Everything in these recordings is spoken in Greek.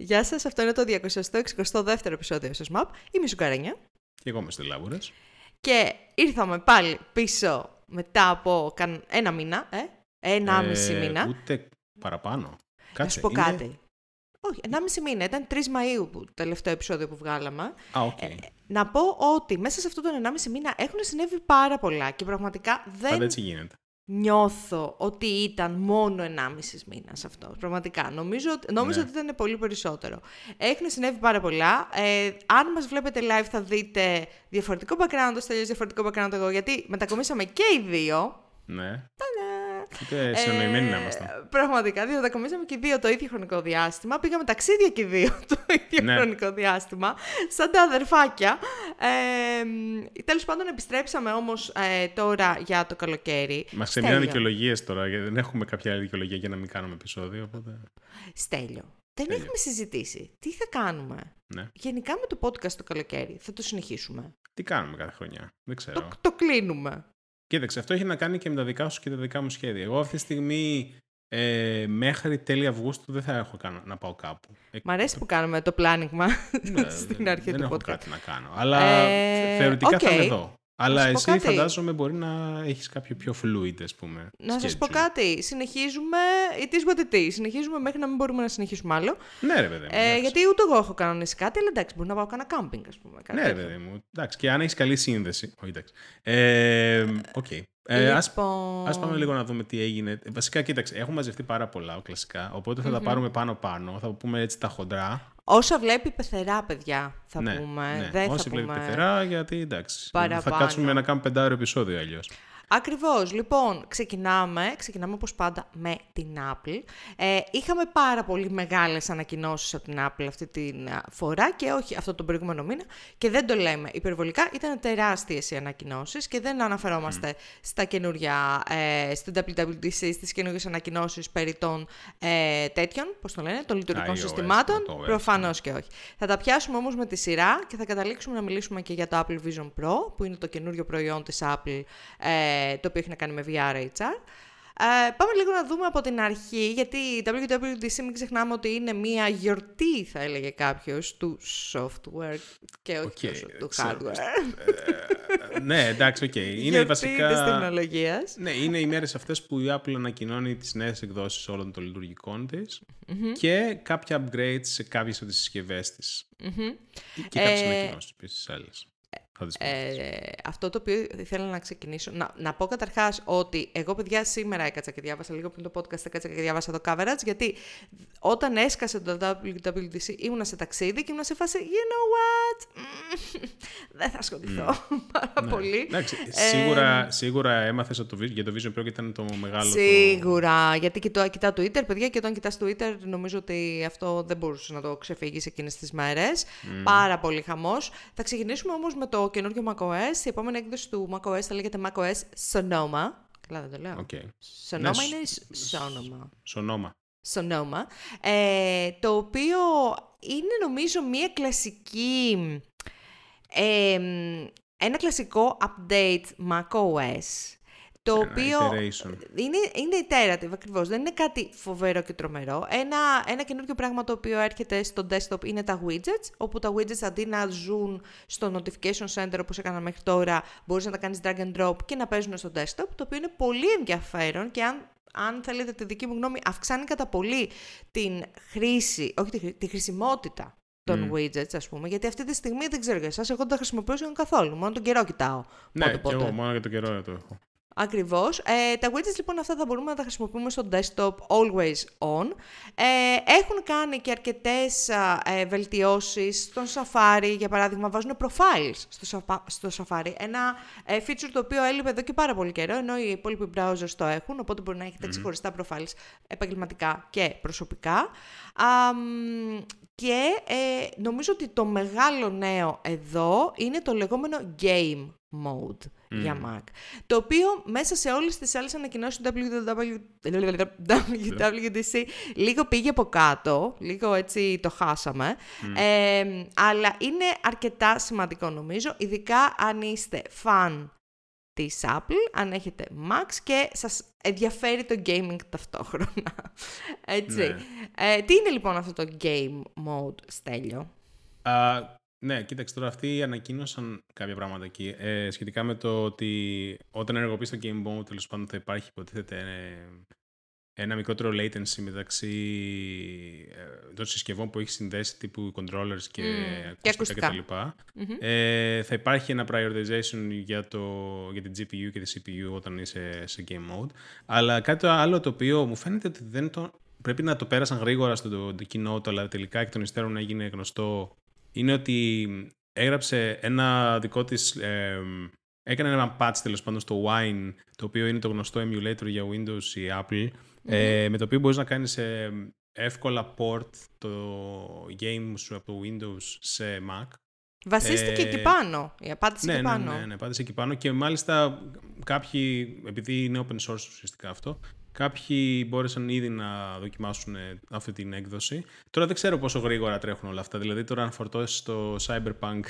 Γεια σας, αυτό είναι το 262ο επεισόδιο σας ΜΑΠ. Είμαι η Σουκαρένια. Και εγώ είμαι στη Λάμπουρες. Και ήρθαμε πάλι πίσω μετά από καν... ένα μήνα, ε; Ένα μισή μήνα. Ούτε παραπάνω. Να σου πω είναι- κάτι. Όχι, ενάμιση μήνα. Ήταν 3 Μαΐου που, το τελευταίο επεισόδιο που βγάλαμε. Α, οκ. Ε, να πω ότι μέσα σε αυτόν τον 1,5 μήνα έχουν συνέβη πάρα πολλά και πραγματικά δεν Πάντα έτσι γίνεται. Νιώθω ότι ήταν μόνο 1,5 μήνας αυτό. Πραγματικά. Νομίζω, ότι- νόμιζα Ναι. ότι ήταν πολύ περισσότερο. Έχουν συνέβη πάρα πολλά. Ε, αν μας βλέπετε live, θα δείτε διαφορετικό background, ως τελείως διαφορετικό background εγώ, γιατί μετακομίσαμε και οι δύο. Ναι. Τανά! Ούτε συνεννοημένοι να Ε, είμαστε. Πραγματικά, διότι μετακομίσαμε και οι δύο το ίδιο χρονικό διάστημα. Πήγαμε ταξίδια και οι δύο το ίδιο Ναι. χρονικό διάστημα. Σαν τα αδερφάκια. Ε, Τέλος πάντων, επιστρέψαμε όμως τώρα για το καλοκαίρι. Μας ξεμείνανε Στέλιο. δικαιολογίε τώρα, γιατί δεν έχουμε κάποια άλλη δικαιολογία για να μην κάνουμε επεισόδιο. Οπότε... Στέλιο. Δεν Στέλιο. έχουμε συζητήσει. Τι θα κάνουμε; Ναι. Γενικά με το podcast το καλοκαίρι θα το συνεχίσουμε; Τι κάνουμε κάθε χρονιά. Δεν ξέρω. Το, το κλείνουμε. Κοίταξε, αυτό έχει να κάνει και με τα δικά σου και τα δικά μου σχέδια. Εγώ αυτή τη στιγμή ε, μέχρι τέλη Αυγούστου δεν θα έχω κάνω, να πάω κάπου. Ε, Μ' αρέσει που κάνουμε το planning μας ναι, στην δεν- αρχή δεν του έχω podcast. κάτι να κάνω. Αλλά Ε, θεωρητικά θα οκ. είμαι εδώ. Αλλά σου πω εσύ κάτι. φαντάζομαι μπορεί να έχεις κάποιο πιο fluid, ας πούμε. Να σας πω schedule. κάτι. Συνεχίζουμε. It is what it is. Συνεχίζουμε μέχρι να μην μπορούμε να συνεχίσουμε άλλο. Ναι, ρε παιδί μου. Ε, εντάξει. γιατί ούτε εγώ έχω κανονίσει κάτι, αλλά εντάξει, μπορεί να πάω κάνα κάμπινγκ, ας πούμε. κάτι Ναι, ρε τέτοιο. παιδί μου. Εντάξει, και αν έχεις καλή σύνδεση. Όχι, εντάξει. Ε, Οκ. Ε, ας, Λοιπόν, ας πάμε λίγο να δούμε τι έγινε. Ε, Βασικά, κοίταξε, έχουν μαζευτεί πάρα πολλά κλασικά. Οπότε θα τα πάρουμε πάνω-πάνω. Θα πούμε έτσι τα χοντρά. Όσα βλέπει πεθερά, παιδιά, θα ναι, πούμε. ναι. Δεν Όσοι θα βλέπει πούμε... πεθερά, γιατί εντάξει. Θα παραπάνω. κάτσουμε να κάνουμε πεντάωρο επεισόδιο αλλιώς. Ακριβώς. Λοιπόν, ξεκινάμε. Ξεκινάμε όπως πάντα με την Apple. Ε, είχαμε πάρα πολύ μεγάλες ανακοινώσεις από την Apple αυτή την α, φορά και όχι αυτό τον προηγούμενο μήνα και δεν το λέμε υπερβολικά. Ήταν τεράστιες οι ανακοινώσεις και δεν αναφερόμαστε στα καινούρια, ε, στην WWDC, στις καινούργιες ανακοινώσεις περί των ε, τέτοιων, πώς το λένε, των λειτουργικών iOS, συστημάτων. macOS, Προφανώς και όχι. Θα τα πιάσουμε όμως με τη σειρά και θα καταλήξουμε να μιλήσουμε και για το Apple Vision Pro, που είναι το καινούριο προϊόν της Apple, ε, το οποίο έχει να κάνει με VR AR. Ε, πάμε λίγο να δούμε από την αρχή, γιατί η WWDC μην ξεχνάμε ότι είναι μία γιορτή, θα έλεγε κάποιος, του software και όχι Οκ, τόσο του ξέρω. hardware. Ε, ναι, εντάξει, οκ. Είναι Γιορτή βασικά. της τεχνολογίας. Ναι, είναι οι μέρες αυτές που η Apple ανακοινώνει τις νέες εκδόσεις όλων των λειτουργικών της και κάποια upgrades σε κάποιες από τις συσκευές της. Μμμ. Και κάποιες Ε, ανακοινώσεις επίσης άλλες. Θα τις πούμε. Ε, αυτό το οποίο ήθελα να ξεκινήσω. Να, να πω καταρχάς ότι εγώ, παιδιά, σήμερα έκατσα και διάβασα λίγο πριν το podcast, έκατσα και διάβασα το coverage, γιατί όταν έσκασε το WWDC ήμουνα σε ταξίδι και ήμουνα σε φάση, you know what, μμμ, δεν θα ασχοληθώ πάρα Ναι. πολύ. Εντάξει, Ε, σίγουρα, σίγουρα έμαθες από το, Vision- για το Vision Pro και ήταν το μεγάλο Σίγουρα, γιατί κοιτά, κοιτά Twitter, παιδιά, και όταν κοιτάς Twitter νομίζω ότι αυτό δεν μπορούσες να το ξεφύγεις εκείνες τις μέρες. Πάρα πολύ χαμός. Θα ξεκινήσουμε όμως με το καινούργιο macOS. Η επόμενη έκδοση του macOS θα λέγεται macOS Sonoma. Καλά δεν το λέω. το... Ok. Sonoma Ναι, είναι σ- Sonoma. Sonoma. Sonoma. Ε, το οποίο είναι νομίζω μία κλασική... ε, ένα κλασικό update macOS. Το Ένα οποίο iteration. είναι, είναι iterative ακριβώς, δεν είναι κάτι φοβερό και τρομερό. Ένα, ένα καινούργιο πράγμα το οποίο έρχεται στο desktop είναι τα widgets, όπου τα widgets αντί να ζουν στο notification center όπως έκανα μέχρι τώρα, μπορείς να τα κάνεις drag and drop και να παίζουν στο desktop, το οποίο είναι πολύ ενδιαφέρον και αν, αν θέλετε τη δική μου γνώμη, αυξάνει κατά πολύ την χρήση, όχι τη, χρη- τη χρησιμότητα των widgets, ας πούμε, γιατί αυτή τη στιγμή δεν ξέρω για εσάς, εγώ δεν τα χρησιμοποιώ σχεδόν καθόλου, μόνο τον καιρό κοιτάω. Ναι, πότε, και πότε. εγώ μόνο για το καιρό το έχω. Ακριβώς. Ε, τα widgets λοιπόν αυτά θα μπορούμε να τα χρησιμοποιούμε στο desktop always on. Ε, έχουν κάνει και αρκετές α, ε, βελτιώσεις στον Safari. Για παράδειγμα βάζουν profiles στο, Safa- στο Safari. Ένα ε, feature το οποίο έλειπε εδώ και πάρα πολύ καιρό, ενώ οι υπόλοιποι browsers το έχουν, οπότε μπορεί να έχετε ξεχωριστά profiles επαγγελματικά και προσωπικά. Α, μ, και ε, νομίζω ότι το μεγάλο νέο εδώ είναι το λεγόμενο game mode για Mac. Το οποίο μέσα σε όλες τις άλλες ανακοινώσεις του WWDC λίγο πήγε από κάτω, λίγο έτσι το χάσαμε, Ε, αλλά είναι αρκετά σημαντικό νομίζω, ειδικά αν είστε φαν της Apple, αν έχετε Max και σας ενδιαφέρει το gaming ταυτόχρονα. Έτσι. Ναι. Ε, τι είναι λοιπόν αυτό το game mode, Στέλιο; Α, ναι, κοίταξε τώρα αυτοί ανακοίνωσαν κάποια πράγματα εκεί ε, σχετικά με το ότι όταν ενεργοποιείς το game mode τέλος πάντων θα υπάρχει υποτίθεται ε, ένα μικρότερο latency μεταξύ ε, των συσκευών που έχεις συνδέσει τύπου controllers και Mm, ακουστικά και ακουστικά. κτλ. Μμμ. Ε, θα υπάρχει ένα prioritization για, το, για την GPU και τη CPU όταν είσαι σε game mode. Αλλά κάτι άλλο το οποίο μου φαίνεται ότι δεν το, πρέπει να το πέρασαν γρήγορα στο το, το κοινό του, αλλά τελικά εκ των υστέρων έγινε γνωστό, είναι ότι έγραψε ένα δικό της... ε, έκανε ένα patch τέλος πάντων στο Wine, το οποίο είναι το γνωστό emulator για Windows η Apple, ε, με το οποίο μπορείς να κάνεις ε, εύκολα port το game σου από το Windows σε Mac. Βασίστηκε Ε, εκεί πάνω. Η απάντηση Ναι, εκεί ναι, πάνω. ναι, ναι, πάτησε εκεί πάνω και μάλιστα κάποιοι, επειδή είναι open source ουσιαστικά αυτό, κάποιοι μπόρεσαν ήδη να δοκιμάσουν ε, αυτή την έκδοση. Τώρα δεν ξέρω πόσο γρήγορα τρέχουν όλα αυτά. Δηλαδή τώρα αν φορτώσεις το Cyberpunk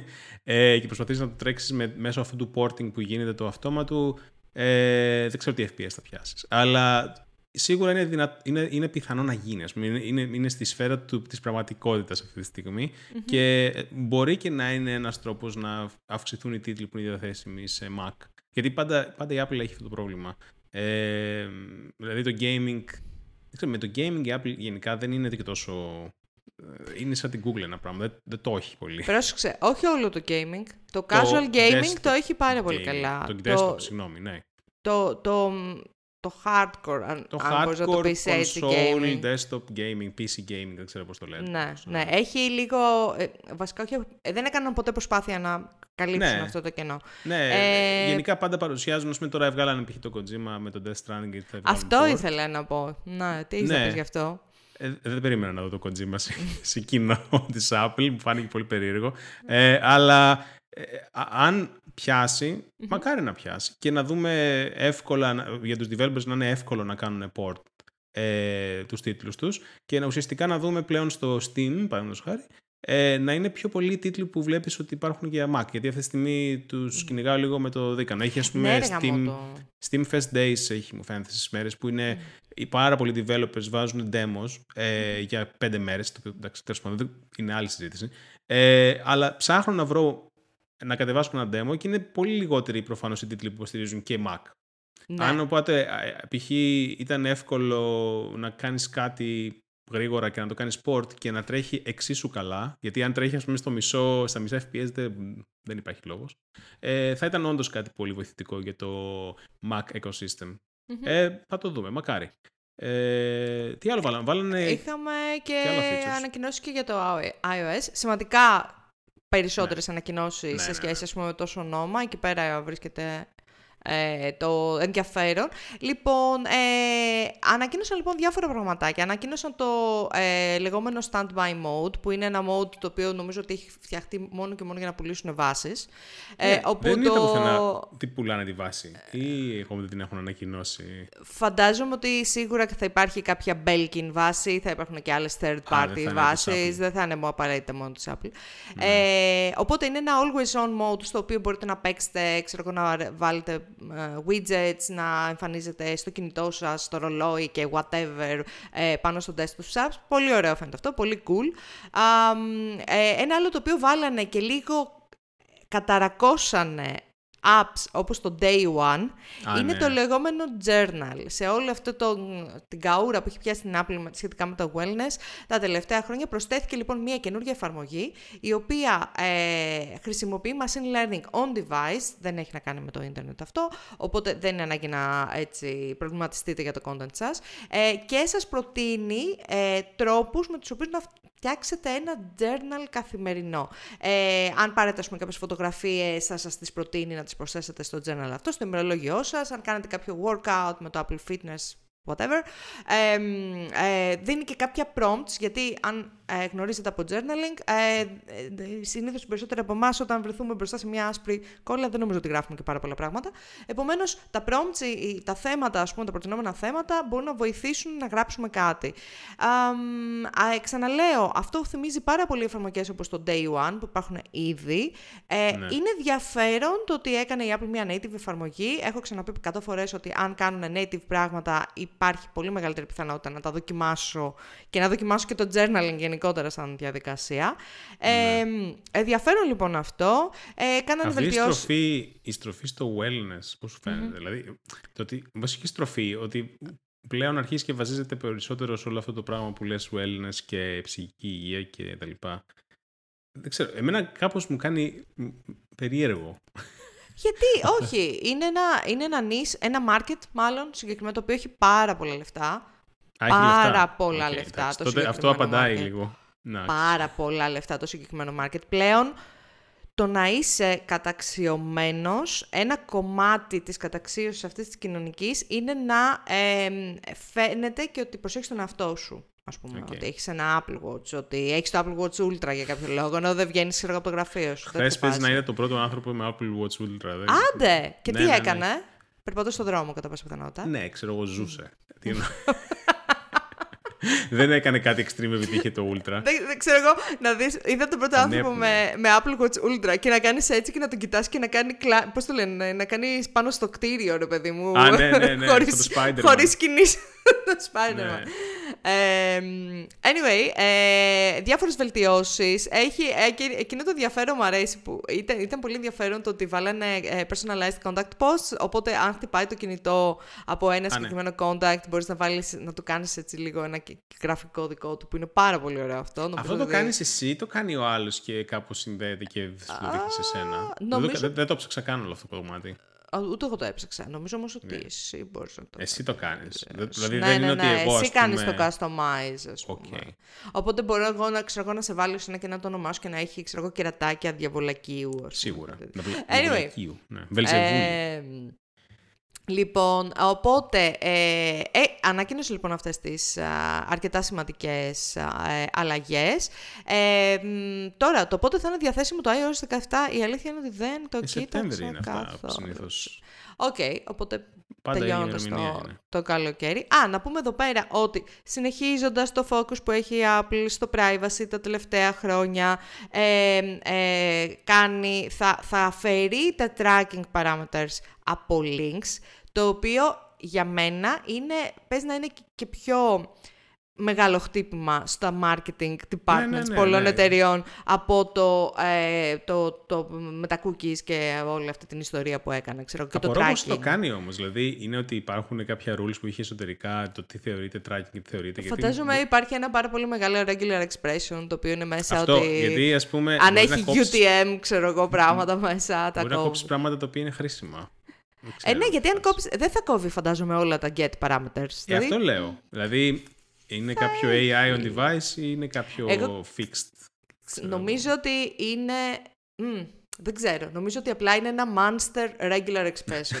ε, και προσπαθείς να το τρέξεις με, μέσω αυτού του porting που γίνεται το αυτόματο, ε, δεν ξέρω τι FPS θα πιάσεις. Αλλά σίγουρα είναι, δυνα... είναι, είναι πιθανό να γίνει. Ας πούμε. Είναι, είναι, είναι στη σφαίρα του, της πραγματικότητας αυτή τη στιγμη και ε, μπορεί και να είναι ένας τρόπος να αυξηθούν οι τίτλοι που είναι διαθέσιμοι σε Mac. Γιατί πάντα, πάντα η Apple έχει αυτό το πρόβλημα. Ε, δηλαδή το gaming, δεν ξέρω, με το gaming η Apple γενικά δεν είναι και τόσο... ε, Είναι σαν την Google ένα πράγμα, δεν, δεν το έχει πολύ. Πρόσεξε, όχι όλο το gaming. Το casual gaming desktop το έχει πάρα πολύ gaming. καλά. Το desktop, συγγνώμη, ναι. το, το, το hardcore, αν, Το αν μπορείς να το hardcore πεις έτσι, console, gaming. desktop gaming, PC gaming, δεν ξέρω πώς το λένε. Ναι, Πώς, ναι. Έχει λίγο. ε, βασικά, όχι, ε, δεν έκαναν ποτέ προσπάθεια να καλύψουν Ναι. αυτό το κενό. Ναι, Ε, γενικά πάντα παρουσιάζουν, ας πούμε τώρα έβγαλαν π.χ. το Kojima με το Death Stranding και θα βγάλουν Αυτό port. ήθελα να πω. Να, τι έχεις να Ναι. πεις γι' αυτό; Ε, δεν περίμενα να δω το Kojima σε, σε κοινό της Apple, μου φάνηκε πολύ περίεργο. Ε, αλλά ε, α- αν πιάσει, μακάρι να πιάσει και να δούμε εύκολα, να- για τους developers να είναι εύκολο να κάνουν port ε, τους τίτλους τους και να ουσιαστικά να δούμε πλέον στο Steam, παραδείγματος χάρη, ε, να είναι πιο πολλοί τίτλοι που βλέπεις ότι υπάρχουν και για Mac. Γιατί αυτή τη στιγμή τους κυνηγάω λίγο με το δίκανο. Έχει ας πούμε Ναι, ρε Steam, γαμώτο. Steam Fest Days έχει μου φαίνεται στις μέρες που είναι οι πάρα πολλοί developers βάζουν demos ε, για πέντε μέρες, το οποίο εντάξει τέλος πάντων δεν- είναι άλλη συζήτηση, ε, αλλά ψάχνω να βρω να κατεβάσω ένα demo και είναι πολύ λιγότεροι προφανώς οι τίτλοι που υποστηρίζουν και Mac. Ναι. Αν οπότε ε, π.χ. ήταν εύκολο να κάνεις κάτι γρήγορα και να το κάνεις port και να τρέχει εξίσου καλά, γιατί αν τρέχει ας πούμε στο μισό, στα μισά FPS δεν, δεν υπάρχει λόγος, ε, θα ήταν όντως κάτι πολύ βοηθητικό για το Mac ecosystem. Μμμ. Ε, θα το δούμε, μακάρι. Ε, τι άλλο βάλανε, βάλανε... Είχαμε και, και άλλα features. ανακοινώσεις και για το iOS. Σημαντικά περισσότερες ανακοινώσεις Ναι, σε ναι, σχέση ας πούμε, με τόσο όνομα. Εκεί πέρα βρίσκεται ε, το ενδιαφέρον. Λοιπόν, ε, ανακοίνωσαν λοιπόν διάφορα πραγματάκια. Ανακοίνωσαν το ε, λεγόμενο standby mode, που είναι ένα mode το οποίο νομίζω ότι έχει φτιαχτεί μόνο και μόνο για να πουλήσουν βάσεις. Ε, Ναι, όπου δεν είδα το... πουθενά τι πουλάνε τη βάση. Ή ακόμα δεν την έχουν ανακοινώσει. Φαντάζομαι ότι σίγουρα θα υπάρχει κάποια Belkin βάση, θα υπάρχουν και άλλες third δεν θα party είναι της βάσεις, Apple. δεν θα είναι μόνο απαραίτητα μόνο της Apple. Ναι. Ε, οπότε είναι ένα always on mode στο οποίο μπορείτε να παίξετε, ξέρω εγώ, να βάλετε ε, widgets, να εμφανίζετε στο κινητό σας, στο ρολόι και whatever ε, πάνω στο desktop σας. Πολύ ωραίο φαίνεται αυτό, πολύ cool. Α, μ, ε, ένα άλλο το οποίο βάλανε και λίγο καταρακώσανε apps όπως το Day One Α, είναι ναι. το λεγόμενο journal. Σε όλη αυτή το, την καούρα που έχει πιάσει την Apple με- σχετικά με το wellness, τα τελευταία χρόνια προσθέθηκε λοιπόν μια καινούργια εφαρμογή η οποία ε, χρησιμοποιεί machine learning on device, δεν έχει να κάνει με το ίντερνετ αυτό, οπότε δεν είναι ανάγκη να έτσι, προβληματιστείτε για το content σας ε, και σας προτείνει ε, τρόπους με τους οποίους να φτιάξετε ένα journal καθημερινό. Ε, αν πάρετε ας πούμε, κάποιες φωτογραφίες, θα σας τις προτείνει να τις προσθέσετε στο journal αυτό, στο ημερολόγιό σας. Αν κάνετε κάποιο workout με το Apple Fitness, whatever. Ε, ε, δίνει και κάποια prompts, γιατί αν ε, γνωρίζετε από journaling, ε, ε, συνήθως οι περισσότεροι από εμάς όταν βρεθούμε μπροστά σε μια άσπρη κόλλα δεν νομίζω ότι γράφουμε και πάρα πολλά πράγματα. Επομένως, τα prompts, τα θέματα, ας πούμε, τα προτινόμενα θέματα μπορούν να βοηθήσουν να γράψουμε κάτι. Ε, ξαναλέω, αυτό θυμίζει πάρα πολύ εφαρμογές όπως το Day One που υπάρχουν ήδη. Ε, ναι. Είναι ενδιαφέρον το ότι έκανε η Apple μια native εφαρμογή. Έχω ξαναπεί 100 φορές ότι αν κάνουν native πράγματα υπάρχει πολύ μεγαλύτερη πιθανότητα να τα δοκιμάσω και να δοκιμάσω και το journaling γενικότερα σαν διαδικασία. Ναι. Ε, ενδιαφέρον λοιπόν αυτό. Ε, κάνανε Αυτή βελτιώσει... η, στροφή, η στροφή στο wellness, πώς σου φαίνεται; Mm-hmm. Δηλαδή, το ότι, βασική στροφή, ότι πλέον αρχίζει και βασίζεται περισσότερο σε όλο αυτό το πράγμα που λες wellness και ψυχική υγεία και τα λοιπά. Δεν ξέρω, εμένα κάπως μου κάνει περίεργο. Γιατί, όχι, είναι ένα, είναι ένα niche, ένα market μάλλον συγκεκριμένο το οποίο έχει πάρα πολλά λεφτά. πάρα πολλά λεφτά. το τότε, αυτό απαντάει λίγο. Πάρα πολλά λεφτά το συγκεκριμένο market. Πλέον το να είσαι καταξιωμένος, ένα κομμάτι της καταξίωσης αυτής της κοινωνικής είναι να ε, φαίνεται και ότι προσέχεις τον εαυτό σου. Α πούμε, okay. ότι έχεις ένα Apple Watch, ότι έχεις το Apple Watch Ultra για κάποιο λόγο, ενώ δεν βγαίνεις από το γραφείο σου. Χθες παίζει να είναι το πρώτο άνθρωπο με Apple Watch Ultra. Δεν... Άντε! Και ναι, τι ναι, ναι. έκανε, ναι. Περπατώ στον δρόμο κατά πάσα πιθανότητα. Ναι, ξέρω εγώ, ζούσε. δεν έκανε κάτι extreme επειδή είχε το Ultra. δεν, δεν ξέρω εγώ να δεις. Είδα τον πρώτο άνθρωπο με, με Apple Watch Ultra και να κάνεις έτσι και να τον κοιτάς και να κάνει. Κλα... Πώς το λένε, να κάνει πάνω στο κτίριο, ρε παιδί μου. Α, ναι, ναι, ναι. Χωρίς κινήσει. το Spider-Man. Ναι. anyway, ε, διάφορες βελτιώσεις. Έχει, ε, εκείνο το ενδιαφέρον μου αρέσει που ήταν, ήταν πολύ ενδιαφέρον το ότι βάλανε ε, personalized contact posts, οπότε αν χτυπάει το κινητό από ένα ναι. συγκεκριμένο contact, μπορείς να, βάλεις, να του κάνεις έτσι λίγο ένα γραφικό δικό του, που είναι πάρα πολύ ωραίο αυτό. Αυτό το κάνεις εσύ ή το κάνει ο άλλος και κάπως συνδέεται και σου δείχνει σε σένα. Νομίζω... Δεν, δεν, το ψάξα καν όλο αυτό το κομμάτι. Ούτε εγώ το έψαξα. Νομίζω όμως ότι ναι. εσύ μπορείς να το Εσύ το κάνεις. Δηλαδή ναι, δεν είναι ναι, ότι εγώ. Εσύ κάνεις το customize, ας πούμε. Okay. Οπότε μπορώ εγώ να, ξέρω, να σε βάλω σε ένα και να το ονομάσω και να έχει ξέρω, εγώ, κερατάκια διαβολακίου. Σίγουρα. Anyway. Ε, Λοιπόν, οπότε, ε, ε, ανακοίνωσε λοιπόν αυτές τις αρκετά σημαντικές ε, αλλαγές. Ε, τώρα, το πότε θα είναι διαθέσιμο το iOS 17, η αλήθεια είναι ότι δεν το ε, κοίταξα είναι αυτά, συνήθως. Ok, okay, οπότε τελειώνοντας το, το καλοκαίρι. Α, να πούμε εδώ πέρα ότι συνεχίζοντας το focus που έχει η Apple στο privacy τα τελευταία χρόνια, ε, ε, κάνει, θα, θα αφαιρεί τα tracking parameters από links, το οποίο για μένα είναι, πες να είναι και πιο μεγάλο χτύπημα στα marketing departments ναι, ναι, ναι, πολλών ναι. εταιριών από το, ε, το, το, με τα cookies και όλη αυτή την ιστορία που έκανε. Ξέρω, και το tracking. το κάνει όμως. Δηλαδή είναι ότι υπάρχουν κάποια rules που είχε εσωτερικά το τι θεωρείται tracking και τι θεωρείται. Φαντάζομαι γιατί... υπάρχει ένα πάρα πολύ μεγάλο regular expression το οποίο είναι μέσα Αυτό, ότι γιατί, ας πούμε, αν έχει UTM ξέρω εγώ πράγματα μέσα τα Μπορεί να κόψεις πράγματα τα οποία είναι χρήσιμα. Ε, ναι, γιατί αν κόψει, δεν θα κόβει φαντάζομαι όλα τα get parameters. Ε, δηλαδή... Αυτό λέω. Δηλαδή είναι κάποιο AI on device ή είναι κάποιο Εγώ... fixed. Νομίζω ότι είναι... Mm, δεν ξέρω. Νομίζω ότι απλά είναι ένα monster regular expression.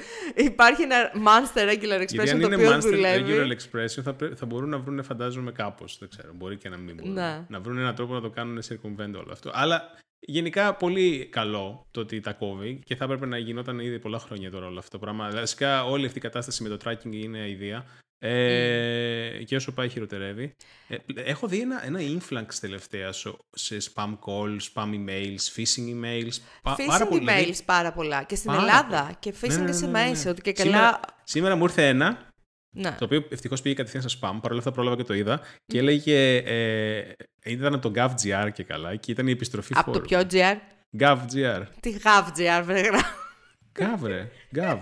Υπάρχει ένα monster regular expression Γιατί αν το οποίο monster regular expression θα, θα μπορούν να βρουν φαντάζομαι κάπως. Δεν ξέρω. Μπορεί και να μην μπορούν. Ναι. Να βρουν έναν τρόπο να το κάνουν circumvent όλο αυτό. Αλλά γενικά πολύ καλό το ότι τα κόβει και θα έπρεπε να γινόταν ήδη πολλά χρόνια τώρα όλο αυτό το πράγμα. Βασικά όλη αυτή η κατάσταση με το tracking είναι ιδέα. Ε, Και όσο πάει χειροτερεύει. Ε, έχω δει ένα, ένα influx τελευταία σε spam calls, spam emails, phishing emails. phishing πάρα emails δηλαδή... πάρα πολλά. Και στην Ελλάδα. Και phishing ναι, ναι, ναι, ναι, Ότι και καλά... Σήμερα, σήμερα μου ήρθε ένα ναι. Το οποίο ευτυχώς πήγε κατευθείαν σε spam. Παρ' όλα αυτά πρόλαβα και το είδα. Και έλεγε. Ε, ήταν το GovGR και καλά. Και ήταν η επιστροφή Από το ποιο GR? GovGR. Τι GovGR, βρε Gov, ρε. Gov.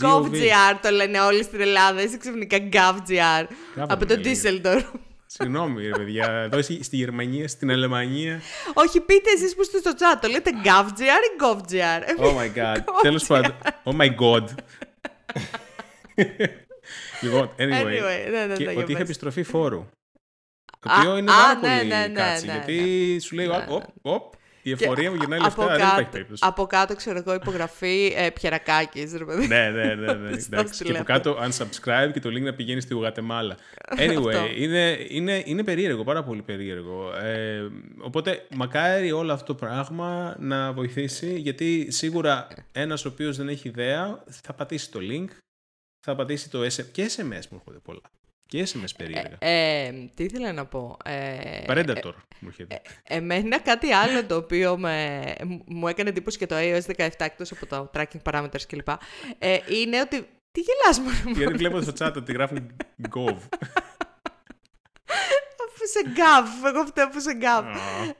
GovGR το λένε όλοι στην Ελλάδα. Είσαι ξαφνικά GovGR. Από το Düsseldorf. Συγγνώμη, ρε παιδιά. Εδώ στη Γερμανία, στην Αλεμανία. Όχι, πείτε εσείς που είστε στο chat. Το λέτε GovGR ή GovGR. Oh my god. Τέλος πάντων. Oh my god. λοιπόν, anyway. anyway ναι, ναι, και ναι, ότι είχε επιστροφή φόρου. Το οποίο είναι πάρα πολύ ναι, ναι, κάτσι, γιατί σου λέει, οπ, οπ, η εφορία μου γυρνάει λεφτά, δεν υπάρχει περίπτωση. Από κάτω, ξέρω εγώ, υπογραφή ε, Πιερακάκης, ρε παιδί. ναι, ναι, ναι. ναι. Εντάξει, και από κάτω unsubscribe και το link να πηγαίνει στη Γουατεμάλα. Anyway, είναι, είναι, είναι περίεργο, πάρα πολύ περίεργο. Ε, οπότε, μακάρι όλο αυτό το πράγμα να βοηθήσει, γιατί σίγουρα ένας ο οποίος δεν έχει ιδέα θα πατήσει το link, θα πατήσει το SMS, και SMS μου έρχονται πολλά. Και SMS περίεργα. Ε, ε, τι ήθελα να πω. Ε, Parental μου έρχεται. Ε, εμένα κάτι άλλο το οποίο με, μου έκανε εντύπωση και το iOS 17 εκτός από το tracking parameters κλπ. Ε, είναι ότι... Τι γελάς μόνο Γιατί βλέπω στο chat ότι γράφουν Gov. σε γκάβ. Εγώ φταίω που σε γκάβ.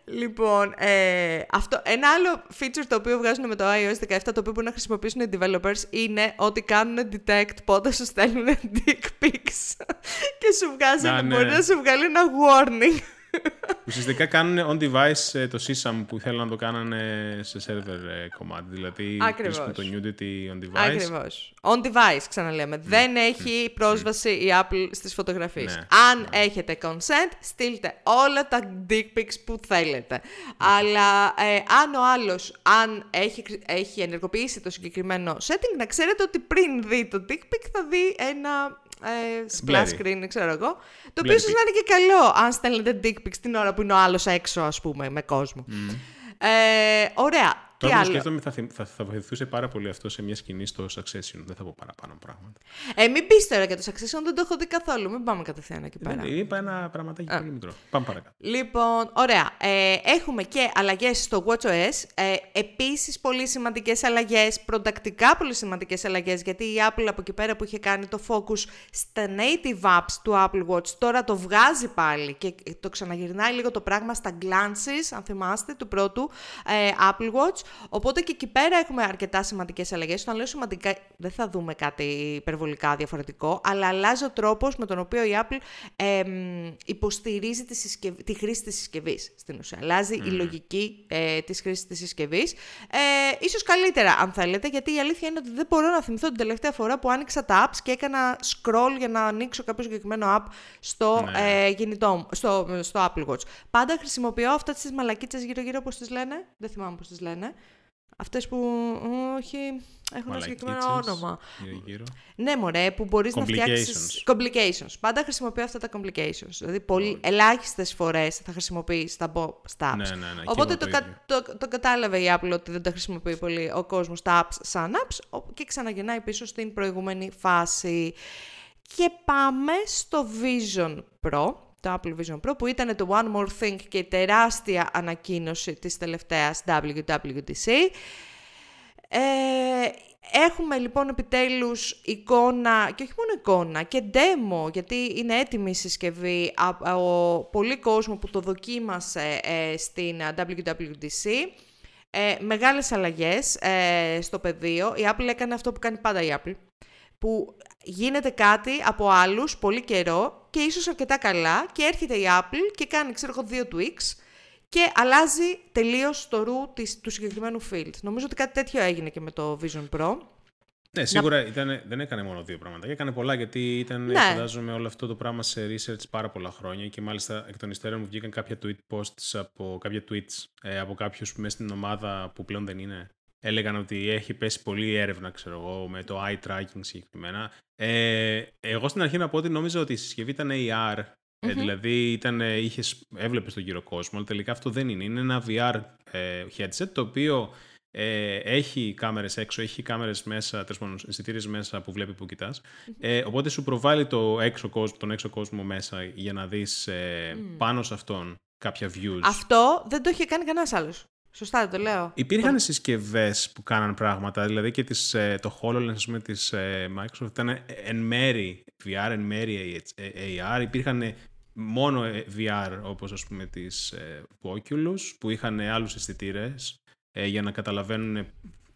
Λοιπόν, ε, αυτό, ένα άλλο feature το οποίο βγάζουν με το iOS 17, το οποίο μπορούν να χρησιμοποιήσουν οι developers, είναι ότι κάνουν detect πότε σου στέλνουν dick pics. και σου βγάζει, να, μπορεί ναι. να σου βγάλει ένα warning. Ουσιαστικά κάνουν on device ε, το SysAM που θέλουν να το κάνανε σε server ε, κομμάτι. Δηλαδή βρίσκουν το nudity on device. Ακριβώς. On device, ξαναλέμε. Δεν έχει πρόσβαση η Apple στις φωτογραφίες. Ναι. Αν ναι. έχετε consent, στείλτε όλα τα dick pics που θέλετε. Αλλά ε, αν ο άλλος, αν έχει, έχει ενεργοποιήσει το συγκεκριμένο setting, να ξέρετε ότι πριν δει το dick pic θα δει ένα ε, splash screen, ξέρω εγώ. Το οποίο ίσως να είναι και καλό αν στέλνετε dick pics την ώρα που είναι ο άλλος έξω, ας πούμε, με κόσμο. Ε, ωραία. Τώρα που σκέφτομαι θα, θα, θα βοηθούσε πάρα πολύ αυτό σε μια σκηνή στο Succession. Δεν θα πω παραπάνω πράγματα. Ε, μην πεις τώρα για το Succession, δεν το έχω δει καθόλου. Μην πάμε κατευθείαν εκεί πέρα. Δεν, είπα ένα πραγματάκι πολύ μικρό. Πάμε παρακάτω. Λοιπόν, ωραία. Ε, έχουμε και αλλαγές στο WatchOS. Ε, Επίσης, πολύ σημαντικές αλλαγές. Προτακτικά πολύ σημαντικές αλλαγές. Γιατί η Apple από εκεί πέρα που είχε κάνει το focus στα native apps του Apple Watch, τώρα το βγάζει πάλι και το ξαναγυρνάει λίγο το πράγμα στα glances, αν θυμάστε, του πρώτου ε, Apple Watch. Οπότε και εκεί πέρα έχουμε αρκετά σημαντικές αλλαγές. Όταν λέω σημαντικά, δεν θα δούμε κάτι υπερβολικά διαφορετικό, αλλά αλλάζει ο τρόπος με τον οποίο η Apple ε, υποστηρίζει τη, συσκευ... τη χρήση της συσκευής στην ουσία. Αλλάζει η λογική ε, της χρήσης της συσκευής. Ε, ίσως καλύτερα, αν θέλετε, γιατί η αλήθεια είναι ότι δεν μπορώ να θυμηθώ την τελευταία φορά που άνοιξα τα apps και έκανα scroll για να ανοίξω κάποιο συγκεκριμένο app στο, ναι. ε, κινητό, στο, στο Apple Watch. Πάντα χρησιμοποιώ αυτέ τις μαλακίτσες γύρω-γύρω, πώ τις λένε. Δεν θυμάμαι πώς τις λένε. Αυτές που όχι, έχουν ένα συγκεκριμένο όνομα. Γύρω, γύρω. Ναι, μωρέ, που μπορείς να φτιάξεις. Complications. Πάντα χρησιμοποιώ αυτά τα complications. Δηλαδή, πολύ ελάχιστες φορές θα χρησιμοποιήσει τα, τα apps. Ναι, ναι, ναι, Οπότε το, το, το, το, κατάλαβε η Apple ότι δεν τα χρησιμοποιεί πολύ ο κόσμος τα apps σαν apps και ξαναγυρνάει πίσω στην προηγούμενη φάση. Και πάμε στο Vision Pro το Apple Vision Pro που ήταν το One More Thing και η τεράστια ανακοίνωση της τελευταίας WWDC. Ε, έχουμε λοιπόν επιτέλους εικόνα, και όχι μόνο εικόνα, και demo, γιατί είναι έτοιμη η συσκευή από πολύ κόσμο που το δοκίμασε ε, στην WWDC. Ε, μεγάλες αλλαγές ε, στο πεδίο. Η Apple έκανε αυτό που κάνει πάντα η Apple, που γίνεται κάτι από άλλους πολύ καιρό και ίσως αρκετά καλά και έρχεται η Apple και κάνει, ξέρω εγώ, δύο tweaks και αλλάζει τελείως το ρου της, του συγκεκριμένου field. Νομίζω ότι κάτι τέτοιο έγινε και με το Vision Pro. Ναι, σίγουρα να... ήταν, δεν έκανε μόνο δύο πράγματα. Έκανε πολλά γιατί ήταν, ναι. φαντάζομαι, όλο αυτό το πράγμα σε research πάρα πολλά χρόνια και μάλιστα εκ των υστέρων μου βγήκαν κάποια tweet posts από κάποια tweets ε, από κάποιους μέσα στην ομάδα που πλέον δεν είναι έλεγαν ότι έχει πέσει πολύ έρευνα, ξέρω εγώ, με το eye tracking συγκεκριμένα. Ε, εγώ στην αρχή να πω ότι νόμιζα ότι η συσκευή ήταν AR, ε, δηλαδή ήταν, είχες, έβλεπες τον κύριο κόσμο, αλλά τελικά αυτό δεν είναι. Είναι ένα VR ε, headset το οποίο ε, έχει κάμερες έξω, έχει κάμερες μέσα, τέλος αισθητήρες μέσα που βλέπει που κοιτάς. Ε, οπότε σου προβάλλει το έξω κόσμο, τον έξω κόσμο μέσα για να δεις ε, πάνω σε αυτόν κάποια views. Αυτό δεν το είχε κάνει κανένας άλλος. Σωστά, το λέω. Υπήρχαν το... συσκευές που κάναν πράγματα, δηλαδή και τις, ε, το HoloLens ας πούμε, της ε, Microsoft ήταν εν μέρη VR, εν μέρη AR. Υπήρχαν μόνο VR όπως ας πούμε της Oculus που είχαν άλλους αισθητήρες για να καταλαβαίνουν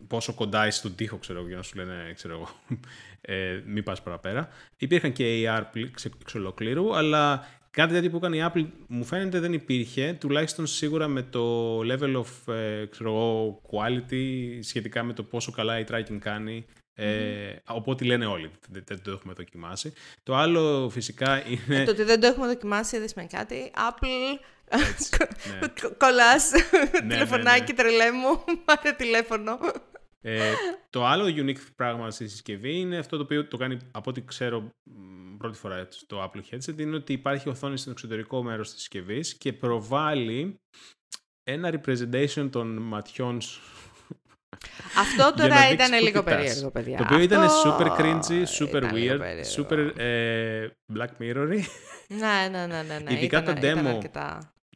πόσο κοντά είσαι στον τοίχο, ξέρω για να σου λένε, ξέρω εγώ, ε, μην πας παραπέρα. Υπήρχαν και AR εξ ολοκλήρου, αλλά Κάτι τέτοιο που έκανε η Apple μου φαίνεται δεν υπήρχε, τουλάχιστον σίγουρα με το level of ε, ξέρω, quality σχετικά με το πόσο καλά η tracking κάνει Ε, οπότε λένε όλοι, δεν, δεν το έχουμε δοκιμάσει. Το άλλο φυσικά είναι... Ε, το ότι δεν το έχουμε δοκιμάσει δεν σημαίνει κάτι. Apple, ναι. κολλάς, ναι, τηλεφωνάκι, ναι, τρελέ μου, πάρε τηλέφωνο. Ε, το άλλο unique πράγμα στη συσκευή είναι αυτό το οποίο το κάνει, από ό,τι ξέρω πρώτη φορά στο Apple Headset, είναι ότι υπάρχει οθόνη στο εξωτερικό μέρος της συσκευής και προβάλλει ένα representation των ματιών σου αυτό τώρα ήταν λίγο περίεργο, παιδιά. Το οποίο ήταν super cringy, super weird, super ε, black mirror. ναι, ναι, ναι, ναι. ναι. Ειδικά το demo.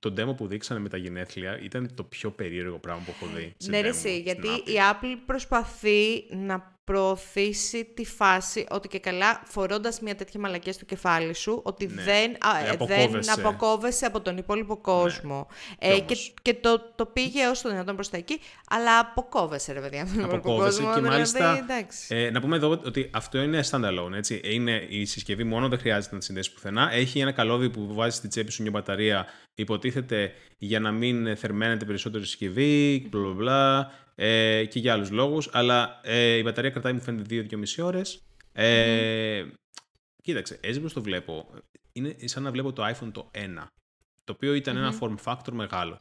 Το demo που δείξανε με τα γενέθλια ήταν το πιο περίεργο πράγμα που έχω δει. ναι, ρε, γιατί η Apple προσπαθεί να προωθήσει τη φάση ότι και καλά φορώντας μια τέτοια μαλακία στο κεφάλι σου ότι ναι. δεν, α, ε, δεν αποκόβεσαι από τον υπόλοιπο κόσμο. Ναι. Ε, και, και το, το πήγε όσο το δυνατόν προς τα εκεί, αλλά αποκόβεσαι ρε παιδιά από τον υπόλοιπο κόσμο. Και δηλαδή, μάλιστα, ε, να πούμε εδώ ότι αυτό είναι standalone, έτσι. Είναι η συσκευή μόνο, δεν χρειάζεται να τη συνδέσει πουθενά. Έχει ένα καλώδιο που βάζει στη τσέπη σου μια μπαταρία, υποτίθεται για να μην θερμαίνεται περισσότερο η συσκευή, μπλα μπλα ε, και για άλλους λόγους, αλλά ε, η μπαταρία κρατάει μου φαίνεται 2-2,5 ώρες. Ε, Κοίταξε, έτσι όπως το βλέπω, είναι σαν να βλέπω το iPhone το 1, το οποίο ένα form factor μεγάλο.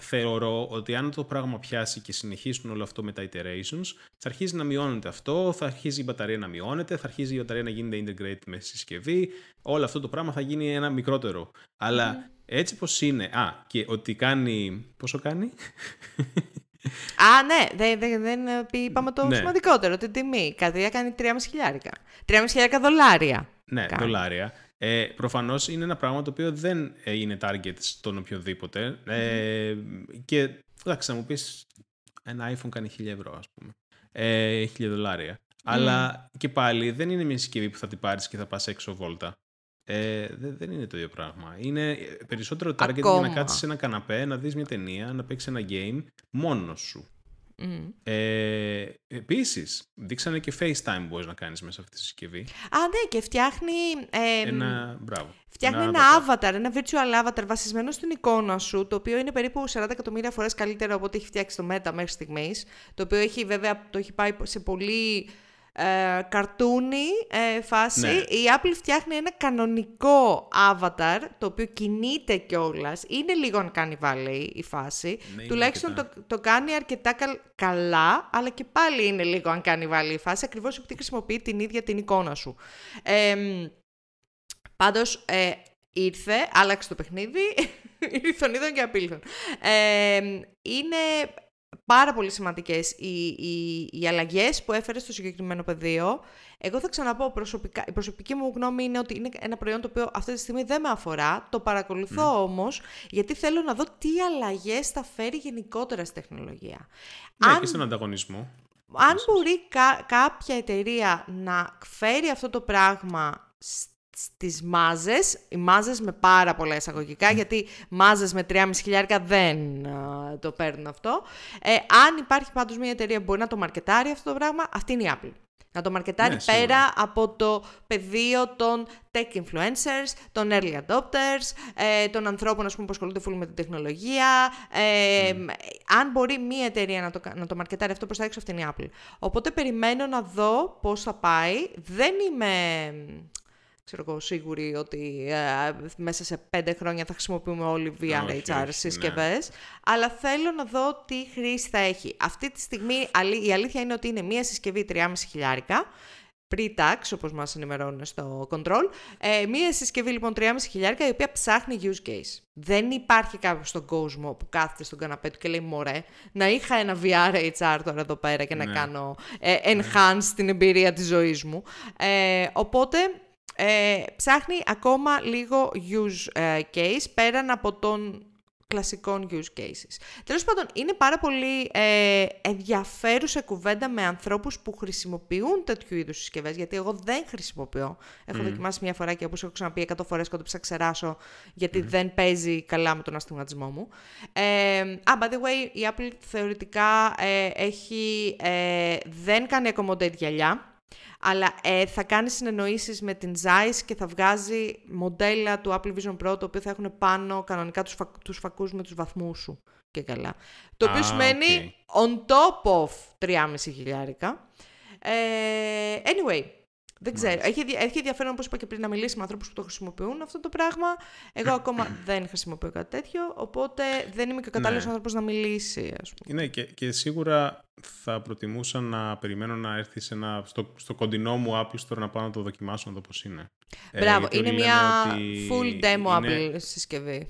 Θεωρώ ότι αν το πράγμα πιάσει και συνεχίσουν όλο αυτό με τα iterations, θα αρχίσει να μειώνεται αυτό, θα αρχίσει η μπαταρία να μειώνεται, θα αρχίσει η μπαταρία να γίνεται integrate με συσκευή, όλο αυτό το πράγμα θα γίνει ένα μικρότερο. Αλλά έτσι πως είναι, α, και ότι κάνει, πόσο κάνει; Α, ναι, δεν, δεν, δεν είπαμε το ναι. σημαντικότερο, την τιμή. Κάτι κάνει 3,5 χιλιάρικα. 3,5 χιλιάρικα δολάρια. Ναι, κάνει. δολάρια. Ε, Προφανώς είναι ένα πράγμα το οποίο δεν είναι target στον οποιοδήποτε. Ε, και εντάξει, να μου πεις ένα iPhone κάνει 1000 ευρώ, ας πούμε. Ε, 1000 δολάρια. Αλλά και πάλι δεν είναι μια συσκευή που θα την πάρεις και θα πας έξω βόλτα. Ε, δεν, είναι το ίδιο πράγμα. Είναι περισσότερο target για να κάτσεις σε ένα καναπέ, να δεις μια ταινία, να παίξεις ένα game μόνος σου. Mm. Ε, Επίσης, δείξανε και FaceTime μπορείς να κάνεις μέσα αυτή τη συσκευή. Α, ναι, και φτιάχνει. Ε, ένα. Μπράβο. Φτιάχνει ένα, avatar. ένα virtual avatar βασισμένο στην εικόνα σου, το οποίο είναι περίπου 40 εκατομμύρια φορές καλύτερο από ό,τι έχει φτιάξει το Meta μέχρι στιγμής. Το οποίο έχει βέβαια το έχει πάει σε πολύ ε, καρτούνι ε, φάση. Ναι. Η Apple φτιάχνει ένα κανονικό avatar, το οποίο κινείται κιόλας. Είναι λίγο αν κάνει βάλει η φάση. Ναι, Τουλάχιστον το, το κάνει αρκετά καλά, αλλά και πάλι είναι λίγο αν κάνει βάλει η φάση, ακριβώς επειδή χρησιμοποιεί την ίδια την εικόνα σου. Ε, πάντως, ε, ήρθε, άλλαξε το παιχνίδι, ήρθον και απήλθον. Ε, είναι πάρα πολύ σημαντικές οι, οι, οι αλλαγές που έφερε στο συγκεκριμένο πεδίο. Εγώ θα ξαναπώ προσωπικά, η προσωπική μου γνώμη είναι ότι είναι ένα προϊόν το οποίο αυτή τη στιγμή δεν με αφορά, το παρακολουθώ mm. όμως γιατί θέλω να δω τι αλλαγές θα φέρει γενικότερα στη τεχνολογία. Ναι, Αν... και στον ανταγωνισμό. Αν μπορεί κάποια εταιρεία να φέρει αυτό το πράγμα στις μάζες, οι μάζες με πάρα πολλά εισαγωγικά, γιατί μάζες με 3,5 χιλιάρικα δεν το παίρνουν αυτό. Ε, αν υπάρχει πάντως μια εταιρεία που μπορεί να το μαρκετάρει αυτό το πράγμα, αυτή είναι η Apple. Να το μαρκετάρει ναι, πέρα από το πεδίο των tech influencers, των early adopters, ε, των ανθρώπων ας πούμε, που ασχολούνται full με την τεχνολογία. Ε, Αν μπορεί μία εταιρεία να το, να το μαρκετάρει αυτό προς τα έξω, αυτή είναι η Apple. Οπότε περιμένω να δω πώς θα πάει. Δεν είμαι ξέρω εγώ, σίγουροι ότι ε, μέσα σε πέντε χρόνια θα χρησιμοποιούμε όλοι VR HR συσκευές. Ναι. Αλλά θέλω να δω τι χρήση θα έχει. Αυτή τη στιγμή η αλήθεια είναι ότι είναι μία συσκευή 3,5 χιλιάρικα. Pre-tax, όπως μας ενημερώνουν στο control. Ε, μία συσκευή λοιπόν 3,5 χιλιάρικα η οποία ψάχνει use case. Δεν υπάρχει κάποιος στον κόσμο που κάθεται στον καναπέ του και λέει «Μωρέ, να είχα ένα VR HR τώρα εδώ πέρα και να ναι. κάνω ε, enhance ναι. την εμπειρία της ζωής μου». Ε, οπότε ε, ψάχνει ακόμα λίγο use ε, case πέραν από τον κλασικών use cases. Τέλος πάντων, είναι πάρα πολύ ε, ενδιαφέρουσα κουβέντα με ανθρώπους που χρησιμοποιούν τέτοιου είδους συσκευές, γιατί εγώ δεν χρησιμοποιώ. Έχω mm. δοκιμάσει μια φορά και όπως έχω ξαναπεί 100 φορές και το ξεράσω, γιατί δεν παίζει καλά με τον αστιγματισμό μου. Ε, ah, by the way, η Apple θεωρητικά ε, έχει, ε, δεν κάνει accommodate γυαλιά, αλλά ε, θα κάνει συνεννοήσεις με την Zeiss και θα βγάζει μοντέλα του Apple Vision Pro, το οποίο θα έχουν πάνω κανονικά τους, φα... τους φακούς με τους βαθμούς σου και καλά. Το οποίο σημαίνει on top of 3,5 χιλιάρικα. Ε, anyway, δεν ξέρω. Έχει, έχει ενδιαφέρον, όπως είπα και πριν, να μιλήσει με ανθρώπους που το χρησιμοποιούν αυτό το πράγμα. Εγώ ακόμα δεν χρησιμοποιώ κάτι τέτοιο, οπότε δεν είμαι και ο κατάλληλος ναι. άνθρωπος να μιλήσει, ας πούμε. Ναι, και, και σίγουρα θα προτιμούσα να περιμένω να έρθει σε ένα, στο, στο κοντινό μου Apple Store να πάω να το δοκιμάσω να δω πώς είναι. Μπράβο, ε, είναι μια full demo είναι... Apple συσκευή.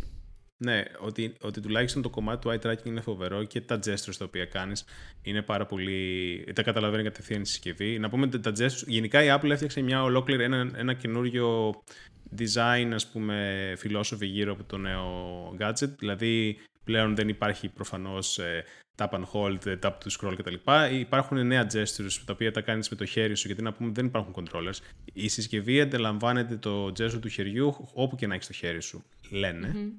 Ναι, ότι, ότι τουλάχιστον το κομμάτι του eye tracking είναι φοβερό και τα gestures τα οποία κάνεις είναι πάρα πολύ. τα καταλαβαίνεις κατευθείαν η συσκευή. Να πούμε ότι τα gestures. Γενικά η Apple έφτιαξε μια ολόκληρη, ένα, ένα καινούριο design, ας πούμε, φιλόσοφη γύρω από το νέο gadget. Δηλαδή, πλέον δεν υπάρχει προφανώς ε, tap and hold, ε, tap to scroll κτλ. Υπάρχουν νέα gestures τα οποία τα κάνεις με το χέρι σου, γιατί να πούμε δεν υπάρχουν controllers. Η συσκευή αντιλαμβάνεται το gesture του χεριού όπου και να έχεις το χέρι σου, λένε.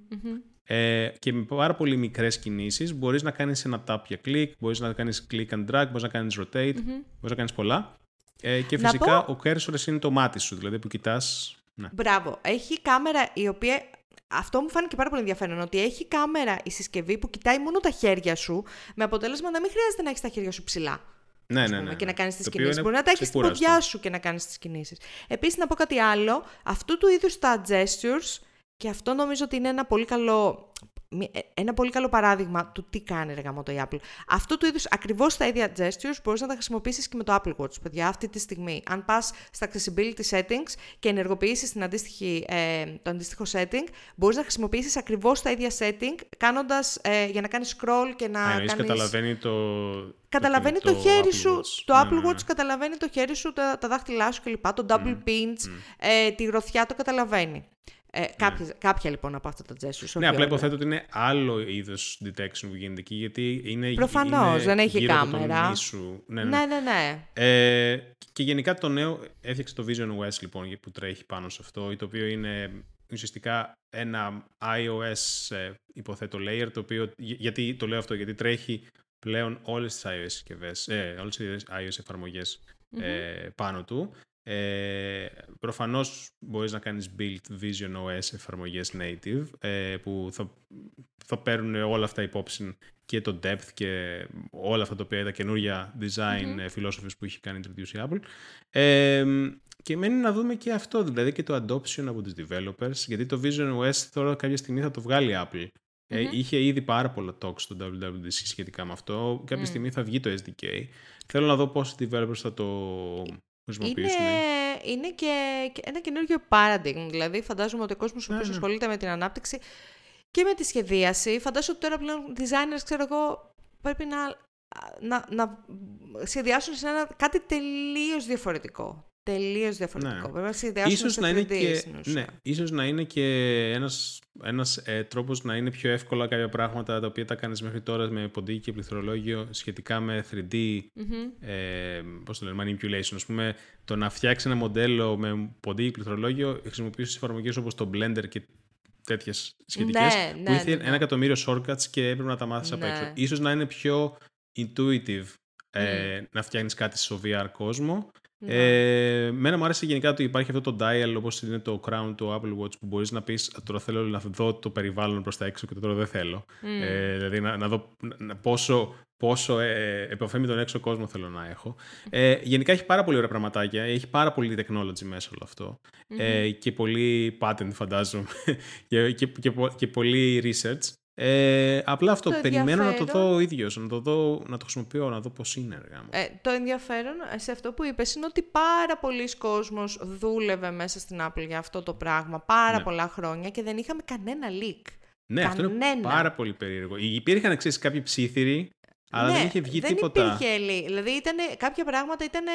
Ε, και με πάρα πολύ μικρές κινήσεις μπορείς να κάνεις ένα tap για click, μπορείς να κάνεις click and drag, μπορείς να κάνεις rotate, mm μπορείς να κάνεις πολλά. Ε, και φυσικά πω... ο cursor είναι το μάτι σου, δηλαδή που κοιτάς. Ναι. Μπράβο. Έχει κάμερα η οποία. Αυτό μου φάνηκε πάρα πολύ ενδιαφέρον. Ότι έχει κάμερα η συσκευή που κοιτάει μόνο τα χέρια σου, με αποτέλεσμα να μην χρειάζεται να έχεις τα χέρια σου ψηλά. Ναι, ναι, ναι. Και να κάνεις τις κινήσεις. Μπορεί να τα έχεις στην ποδιά σου και να κάνεις τις κινήσεις. Επίσης, να πω κάτι άλλο. Αυτού του είδους τα gestures και αυτό νομίζω ότι είναι ένα πολύ καλό, ε, ένα πολύ καλό παράδειγμα του τι κάνει ρε γάμο το η Apple. Αυτό του είδους ακριβώς τα ίδια gestures μπορείς να τα χρησιμοποιήσεις και με το Apple Watch, παιδιά, αυτή τη στιγμή. Αν πας στα accessibility settings και ενεργοποιήσεις ε, το αντίστοιχο setting, μπορείς να χρησιμοποιήσεις ακριβώς τα ίδια setting κάνοντας, ε, για να κάνεις scroll και να. κάνεις... καταλαβαίνει το. Καταλαβαίνει το, το, χέρι σου, το ναι, Apple ναι, Watch ναι. καταλαβαίνει το χέρι σου, τα, τα δάχτυλά σου κλπ. Το double mm, pinch, Ε, τη γροθιά το καταλαβαίνει. Ε, ναι. κάποια, κάποια λοιπόν από αυτά τα gestures. Ναι, απλά υποθέτω ότι είναι άλλο είδος detection που γίνεται εκεί, γιατί είναι. Προφανώς δεν έχει κάμερα. Ναι, ναι, ναι. ναι, ναι. Ε, και γενικά το νέο έφτιαξε το Vision OS λοιπόν που τρέχει πάνω σε αυτό, το οποίο είναι ουσιαστικά ένα iOS ε, υποθέτω layer, το οποίο, γιατί το λέω αυτό, γιατί τρέχει πλέον όλες τις iOS συσκευές, ε, όλες τις iOS εφαρμογες ε, πάνω του ε, προφανώς μπορείς να κάνεις build Vision OS εφαρμογές native ε, που θα, θα παίρνουν όλα αυτά υπόψη και το depth και όλα αυτά τα οποία τα καινούργια design mm που έχει κάνει introduce η Apple. Ε, και μένει να δούμε και αυτό, δηλαδή και το adoption από τους developers, γιατί το Vision OS τώρα κάποια στιγμή θα το βγάλει η Apple. Ε, είχε ήδη πάρα πολλά talks στο WWDC σχετικά με αυτό. Κάποια στιγμή θα βγει το SDK. Θέλω να δω πώς οι developers θα το είναι, είναι και ένα καινούργιο paradigm. Δηλαδή, φαντάζομαι ότι ο κόσμος που ναι, ναι. ασχολείται με την ανάπτυξη και με τη σχεδίαση, φαντάζομαι ότι τώρα πλέον designers, ξέρω εγώ, πρέπει να, να, να σχεδιάσουν σε ένα κάτι τελείως διαφορετικό. Τελείως διαφορετικό. Ναι. Πρέπει να σχεδιάσουν ίσως σε να είναι και, ναι, ίσως να είναι και ένας, ένας ε, τρόπος να είναι πιο εύκολα κάποια πράγματα τα οποία τα κάνεις μέχρι τώρα με ποντίκι και πληθρολόγιο σχετικά με 3D mm-hmm. ε, πώς το λένε, manipulation. Ας πούμε, το να φτιάξει ένα μοντέλο με ποντίκι και πληθρολόγιο χρησιμοποιήσεις εφαρμογές όπως το Blender και τέτοιες σχετικές. Ναι, που ναι, είχε ναι, ένα ναι. εκατομμύριο shortcuts και έπρεπε να τα μάθεις απ' έξω. Ναι. σω να είναι πιο intuitive ε, να φτιάχνεις κάτι στο VR κόσμο ε, μένα μου άρεσε γενικά ότι υπάρχει αυτό το dial όπως είναι το crown του Apple Watch που μπορείς να πεις τώρα θέλω να δω το περιβάλλον προς τα έξω και το τώρα δεν θέλω. Ε, δηλαδή να, να δω να, πόσο, πόσο ε, επαφή με τον έξω κόσμο θέλω να έχω. Ε, γενικά έχει πάρα πολύ ωραία πραγματάκια, έχει πάρα πολύ technology μέσα όλο αυτό ε, και πολύ patent φαντάζομαι και, και, και, και πολύ research. Ε, απλά αυτό, περιμένω να το δω ο ίδιος, να το, δω, να το χρησιμοποιώ, να δω πώς είναι. Ε, το ενδιαφέρον σε αυτό που είπες είναι ότι πάρα πολλοί κόσμος δούλευε μέσα στην Apple για αυτό το πράγμα πάρα ναι. πολλά χρόνια και δεν είχαμε κανένα leak. Ναι, κανένα. αυτό είναι πάρα πολύ περίεργο. Υπήρχαν εξή κάποιοι ψήθυροι, αλλά ναι, δεν είχε βγει δεν τίποτα. Δεν υπήρχε leak. Δηλαδή ήταν, κάποια πράγματα ήταν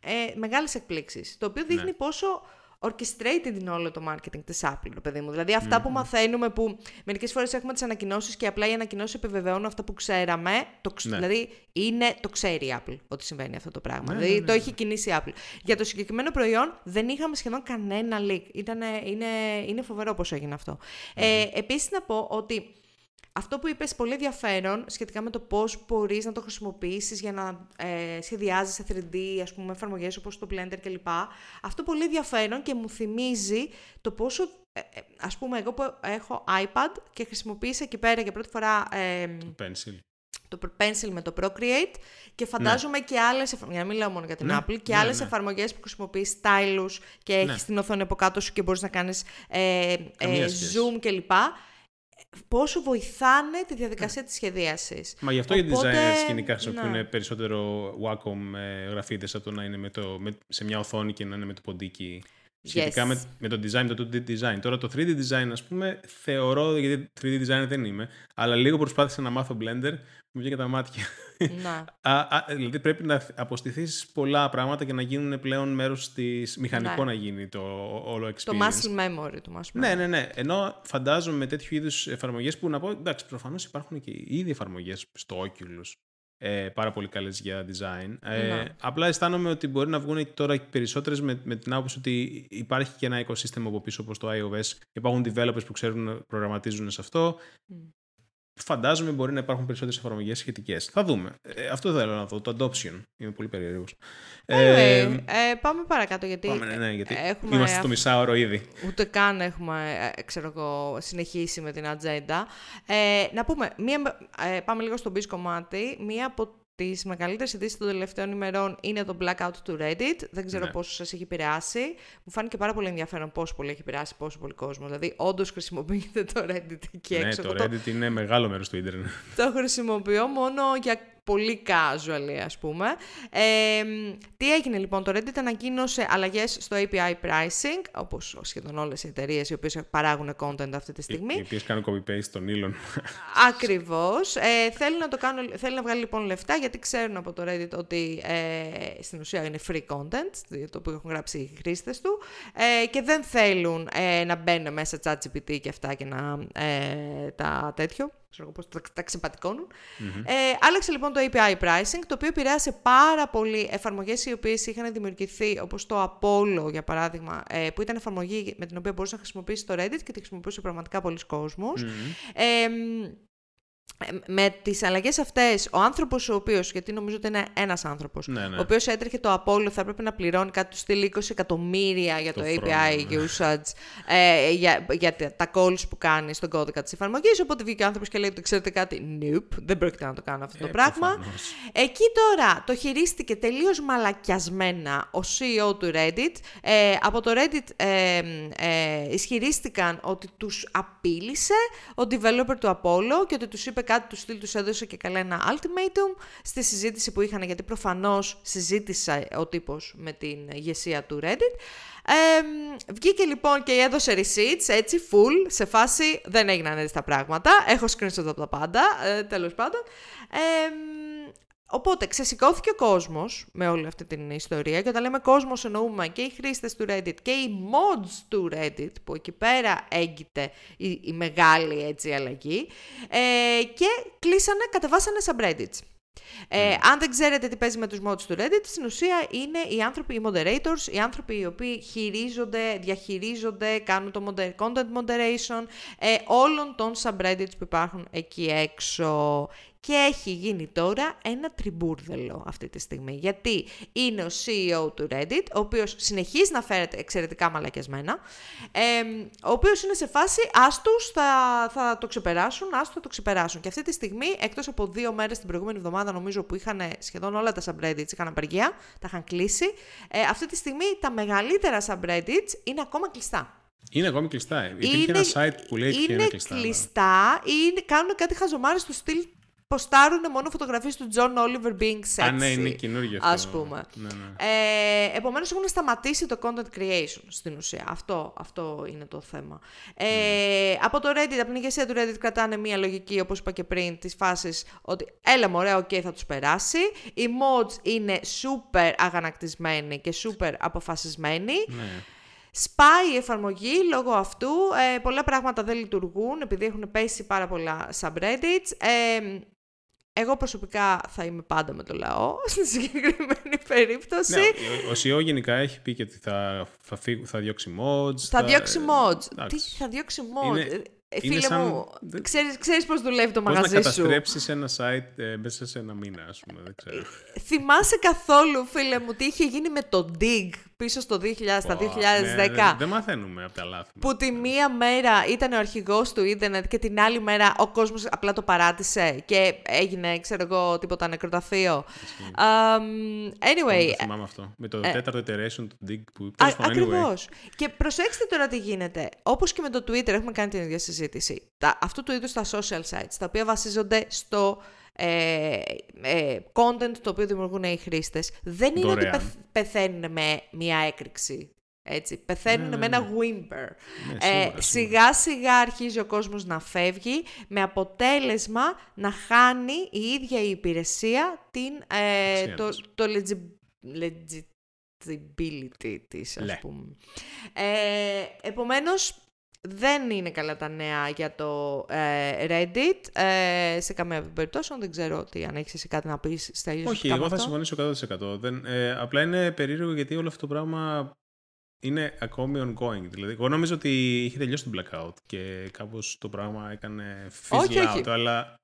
ε, μεγάλες εκπλήξεις, το οποίο δείχνει ναι. πόσο orchestrated είναι όλο το marketing της Apple, το παιδί μου. Δηλαδή που μαθαίνουμε που μερικές φορές έχουμε τις ανακοινώσεις και απλά οι ανακοινώσεις επιβεβαιώνουν αυτά που ξέραμε. Το, ναι. Δηλαδή είναι, το ξέρει η Apple ότι συμβαίνει αυτό το πράγμα. Ναι, δηλαδή ναι, το έχει κινήσει η Apple. Για το συγκεκριμένο προϊόν δεν είχαμε σχεδόν κανένα leak. Ήτανε, είναι, είναι φοβερό πώς έγινε αυτό. Ε, επίσης να πω ότι αυτό που είπες πολύ ενδιαφέρον σχετικά με το πώς μπορείς να το χρησιμοποιήσεις για να ε, σχεδιάζεις σε 3D, ας πούμε, εφαρμογές όπως το Blender κλπ. Αυτό πολύ ενδιαφέρον και μου θυμίζει το πόσο, ε, ε, ας πούμε, εγώ που έχω iPad και χρησιμοποίησα εκεί πέρα για πρώτη φορά... το Pencil. το Pencil με το Procreate και φαντάζομαι και άλλες, εφα- για να μην λέω μόνο για την Ναι, Apple, και ναι, άλλες ναι. εφαρμογές που χρησιμοποιείς stylus και έχεις Ναι. την οθόνη από κάτω σου και μπορείς να κάνεις ε, ε, Καμία σχέση. zoom κλπ. Πόσο βοηθάνε τη διαδικασία της σχεδίασης. Μα γι' αυτό οι Οπότε, designers γενικά χρησιμοποιούν ναι. περισσότερο Wacom ε, γραφίτες από το να είναι με το, με, σε μια οθόνη και να είναι με το ποντίκι. Σχετικά Yes. με, με το design, το 2D design. Τώρα το 3D design, ας πούμε, θεωρώ, γιατί 3D designer δεν είμαι, αλλά λίγο προσπάθησα να μάθω Blender, μου βγήκε τα μάτια. Να. Α, α, δηλαδή πρέπει να αποστηθείς πολλά πράγματα και να γίνουν πλέον μέρος της... μηχανικό Ναι. να γίνει το όλο experience. Το muscle memory του muscle Ναι, memory. ναι, ναι. Ενώ φαντάζομαι με τέτοιου είδους εφαρμογές που να πω, εντάξει, προφανώς υπάρχουν και ήδη εφαρμογές στο Oculus ε, πάρα πολύ καλές για design. Ε, Ναι. Απλά αισθάνομαι ότι μπορεί να βγουν τώρα περισσότερες με, με την άποψη ότι υπάρχει και ένα οικοσύστημα από πίσω όπως το iOS. Υπάρχουν developers που ξέρουν να προγραμματίζουν σε αυτό. Μμ. Φαντάζομαι μπορεί να υπάρχουν περισσότερες εφαρμογές σχετικές. Θα δούμε. Ε, αυτό θέλω να δω. Το adoption. Είμαι πολύ περίεργος. Anyway, ε, πάμε παρακάτω γιατί, πάμε, ναι, ναι, γιατί έχουμε είμαστε στο αυ- μισάωρο ήδη. ούτε καν έχουμε ε, ξέρω εγώ, συνεχίσει με την ατζέντα. Ε, να πούμε, μία, ε, πάμε λίγο στο biz κομμάτι. Μία από τις μεγαλύτερες ειδήσεις των τελευταίων ημερών είναι το blackout του Reddit. Δεν ξέρω Ναι. πόσο σας έχει επηρεάσει. Μου φάνηκε πάρα πολύ ενδιαφέρον πόσο πολύ έχει επηρεάσει πόσο πολύ κόσμο. Δηλαδή, όντως χρησιμοποιείτε το Reddit εκεί ναι, έξω. το Εγώ το, Reddit είναι μεγάλο μέρος του Ιντερνετ. το χρησιμοποιώ μόνο για πολύ casual, ας πούμε. Ε, τι έγινε λοιπόν, το Reddit ανακοίνωσε αλλαγές στο API pricing, όπως σχεδόν όλες οι εταιρείες οι οποίες παράγουν content αυτή τη στιγμή. Οι οποίες κάνουν copy-paste στον Elon. Ακριβώς. Ε, θέλει, να το κάνω, θέλει να βγάλει λοιπόν λεφτά γιατί ξέρουν από το Reddit ότι ε, στην ουσία είναι free content, το που έχουν γράψει οι χρήστες του ε, και δεν θέλουν ε, να μπαίνουν μέσα ChatGPT και αυτά και να ε, τα τέτοιο, ξέρω εγώ πώς, τα, τα ξεπατικώνουν. Ε, άλλαξε λοιπόν το API pricing, το οποίο επηρέασε πάρα πολύ εφαρμογές οι οποίες είχαν δημιουργηθεί, όπως το Apollo για παράδειγμα, ε, που ήταν εφαρμογή με την οποία μπορούσε να χρησιμοποιήσει το Reddit και τη χρησιμοποιούσε πραγματικά πολλοί κόσμος. Ε, με τις αλλαγές αυτές, ο άνθρωπος ο οποίος, γιατί νομίζω ότι είναι ένας άνθρωπος, Ναι, ναι. ο οποίος έτρεχε το Apollo θα έπρεπε να πληρώνει κάτι του στυλ 20 εκατομμύρια για το, Το API χρόνο, και usage, ε, για, για τα- τα calls που κάνει στον κώδικα της εφαρμογής, οπότε βγήκε ο άνθρωπος και λέει ότι ξέρετε κάτι, nope, δεν πρόκειται να το κάνω αυτό το Ε, πράγμα. προφανώς. Εκεί τώρα το χειρίστηκε τελείως μαλακιασμένα ο CEO του Reddit. Ε, από το Reddit ε, ε, ισχυρίστηκαν ότι τους απείλησε ο developer του Apollo και ότι τους είπε κάτι του στυλ, τους έδωσε και καλά ένα ultimatum στη συζήτηση που είχαν, γιατί προφανώς συζήτησε ο τύπος με την ηγεσία του Reddit. Ε, βγήκε λοιπόν και έδωσε receipts, έτσι, full, σε φάση δεν έγιναν έτσι τα πράγματα. Έχω screenshot από τα πάντα, ε, τέλος πάντων. Ε, Οπότε ξεσηκώθηκε ο κόσμος με όλη αυτή την ιστορία και όταν λέμε κόσμος εννοούμε και οι χρήστες του Reddit και οι mods του Reddit που εκεί πέρα έγκυται η, η μεγάλη έτσι αλλαγή ε, και κλείσανε, κατεβάσανε subreddits. Ε, Αν δεν ξέρετε τι παίζει με τους mods του Reddit, στην ουσία είναι οι άνθρωποι, οι moderators, οι άνθρωποι οι οποίοι χειρίζονται, διαχειρίζονται, κάνουν το moder- content moderation ε, όλων των subreddits που υπάρχουν εκεί έξω. Και έχει γίνει τώρα ένα τριμπούρδελο αυτή τη στιγμή. Γιατί είναι ο CEO του Reddit, ο οποίος συνεχίζει να φέρεται εξαιρετικά μαλακιασμένα, ε, ο οποίος είναι σε φάση άστους θα, θα το ξεπεράσουν, άστου θα το ξεπεράσουν. Και αυτή τη στιγμή, εκτός από δύο μέρες την προηγούμενη εβδομάδα, νομίζω που είχαν σχεδόν όλα τα subreddits, είχαν απεργία, τα είχαν κλείσει, ε, αυτή τη στιγμή τα μεγαλύτερα subreddits είναι ακόμα κλειστά. Είναι ακόμη κλειστά. Υπήρχε ένα site που λέει ότι είναι είναι κλειστά. κλειστά ή είναι- κάνουν κάτι χαζομάρες του στυλ ποστάρουν μόνο φωτογραφίες του John Oliver being sexy. Α, ναι, είναι καινούργιο αυτό. Ας πούμε. Ναι, ναι. Ε, επομένως έχουν σταματήσει το content creation στην ουσία. Αυτό, αυτό είναι το θέμα. Ε, Ναι. Από το Reddit, από την ηγεσία του Reddit κρατάνε μία λογική, όπως είπα και πριν, της φάσης ότι έλα μωρέ, οκ, θα τους περάσει. Οι mods είναι super αγανακτισμένοι και super αποφασισμένοι. ναι. Σπάει η εφαρμογή λόγω αυτού. Ε, πολλά πράγματα δεν λειτουργούν επειδή έχουν πέσει πάρα πολλά subreddits. Ε, εγώ προσωπικά θα είμαι πάντα με το λαό στη συγκεκριμένη περίπτωση. Ναι, ο- ο CEO γενικά έχει πει και ότι θα, θα, φύγ- θα διώξει mods. θα διώξει mods. Τι εντάξει. θα διώξει mods; Είναι- Ε, είναι φίλε σαν- μου, δεν- ξέρεις, ξέρεις πώς δουλεύει το Πώς να μαγαζί σου; καταστρέψεις ένα site ε, μέσα σε ένα μήνα, ας πούμε, δεν ξέρω. Θυμάσαι καθόλου, φίλε μου, τι είχε γίνει με το Dig πίσω στο 2000, στα 2010. Ναι, δεν δε μαθαίνουμε από τα λάθη. Που τη μία μέρα ήταν ο αρχηγός του ίντερνετ και την άλλη μέρα ο κόσμος απλά το παράτησε και έγινε, ξέρω εγώ, τίποτα νεκροταφείο. Um, anyway. Το θυμάμαι αυτό. Με το ε, τέταρτο iteration του Dig που Ακριβώς. Και προσέξτε τώρα τι γίνεται. Όπως και με το Twitter έχουμε κάνει την ίδια συζήτηση. Τα, αυτού του είδους τα social sites, τα οποία βασίζονται στο ε, ε, content το οποίο δημιουργούν οι χρήστες, δεν είναι ότι πεθαίνουν με μια έκρηξη. Έτσι, πεθαίνουν ναι, με ένα ναι. whimper. Ναι, ε, σιγά σιγά αρχίζει ο κόσμος να φεύγει με αποτέλεσμα να χάνει η ίδια η υπηρεσία την, ε, το, το legibility της, ας πούμε. Ε, επομένως, δεν είναι καλά τα νέα για το ε, Reddit. Ε, σε καμία περίπτωση, δεν ξέρω τι αν έχεις εσύ κάτι να πεις στα ίδια Όχι, εγώ θα συμφωνήσω 100%. Δεν, ε, απλά είναι περίεργο γιατί όλο αυτό το πράγμα είναι ακόμη ongoing. Δηλαδή, εγώ νομίζω ότι είχε τελειώσει το blackout και κάπως το πράγμα έκανε fizzle out, αλλά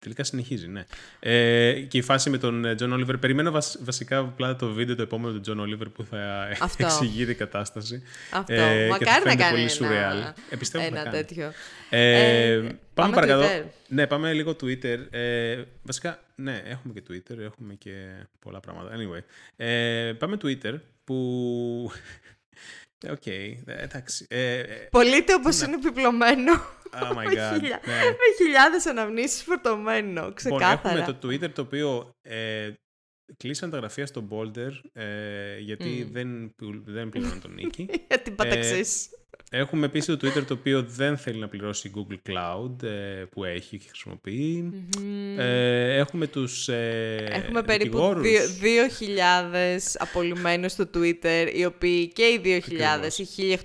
Τελικά συνεχίζει, ναι. Ε, και η φάση με τον John Oliver. Περιμένω βασικά απλά το βίντεο το επόμενο του John Oliver που θα Αυτό. εξηγεί την κατάσταση. Αυτό. Ε, Μακάρι να κάνει πολύ ένα, Ε, πιστεύω ένα να τέτοιο. Ε, ε, πάμε παρακάτω. Ναι, πάμε λίγο Twitter. Ε, βασικά, ναι, έχουμε και Twitter, έχουμε και πολλά πράγματα. Anyway, ε, πάμε Twitter που... Ok, okay, εντάξει. Ε, Πωλείται όπως είναι επιπλωμένο. Oh my God. ναι. Με χιλιάδες αναμνήσεις φορτωμένο, ξεκάθαρα. Λοιπόν, έχουμε το Twitter το οποίο ε, κλείσαν τα γραφεία στο Boulder ε, γιατί mm. δεν, δεν πληρώνουν το νοίκι. γιατί μπαταξής. Έχουμε επίσης το Twitter το οποίο δεν θέλει να πληρώσει Google Cloud ε, που έχει και χρησιμοποιεί Ε, έχουμε τους ε, Έχουμε περίπου 2.000 απολυμμένους στο Twitter, οι οποίοι και οι 2.000, οι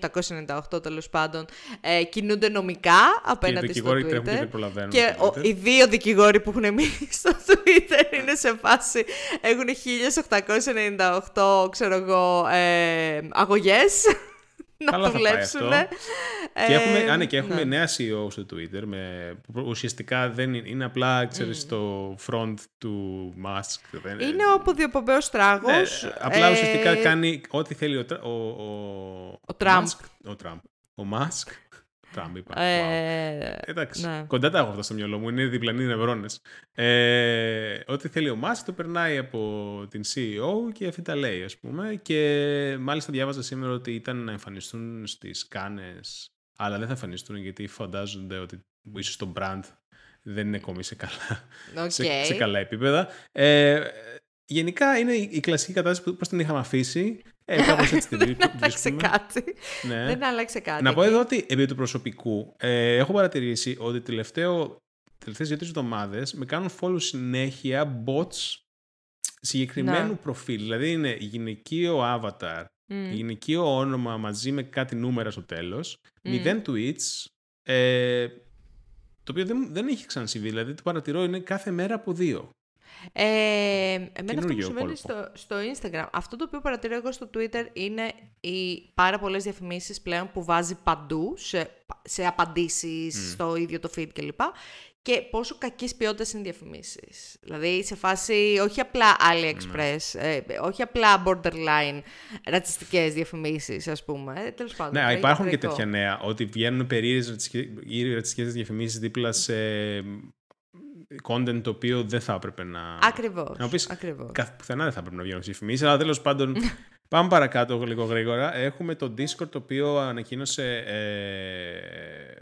1.898 τέλος πάντων, ε, κινούνται νομικά απέναντι στο Twitter. Και, και ο, οι δύο δικηγόροι που έχουν μείνει στο Twitter είναι σε φάση, έχουν 1.898, ξέρω εγώ, ε, αγωγές να Καλά δουλέψουν. Και έχουμε, α, ναι, και έχουμε ναι. νέα CEO στο Twitter, με, που ουσιαστικά δεν είναι, είναι απλά, ξέρεις, mm. το front του Musk. Είναι ο αποδιοπομπαίος τράγος. Ναι, απλά ε... ουσιαστικά κάνει ό,τι θέλει ο, ο, ο, ο Τραμπ. Ο Τραμπ. Ο Musk Τραμπ, είπα. Ε, Εντάξει. Ναι. Κοντά τα έχω αυτά στο μυαλό μου. Είναι διπλανοί νευρώνες. Ε, ό,τι θέλει ο Μάσκ το περνάει από την CEO και αυτή τα λέει, ας πούμε. Και μάλιστα διάβαζα σήμερα ότι ήταν να εμφανιστούν στις κάνες, αλλά δεν θα εμφανιστούν γιατί φαντάζονται ότι ίσως το brand δεν είναι ακόμη σε καλά, okay. σε, σε, καλά επίπεδα. Ε, γενικά είναι η κλασική κατάσταση που πώς την είχαμε αφήσει. Ε, κάπως έτσι την Δεν άλλαξε κάτι. Ναι. Δεν άλλαξε κάτι. Να πω εδώ ότι επί του προσωπικού ε, έχω παρατηρήσει ότι τελευταίο, τελευταίες δύο-τρεις εβδομάδες με κάνουν follow συνέχεια bots συγκεκριμένου ναι. προφίλ. Δηλαδή είναι γυναικείο avatar, mm. γυναικείο όνομα μαζί με κάτι νούμερα στο τέλος, mm. μηδέν tweets, ε, το οποίο δεν, δεν έχει ξανασυμβεί. Δηλαδή το παρατηρώ είναι κάθε μέρα από δύο. Ε, εμένα αυτό που συμβαίνει στο, στο Instagram. Αυτό το οποίο παρατηρώ εγώ στο Twitter είναι οι πάρα πολλές διαφημίσεις πλέον που βάζει παντού σε, σε απαντήσεις στο ίδιο το feed κλπ. Και πόσο κακής ποιότητας είναι οι διαφημίσεις. Δηλαδή σε φάση όχι απλά AliExpress, ναι. ε, όχι απλά borderline ρατσιστικές διαφημίσεις ας πούμε. Ε, τέλος πάντων. Ναι, υπάρχουν και τέτοια νέα, ότι βγαίνουν περίεργες ρατσιστικές διαφημίσεις δίπλα σε content το οποίο δεν θα έπρεπε να. Ακριβώς. Να πεις. Πουθενά δεν θα έπρεπε να βγαίνουν διαφημίσει, αλλά τέλος πάντων. Πάμε παρακάτω λίγο γρήγορα. Έχουμε το Discord το οποίο ανακοίνωσε. Ε,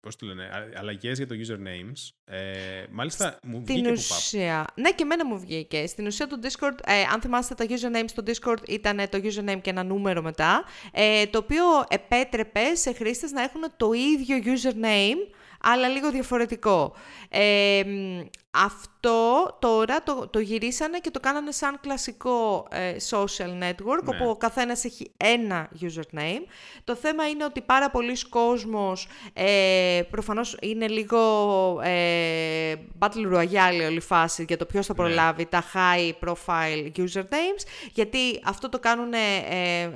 πώς το λένε, αλλαγές για το usernames. Ε, μάλιστα μου βγήκε Στην ουσία, ναι και εμένα μου βγήκε. Στην ουσία το Discord, ε, αν θυμάστε τα usernames στο Discord ήταν το username και ένα νούμερο μετά, ε, το οποίο επέτρεπε σε χρήστες να έχουν το ίδιο username αλλά λίγο διαφορετικό. Ε, αυτό τώρα το, το γυρίσανε και το κάνανε σαν κλασικό ε, social network, ναι. όπου ο καθένας έχει ένα username. Το θέμα είναι ότι πάρα πολλοί κόσμος, ε, προφανώς είναι λίγο ε, battle royale όλη φάση για το ποιος θα ναι. προλάβει τα high profile usernames, γιατί αυτό το κάνουν ε,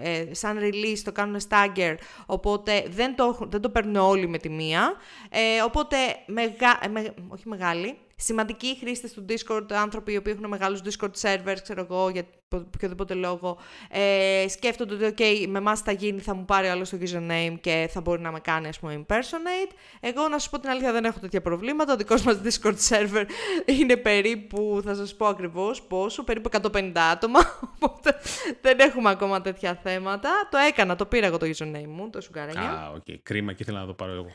ε, σαν release, το κάνουν stagger, οπότε δεν το, δεν το παίρνουν όλοι με τη μία. Ε, οπότε, μεγα, όχι μεγάλη, σημαντικοί χρήστε του Discord, άνθρωποι οι οποίοι έχουν μεγάλους Discord servers, ξέρω εγώ, για, οποιοδήποτε λόγο ε, σκέφτονται ότι ok, με εμάς θα γίνει, θα μου πάρει άλλο το username και θα μπορεί να με κάνει ας πούμε impersonate. Εγώ να σου πω την αλήθεια δεν έχω τέτοια προβλήματα. Ο δικός μας Discord server είναι περίπου, θα σας πω ακριβώς πόσο, περίπου 150 άτομα, οπότε δεν έχουμε ακόμα τέτοια θέματα. Το έκανα, το πήρα εγώ το username μου, το Sugarenia. Α, ok. Okay. Κρίμα και ήθελα να το πάρω εγώ.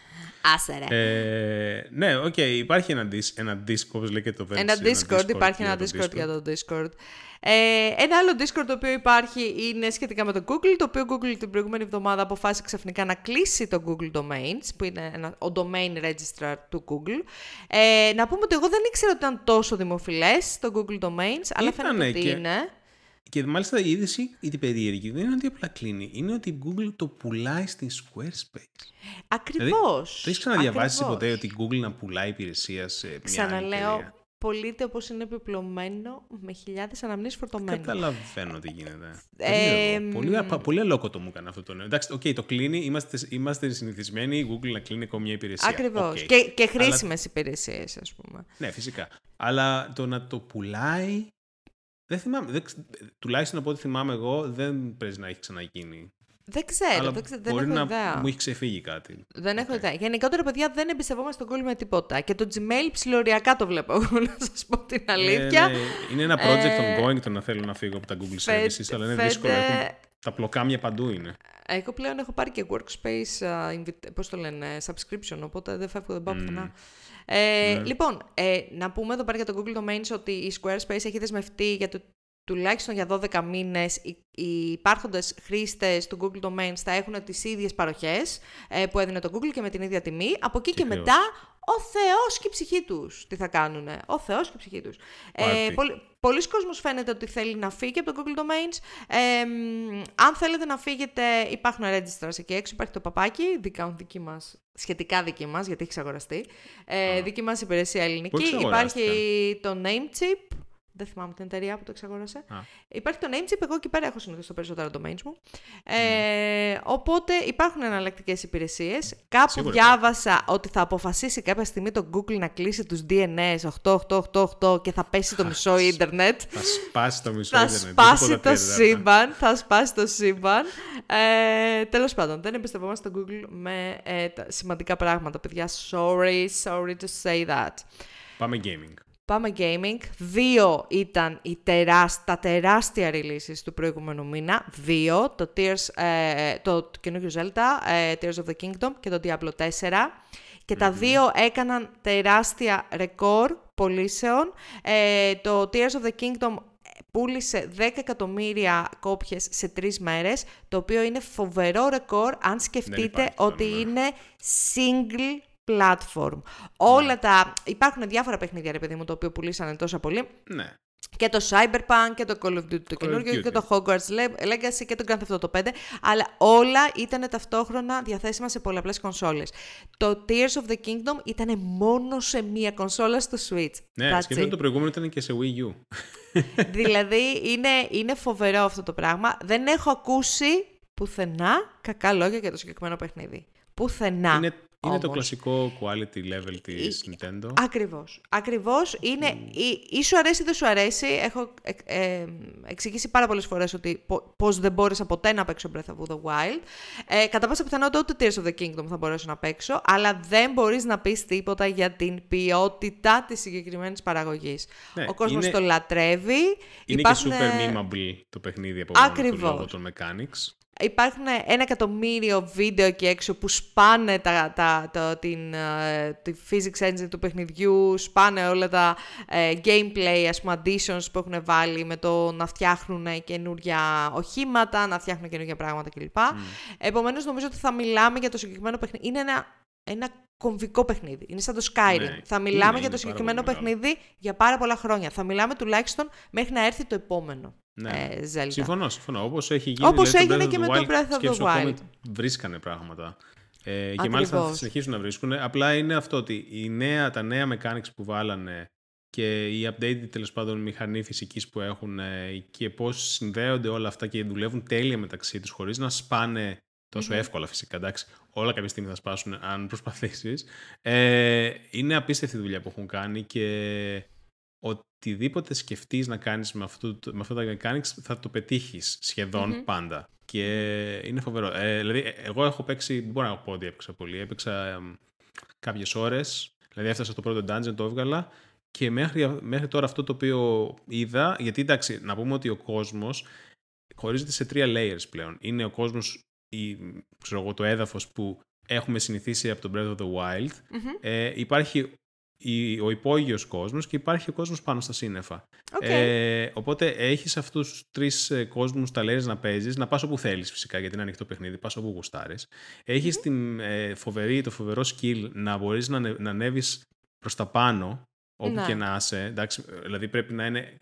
Άσε ρε. Ε, ναι, ok. Okay. Υπάρχει ένα, ένα Discord, όπως λέγεται το Ένα Discord, υπάρχει ένα Discord, για το Discord. Ε, ένα άλλο Discord το οποίο υπάρχει είναι σχετικά με το Google, το οποίο Google την προηγούμενη εβδομάδα αποφάσισε ξαφνικά να κλείσει το Google Domains, που είναι ένα, ο domain registrar του Google. Ε, να πούμε ότι εγώ δεν ήξερα ότι ήταν τόσο δημοφιλές το Google Domains, αλλά φαίνεται ότι και... είναι. Και μάλιστα η είδηση, η περίεργη, δεν είναι ότι απλά κλείνει. Είναι ότι η Google το πουλάει στην Squarespace. Ακριβώς. Δηλαδή, το έχεις ξαναδιαβάσει ποτέ ότι η Google να πουλάει υπηρεσία σε μια Ξαναλέω, εταιρεία; Πωλείται όπως είναι επιπλωμένο με χιλιάδες αναμνήσεις φορτωμένο. Καταλαβαίνω τι γίνεται. Ε, πολύ, πολύ αλόκοτο μου έκανε αυτό το νέο. Εντάξει, okay, το κλείνει, είμαστε, είμαστε συνηθισμένοι η Google να κλείνει ακόμα μια υπηρεσία. Ακριβώς. Okay. Και, και χρήσιμες Αλλά... υπηρεσίες, ας πούμε. Ναι, φυσικά. Αλλά το να το πουλάει δεν θυμάμαι. Δεν, τουλάχιστον από ό,τι θυμάμαι εγώ, δεν πρέπει να έχει ξαναγίνει. Δεν ξέρω, Αλλά δεν, ξέρω, δεν μπορεί έχω να ιδέα. μου έχει ξεφύγει κάτι. Δεν έχω Okay. ιδέα. Γενικότερα, παιδιά, δεν εμπιστευόμαστε τον Google με τίποτα. Και το Gmail ψιλοριακά το βλέπω εγώ, να σας πω την αλήθεια. Ε, ναι. Είναι ένα project Ε, ongoing το να θέλω να φύγω από τα Google φε- Services, αλλά είναι φαίνεται- δύσκολο. Έχουν, τα πλοκάμια παντού είναι. Εγώ πλέον έχω πάρει και workspace, uh, invita- πώς το λένε, subscription, οπότε δεν φεύγω, δεν πάω πουθενά. Ε, Ναι. Λοιπόν, ε, να πούμε εδώ πέρα για το Google Domains ότι η Squarespace έχει δεσμευτεί για το τουλάχιστον για 12 μήνες οι, οι υπάρχοντες χρήστες του Google Domains θα έχουν τις ίδιες παροχές ε, που έδινε το Google και με την ίδια τιμή. Από εκεί και, Και χρέος. μετά ο Θεός και η ψυχή τους τι θα κάνουν. Ο Θεός και η ψυχή τους. Ε, Πάρτι. πολλοί, πολλοί κόσμος φαίνεται ότι θέλει να φύγει από το Google Domains. Ε, μ, αν θέλετε να φύγετε υπάρχουν registrars εκεί έξω. Υπάρχει το παπάκι, δικά, δική μας, σχετικά δική μας γιατί έχει εξαγοραστεί. Ε, Α. δική μας υπηρεσία ελληνική. Πού Υπάρχει εξαγοράστηκαν; το Namecheap. Δεν θυμάμαι την εταιρεία που το εξαγόρασε. Α. Υπάρχει το Namecheap, εγώ εκεί πέρα έχω συνήθω τα περισσότερα domains μου. Ε, οπότε υπάρχουν εναλλακτικές υπηρεσίες. Κάπου Σίγουρα διάβασα ότι θα αποφασίσει κάποια στιγμή το Google να κλείσει τους DNS 8888 και θα πέσει το μισό ίντερνετ. Θα σπάσει το μισό Θα ίντερνετ. σπάσει Τίποτα το τέτοιο, σύμπαν, θα σπάσει το σύμπαν. Ε, τέλος πάντων, δεν εμπιστευόμαστε το Google με ε, τα σημαντικά πράγματα, παιδιά. Sorry, sorry to say that. Πάμε gaming. Πάμε gaming. Δύο ήταν οι τεράσ, τα τεράστια releases του προηγούμενου μήνα. Δύο. Το, Tears, ε, το καινούριο Zelda, ε, Tears of the Kingdom και το Diablo 4. Και τα δύο έκαναν τεράστια ρεκόρ πωλήσεων. Ε, το Tears of the Kingdom πούλησε 10 εκατομμύρια κόπιες σε τρεις μέρες, το οποίο είναι φοβερό ρεκόρ αν σκεφτείτε υπάρχει αυτό ότι νούμερο. είναι single platform. Όλα τα... Υπάρχουν διάφορα παιχνίδια, ρε παιδί μου, το οποίο πουλήσανε τόσο πολύ. Ναι. Και το Cyberpunk και το Call of Duty το of καινούργιο και Duty. το Hogwarts Le- Legacy και το Grand Theft Auto 5, αλλά όλα ήταν ταυτόχρονα διαθέσιμα σε πολλαπλές κονσόλες. Το Tears of the Kingdom ήταν μόνο σε μία κονσόλα στο Switch. Ναι, That's σκέφτομαι it. το προηγούμενο ήταν και σε Wii U. δηλαδή είναι, είναι φοβερό αυτό το πράγμα. Δεν έχω ακούσει πουθενά κακά λόγια για το συγκεκριμένο παιχνίδι. Πουθενά. είναι είναι το όμως. κλασικό quality level της Nintendo. Ακριβώς. Ακριβώς. Είναι, ή, ή σου αρέσει ή δεν σου αρέσει. Έχω ε, ε, εξηγήσει πάρα πολλές φορές ότι πο- πώς δεν μπόρεσα ποτέ να παίξω Breath of the Wild. Ε, κατά πάσα πιθανότητα ούτε Tears of the Kingdom θα μπορέσω να παίξω, αλλά δεν μπορείς να πεις τίποτα για την ποιότητα της συγκεκριμένης παραγωγής. Ναι, Ο κόσμος είναι- το λατρεύει. Είναι Υπάρχουν, και super ε, memeable το παιχνίδι από μόνο του Ακριβώς. λόγω των mechanics. Υπάρχουν ένα εκατομμύριο βίντεο εκεί έξω που σπάνε τα, τα, τα, την, ε, τη physics engine του παιχνιδιού, σπάνε όλα τα ε, gameplay, ας πούμε, additions που έχουν βάλει με το να φτιάχνουν καινούργια οχήματα, να φτιάχνουν καινούργια πράγματα κλπ. Επομένως, νομίζω ότι θα μιλάμε για το συγκεκριμένο παιχνίδι. Είναι ένα, ένα κομβικό παιχνίδι. Είναι σαν το Skyrim. Ναι, θα μιλάμε είναι, για το είναι συγκεκριμένο πάρα πολύ παιχνίδι για πάρα πολλά χρόνια. Θα μιλάμε τουλάχιστον μέχρι να έρθει το επόμενο Ναι. ε, Zelda. Συμφωνώ, συμφωνώ. Όπως έχει γίνει Όπως δηλαδή, το έγινε Breath και of με the το Wild, Breath of the σκέψου ακόμη Wild. βρίσκανε πράγματα. Ε, και Ακριβώς. μάλιστα θα συνεχίσουν να βρίσκουν. Απλά είναι αυτό ότι η νέα, τα νέα mechanics που βάλανε και η updated τέλος πάντων μηχανή φυσικής που έχουν ε, και πώς συνδέονται όλα αυτά και δουλεύουν τέλεια μεταξύ τους χωρίς να σπάνε τόσο εύκολα φυσικά, εντάξει. Όλα κάποια στιγμή θα σπάσουν αν προσπαθήσεις. Ε, είναι απίστευτη η δουλειά που έχουν κάνει και ο, οτιδήποτε σκεφτείς να κάνεις με, αυτό, με αυτά τα mechanics θα το πετύχεις σχεδον πάντα. Και είναι φοβερό. Ε, δηλαδή, ε, εγώ έχω παίξει, δεν μπορώ να πω ότι έπαιξα πολύ, έπαιξα ε, κάποιες ώρες, δηλαδή έφτασα στο πρώτο dungeon, το έβγαλα και μέχρι, μέχρι τώρα αυτό το οποίο είδα, γιατί εντάξει, να πούμε ότι ο κόσμος χωρίζεται σε τρία layers πλέον. Είναι ο κόσμος, η, ξέρω εγώ, το έδαφος που έχουμε συνηθίσει από το Breath of the Wild. Ε, υπάρχει ο υπόγειος κόσμος και υπάρχει ο κόσμος πάνω στα σύννεφα. Ε, οπότε έχεις αυτούς τους τρεις ε, κόσμους τα layers να παίζεις, να πας όπου θέλεις φυσικά γιατί είναι ανοιχτό παιχνίδι, πας όπου γουστάρεις. Έχεις την, ε, φοβερή, το φοβερό skill να μπορείς να, να ανέβεις προς τα πάνω όπου ναι. και να είσαι. Εντάξει, δηλαδή πρέπει να είναι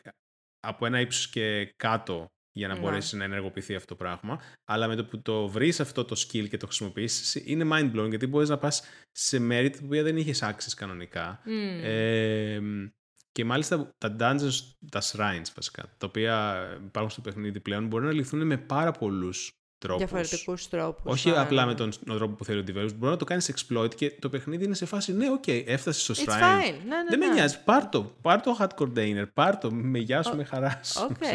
από ένα ύψος και κάτω για να ναι. μπορέσει να ενεργοποιηθεί αυτό το πράγμα. Αλλά με το που το βρεις αυτό το skill και το χρησιμοποιήσει, είναι mind blowing γιατί μπορείς να πας σε μέρη τα οποία δεν είχες access κανονικά. Ε, και μάλιστα τα dungeons, τα shrines βασικά, τα οποία υπάρχουν στο παιχνίδι πλέον, μπορεί να λυθούν με πάρα πολλούς τρόπους. Διαφορετικούς τρόπους. Όχι απλά με τον τρόπο που θέλει ο developer. Μπορεί να το κάνεις exploit και το παιχνίδι είναι σε φάση ναι, ok, okay, έφτασε στο shrine. It's fine. Ναι, ναι, Δεν με ναι. νοιάζει. Πάρ το. Πάρ το heart container. Πάρ το. Με γεια σου, με χαράς σου. Οκ.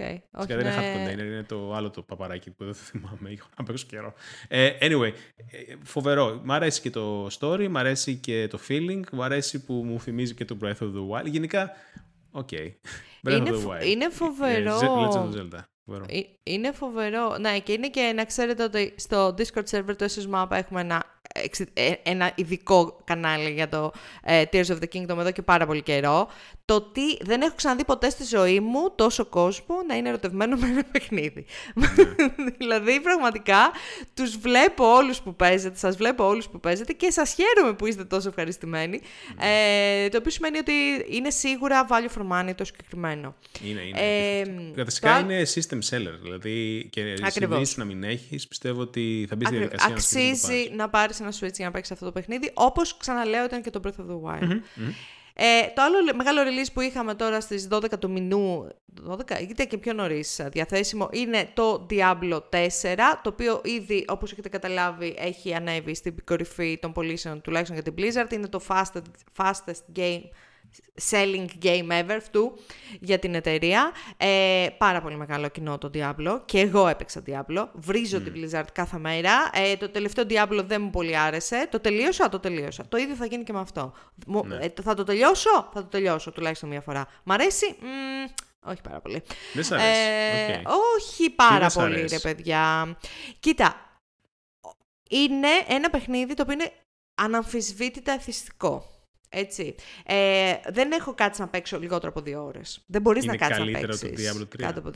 Okay, okay. δεν είναι heart container, είναι το άλλο το παπαράκι που δεν το θυμάμαι. Έχω να παίξω καιρό. Ε, anyway, ε, φοβερό. Μ' αρέσει και το story, μ' αρέσει και το feeling, μ' αρέσει που μου θυμίζει και το Breath of the Wild. Γενικά, ok. Okay. Είναι, είναι ε, φοβερό. Legend of Zelda. Ε, είναι φοβερό. Ναι, και είναι και να ξέρετε ότι στο Discord server του SS Map έχουμε ένα, ε, ένα ειδικό κανάλι για το ε, Tears of the Kingdom εδώ και πάρα πολύ καιρό. Το ότι δεν έχω ξαναδεί ποτέ στη ζωή μου τόσο κόσμο να είναι ερωτευμένο με ένα παιχνίδι. Ναι. δηλαδή, πραγματικά, τους βλέπω όλους που παίζετε, σας βλέπω όλους που παίζετε και σας χαίρομαι που είστε τόσο ευχαριστημένοι. Ναι. Ε, το οποίο σημαίνει ότι είναι σίγουρα value for money το συγκεκριμένο. Είναι, είναι. Ε, είναι system seller. Δηλαδή και συνήθως να μην έχεις, πιστεύω ότι θα μπεις στη διαδικασία Αξίζει να, να πάρεις ένα Switch για να παίξει αυτό το παιχνίδι. Όπως ξαναλέω, ήταν και το Breath of the Wild. Ε, το άλλο μεγάλο release που είχαμε τώρα στις 12 του μηνού, 12, είτε και πιο νωρίς διαθέσιμο, είναι το Diablo 4, το οποίο ήδη, όπως έχετε καταλάβει, έχει ανέβει στην κορυφή των πωλήσεων, τουλάχιστον για την Blizzard. Είναι το fastest, fastest game selling game ever του για την εταιρεία. Ε, πάρα πολύ μεγάλο κοινό το Diablo και εγώ έπαιξα Diablo. Βρίζω mm. την Blizzard κάθε μέρα. Ε, το τελευταίο Diablo δεν μου πολύ άρεσε. Το τελείωσα, το τελείωσα. Το ίδιο θα γίνει και με αυτό. Ναι. Ε, θα το τελειώσω, θα το τελειώσω τουλάχιστον μία φορά. Μ' αρέσει, όχι πάρα πολύ. Δεν σ' αρέσει. Ε, Όχι πάρα πολύ, ρε παιδιά. Κοίτα, είναι ένα παιχνίδι το οποίο είναι αναμφισβήτητα εθιστικό. Έτσι. Ε, δεν έχω κάτσει να παίξω λιγότερο από δύο ώρες. Δεν μπορείς να κάτσεις να παίξει. Είναι καλύτερο το Diablo 3. Από...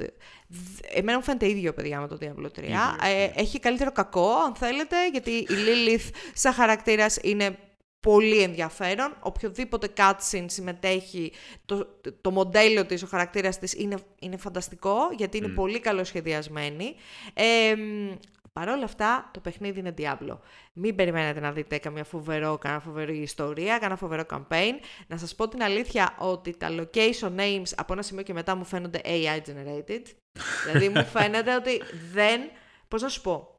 Εμένα μου φαίνεται ίδιο, παιδιά, με το Diablo 3. ε, έχει καλύτερο κακό, αν θέλετε, γιατί η Lilith σαν χαρακτήρας είναι πολύ ενδιαφέρον. Οποιοδήποτε cutscene συμμετέχει, το, το μοντέλο της, ο χαρακτήρας της είναι, είναι φανταστικό, γιατί είναι πολύ καλοσχεδιασμένη. Ε, Παρ' όλα αυτά, το παιχνίδι είναι Diablo. Μην περιμένετε να δείτε καμία φοβερό, καμία φοβερή ιστορία, κανένα φοβερό campaign. Να σας πω την αλήθεια ότι τα location names από ένα σημείο και μετά μου φαίνονται AI generated. δηλαδή μου φαίνεται ότι δεν... Πώς να σου πω,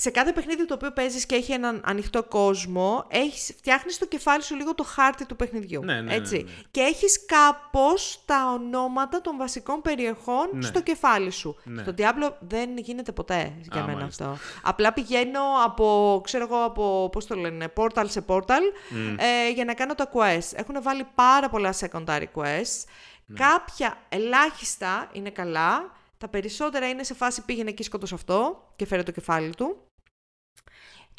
σε κάθε παιχνίδι το οποίο παίζεις και έχει έναν ανοιχτό κόσμο, έχεις, φτιάχνεις το κεφάλι σου λίγο το χάρτη του παιχνιδιού. Ναι, ναι, έτσι. Ναι, ναι. Και έχεις κάπως τα ονόματα των βασικών περιεχών στο κεφάλι σου. Στο Diablo δεν γίνεται ποτέ για μένα αυτό. Απλά πηγαίνω από, ξέρω εγώ, από, πώς το λένε, portal σε portal ε, για να κάνω τα quests. Έχουν βάλει πάρα πολλά secondary quests. Κάποια ελάχιστα είναι καλά. Τα περισσότερα είναι σε φάση πήγαινε εκεί σκότωσε αυτό και φέρε το κεφάλι του.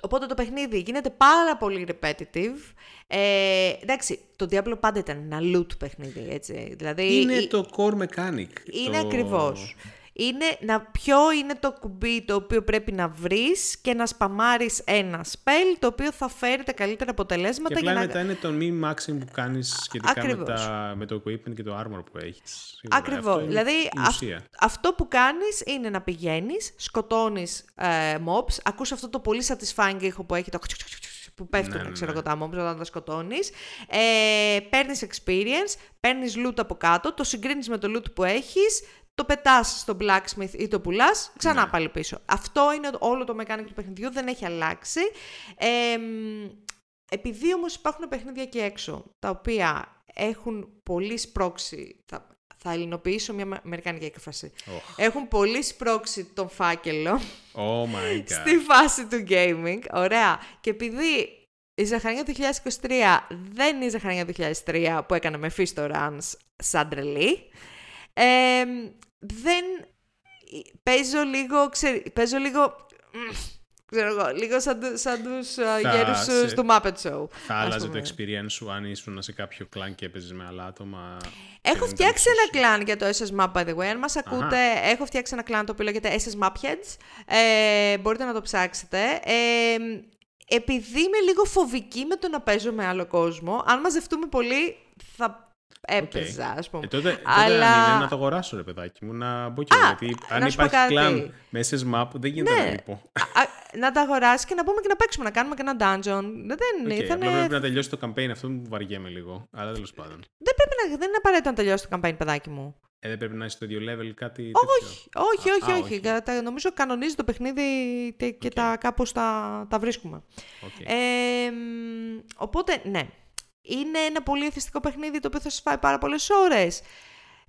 Οπότε το παιχνίδι γίνεται πάρα πολύ repetitive. Ε, εντάξει, το Diablo πάντα ήταν ένα loot παιχνίδι, έτσι. Δηλαδή, είναι το core mechanic. Είναι το... ακριβώς είναι να ποιο είναι το κουμπί το οποίο πρέπει να βρεις και να σπαμάρεις ένα spell το οποίο θα φέρει τα καλύτερα αποτελέσματα. Και απλά για μετά είναι το μη maximum που κάνεις σχετικά με, τα, με, το equipment και το armor που έχεις. Ακριβώς. δηλαδή αυτό που κάνεις είναι να πηγαίνεις, σκοτώνεις ε, mobs, ακούς αυτό το πολύ satisfying ήχο που έχει το που πέφτουν, ναι, ναι, ξέρω εγώ, ναι. τα mobs όταν τα σκοτώνεις. Ε, παίρνεις experience, παίρνεις loot από κάτω, το συγκρίνεις με το loot που έχεις, το πετάς στο blacksmith ή το πουλάς, ξανά ναι. πάλι πίσω. Αυτό είναι όλο το mechanic του παιχνιδιού, δεν έχει αλλάξει. Ε, επειδή όμως υπάρχουν παιχνίδια και έξω, τα οποία έχουν πολύ σπρώξει, θα, θα ελληνοποιήσω μια με- αμερικάνικη έκφραση. Οχ. Έχουν πολύ σπρώξει τον φάκελο Oh my god. στη φάση του gaming. Ωραία. Και επειδή η Ζαχαρία του 2023 δεν είναι η Ζαχαρία του 2003 που έκανε με Fisto Runs σαν τρελή, ε, δεν παίζω λίγο, ξέρει, παίζω λίγο, μ, ξέρω εγώ, λίγο σαν, του- σαν τους α, Θα γέρους σε- τους Muppet Show. Θα ας άλλαζε το πούμε. experience σου αν ήσουν σε κάποιο κλάν και έπαιζες με άλλα άτομα. Έχω και δεν φτιάξει ήταν ένα κλάν για το SS Map, by the way. Αν μας ακούτε, έχω φτιάξει ένα κλάν το οποίο λέγεται SS Mapheads. Ε, μπορείτε να το ψάξετε. Ε, επειδή είμαι λίγο φοβική με το να παίζω με άλλο κόσμο, αν μαζευτούμε πολύ θα έπαιζα, ας πούμε. Ε, τότε, τότε Αλλά- αν είναι να το αγοράσω, ρε παιδάκι μου, να μπω και εγώ, Γιατί αν να σου πω υπάρχει κάτι. κλάν με SS Map, δεν γίνεται Ναι. να λείπω. Α, να τα αγοράσει και να πούμε και να παίξουμε, να κάνουμε και ένα dungeon. Δεν, Okay, ήτανε- απλά πρέπει να τελειώσει το campaign αυτό που βαριέμαι λίγο. Αλλά τέλος πάντων. δεν, πρέπει να, δεν είναι απαραίτητο να τελειώσει το campaign, παιδάκι μου. Ε, δεν πρέπει να είσαι στο ίδιο level κάτι τέτοιο. Όχι, όχι, Α, όχι, α, όχι. όχι. Κατα- νομίζω κανονίζει το παιχνίδι και, και τα κάπως τα, τα βρίσκουμε. Οκ. Ε, μ, οπότε, ναι. Είναι ένα πολύ εθιστικό παιχνίδι το οποίο θα σας φάει πάρα πολλές ώρες.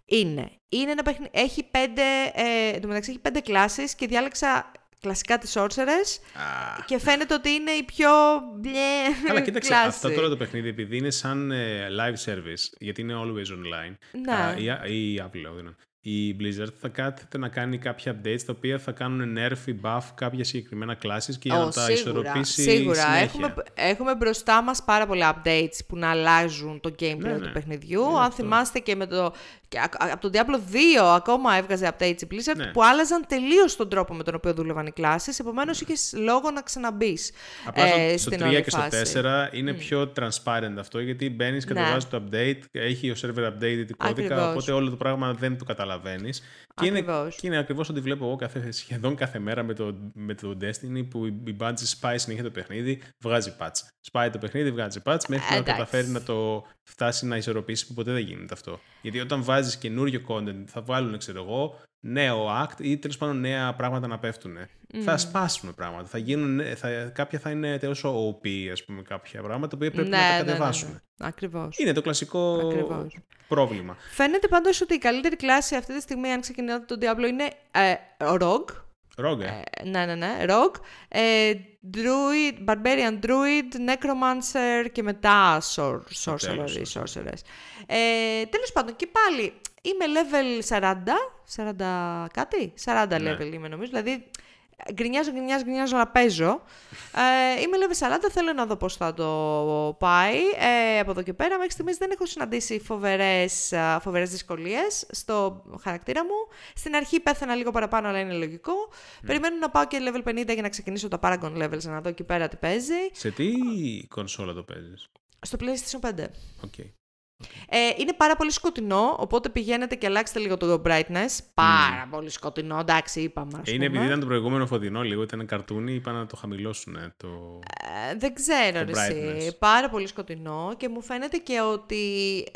Είναι. Είναι ένα παιχνίδι... Έχει πέντε... Ε, εν τω μεταξύ έχει πέντε κλάσεις και διάλεξα κλασικά τη sorceress Α, και φαίνεται ότι είναι η πιο μπλε Καλά, κοίταξε, κλάση. αυτό τώρα το παιχνίδι επειδή είναι σαν ε, live service, γιατί είναι always online. Ναι. α, η, η Apple, λέω, δεν είναι. Η Blizzard θα κάθεται να κάνει κάποια updates τα οποία θα κάνουν nerf ή buff κάποια συγκεκριμένα classes και για Ω, να τα σίγουρα, ισορροπήσει σίγουρα. συνέχεια. Έχουμε, έχουμε μπροστά μας πάρα πολλά updates που να αλλάζουν το gameplay Ναι, του ναι. παιχνιδιού. Είναι Αν αυτό. θυμάστε και με το... Και α- α- από τον Diablo 2 ακόμα έβγαζε updates η Blizzard Ναι. που άλλαζαν τελείως τον τρόπο με τον οποίο δούλευαν οι κλάσεις. Επομένως είχες λόγο να ξαναμπείς Απλά στο, ε, στο στην 3 όλη και στο φάση. 4 είναι πιο transparent αυτό γιατί μπαίνεις, Ναι. κατεβάζεις το update, έχει ο server updated κώδικα, Ακριβώς. οπότε όλο το πράγμα δεν το καταλαβαίνεις. Και είναι, Ακριβώς. και είναι ακριβώς ό,τι βλέπω εγώ κάθε, σχεδόν κάθε μέρα με το, με το Destiny που η, η Bungie σπάει συνέχεια το παιχνίδι, βγάζει patch. Σπάει το παιχνίδι, βγάζει patch μέχρι να Εντάξει. καταφέρει να το φτάσει να ισορροπήσει που ποτέ δεν γίνεται αυτό. Γιατί όταν βάζεις καινούριο content θα βάλουν, ξέρω εγώ, νέο act ή τέλος πάντων νέα πράγματα να πέφτουν. Θα σπάσουν πράγματα. Θα γίνουν, θα, κάποια θα είναι τόσο OP, ας πούμε, κάποια πράγματα τα οποία πρέπει ναι, να τα ναι, ναι, κατεβάσουν. ναι. Ακριβώς. Είναι το κλασικό Ακριβώς. πρόβλημα. Φαίνεται πάντως ότι η καλύτερη κλάση αυτή τη στιγμή, αν ξεκινάτε τον Diablo, είναι ε, Rogue. Ρόγκα. Ε, ναι, ναι, ναι. Rogue. Ε, Druid, Barbarian Druid, Necromancer και μετά sor, Sorcerer τέλος, ή sorcerer. Sorceress. Ε, τέλος πάντων, και πάλι είμαι level 40, 40 κάτι, 40 Ναι. level είμαι νομίζω, δηλαδή γκρινιάζω, γκρινιάζω, γκρινιάζω, αλλά παίζω. Ε, είμαι level 40, θέλω να δω πώς θα το πάει. Ε, από εδώ και πέρα, μέχρι στιγμής δεν έχω συναντήσει φοβερές, α, φοβερές δυσκολίες στο χαρακτήρα μου. Στην αρχή πέθανα λίγο παραπάνω, αλλά είναι λογικό. Περιμένω να πάω και level 50 για να ξεκινήσω τα Paragon levels, να δω εκεί πέρα τι παίζει. Σε τι κονσόλα το παίζεις; Στο PlayStation 5. Οκ. Ε, είναι πάρα πολύ σκοτεινό, οπότε πηγαίνετε και αλλάξτε λίγο το brightness. Πάρα πολύ σκοτεινό, εντάξει, είπαμε. ας Ε, Είναι επειδή πούμε. ήταν το προηγούμενο φωτεινό λίγο, ήταν καρτούνι, είπα να το χαμηλώσουν. ε, Το... Ε, δεν ξέρω, Το ρε εσύ. brightness. Πάρα πολύ σκοτεινό και μου φαίνεται και ότι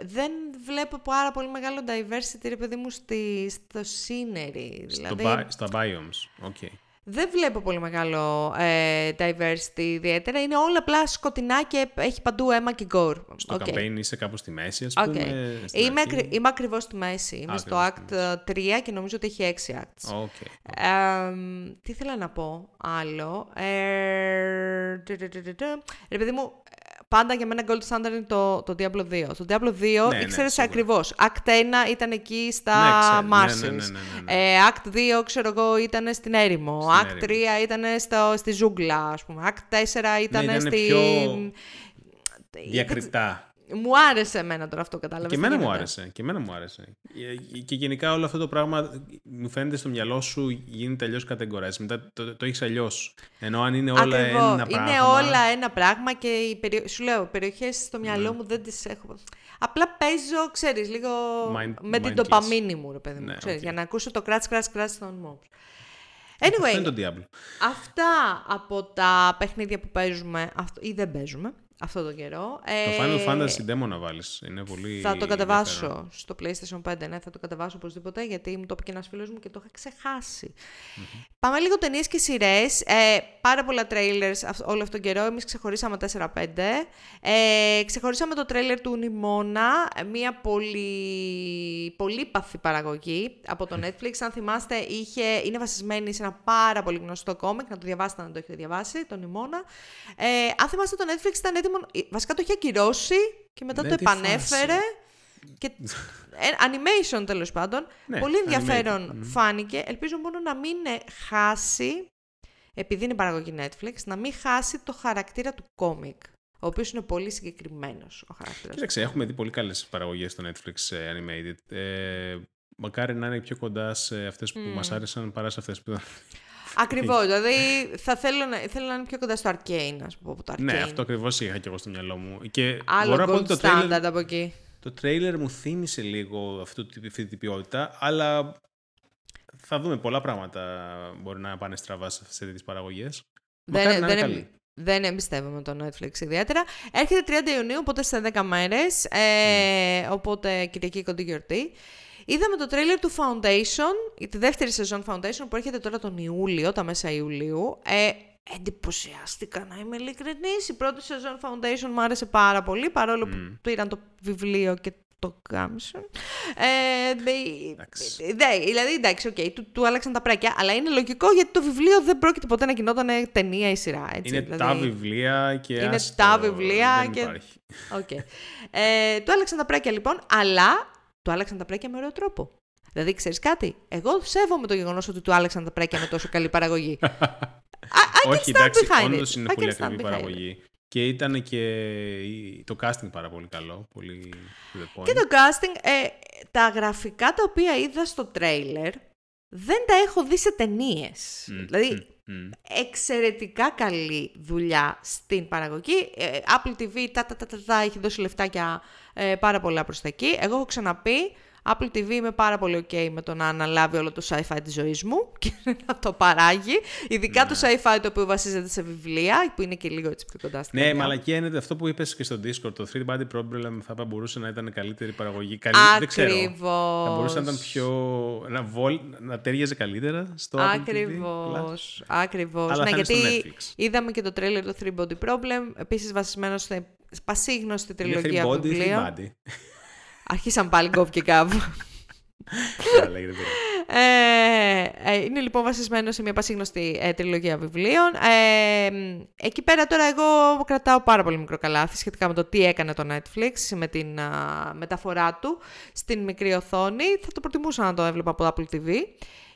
δεν βλέπω πάρα πολύ μεγάλο diversity, ρε παιδί μου, στη, στο scenery. Στο Δηλαδή, bi- στα biomes. Οκ. Δεν βλέπω πολύ μεγάλο ε, diversity ιδιαίτερα. Είναι όλα απλά σκοτεινά και έχει παντού αίμα και gore. Στο Οκ. campaign είσαι κάπου στη μέση, ας Οκ. πούμε. στην Είμαι, αρχή. ακρι... είμαι ακριβώς στη μέση. Είμαι Α, στο ακριβώς Act στη 3 και νομίζω ότι έχει 6 acts. Οκ. Ε, τι ήθελα να πω άλλο. Ε, τε, τε, τε, τε, τε. Ρε παιδί μου, ε, πάντα για μένα gold standard είναι το, το Diablo 2. Στο Diablo 2 ναι, ήξερες σίγουρα. ακριβώς. Act 1 ήταν εκεί στα Ναι, ξέρω. Ναι, Martians. ναι, ναι, ναι, ναι, ναι. Ε, Act 2, ξέρω εγώ, ήταν στην έρημο. Στην Act έρημο. 3 ήταν στο, στη ζούγκλα, ας πούμε. Act 4 ήταν ήταν στη... πιο Ε, Διακριτά. Μου άρεσε εμένα τώρα αυτό, κατάλαβες. Και τι εμένα μου γίνεται. άρεσε. Και εμένα μου άρεσε. Ε, Και γενικά όλο αυτό το πράγμα μου φαίνεται στο μυαλό σου γίνεται αλλιώς categorized. Μετά το, το έχεις αλλιώς. Ενώ αν είναι όλα Ακριβώς. ένα πράγμα. Είναι όλα ένα πράγμα και οι περιο... σου λέω, περιοχές στο μυαλό Ναι. μου δεν τις έχω. Απλά παίζω, ξέρεις, λίγο Mind- με την mindless. ντοπαμίνη μου, ρε παιδί μου. Ναι, ξέρεις, οκ. Για να ακούσω το κράτς, κράτς, κράτς των μου. Αυτό Anyway, είναι το Diablo. αυτά από τα παιχνίδια που παίζουμε αυτ- ή δεν παίζουμε. Αυτό τον καιρό. Το Ε, Final Fantasy demo να βάλεις. Είναι πολύ Θα το ενδιαφέρον. κατεβάσω στο PlayStation 5, ναι, θα το κατεβάσω οπωσδήποτε, γιατί μου το είπε και ένας φίλος μου και το είχα ξεχάσει. Πάμε λίγο ταινίες και σειρές. Ε, πάρα πολλά trailers αυ- όλο αυτόν τον καιρό. Εμείς ξεχωρίσαμε 4-5. Ε, ξεχωρίσαμε το τρέιλερ του Νιμόνα, μια πολύ, πολύ παθή παραγωγή από το Netflix. Αν θυμάστε, είχε, είναι βασισμένη σε ένα πάρα πολύ γνωστό κόμικ. Να το διαβάσετε αν το έχετε διαβάσει, το Νιμόνα. Ε, αν θυμάστε, το Netflix ήταν έτοιμο. Βασικά το είχε ακυρώσει και μετά Ναι, το τι επανέφερε. φάση. Και, ε, animation τέλος πάντων. Ναι, Πολύ ενδιαφέρον animated, μμ. φάνηκε. Ελπίζω μόνο να μην ε, χάσει, επειδή είναι παραγωγή Netflix, να μην χάσει το χαρακτήρα του κόμικ. Ο οποίος είναι πολύ συγκεκριμένος ο χαρακτήρας. Κοίταξε, έχουμε δει πολύ καλές παραγωγές στο Netflix ε, Animated. Ε, μακάρι να είναι πιο κοντά σε αυτές που μας άρεσαν παρά σε αυτές που... Ακριβώς, δηλαδή θα θέλω να, θέλω να είναι πιο κοντά στο Arcane, ας πούμε, από το Arcane. ναι, αυτό ακριβώς είχα και εγώ στο μυαλό μου. Και Άλλο μπορώ να πω gold ότι το trailer, standard από εκεί. το trailer μου θύμισε λίγο αυτό, αυτή την ποιότητα, αλλά θα δούμε πολλά πράγματα μπορεί να πάνε στραβά σε αυτές τις παραγωγές. Μακάρι Δεν, να είναι δεν, καλή. δεν εμπιστεύομαι το Netflix ιδιαίτερα. Έρχεται 30 Ιουνίου, οπότε σε 10 μέρες, ε, οπότε Κυριακή κοντή γιορτή. Είδαμε το τρέιλερ του Foundation, τη δεύτερη σεζόν Foundation που έρχεται τώρα τον Ιούλιο, τα μέσα Ιουλίου. Ε, εντυπωσιάστηκα να είμαι ειλικρινής. Η πρώτη σεζόν Foundation μου άρεσε πάρα πολύ, παρόλο που πήραν το βιβλίο και το κάψανε. Ε, με- Εντάξει. ναι, δηλαδή, εντάξει, οκ, του, του άλλαξαν τα πρέκια, αλλά είναι λογικό γιατί το βιβλίο δεν πρόκειται ποτέ να γινόταν ταινία ή σειρά. Έτσι, Είναι δηλαδή, τα βιβλία και Είναι άστο, τα βιβλία δεν και- υπάρχει. Οκ. Ε, του άλλαξαν τα πρέκια λοιπόν, αλλά του άλλαξαν τα πρέκια με ωραίο τρόπο. Δηλαδή, ξέρεις κάτι, εγώ σέβομαι το γεγονός ότι του άλλαξαν τα πρέκια με τόσο καλή παραγωγή. I, I Όχι, can stand εντάξει, behind όντως it. είναι I πολύ can stand ακριβή behind it. παραγωγή. Και ήταν και η- το casting πάρα πολύ καλό. Πολύ to the point. Και το casting, ε, τα γραφικά τα οποία είδα στο τρέιλερ δεν τα έχω δει σε ταινίες. Μμ, Δηλαδή, μμ, μμ. εξαιρετικά καλή δουλειά στην παραγωγή. Ε, Apple TV τα, τα, τα, τα, τα, έχει δώσει λεφτάκια ε, πάρα πολλά προς τα εκεί. Εγώ έχω ξαναπεί, Apple TV είμαι πάρα πολύ ok με το να αναλάβει όλο το sci-fi της ζωής μου και να το παράγει. Ειδικά το sci-fi το οποίο βασίζεται σε βιβλία, που είναι και λίγο έτσι πιο κοντά στην Ναι, καρδιά μου. μαλακία είναι αυτό που είπες και στο Discord. Το 3 Body Problem θα μπορούσε να ήταν καλύτερη παραγωγή. Καλή, δεν ξέρω. Ακριβώς. Θα μπορούσε να ήταν πιο. να, βολ, να τέριαζε καλύτερα στο Apple TV Plus. Ακριβώς, ακριβώς. Αλλά ναι, θα είναι στο γιατί Netflix. είδαμε και το τρέλερ το 3 Body Problem, επίσης βασισμένο σε πασίγνωστη Είναι τριλογία 3 body, 3 βιβλίων. Body. Αρχίσαν πάλι γκόβ και κάβ. Καλά, λέγεται πέρα. Ε, ε, είναι λοιπόν βασισμένο σε μια πασίγνωστη ε, τριλογία βιβλίων. Ε, εκεί πέρα τώρα εγώ κρατάω πάρα πολύ μικρό καλάθι σχετικά με το τι έκανε το Netflix με την α, μεταφορά του στην μικρή οθόνη. Θα το προτιμούσα να το έβλεπα από το Apple TV.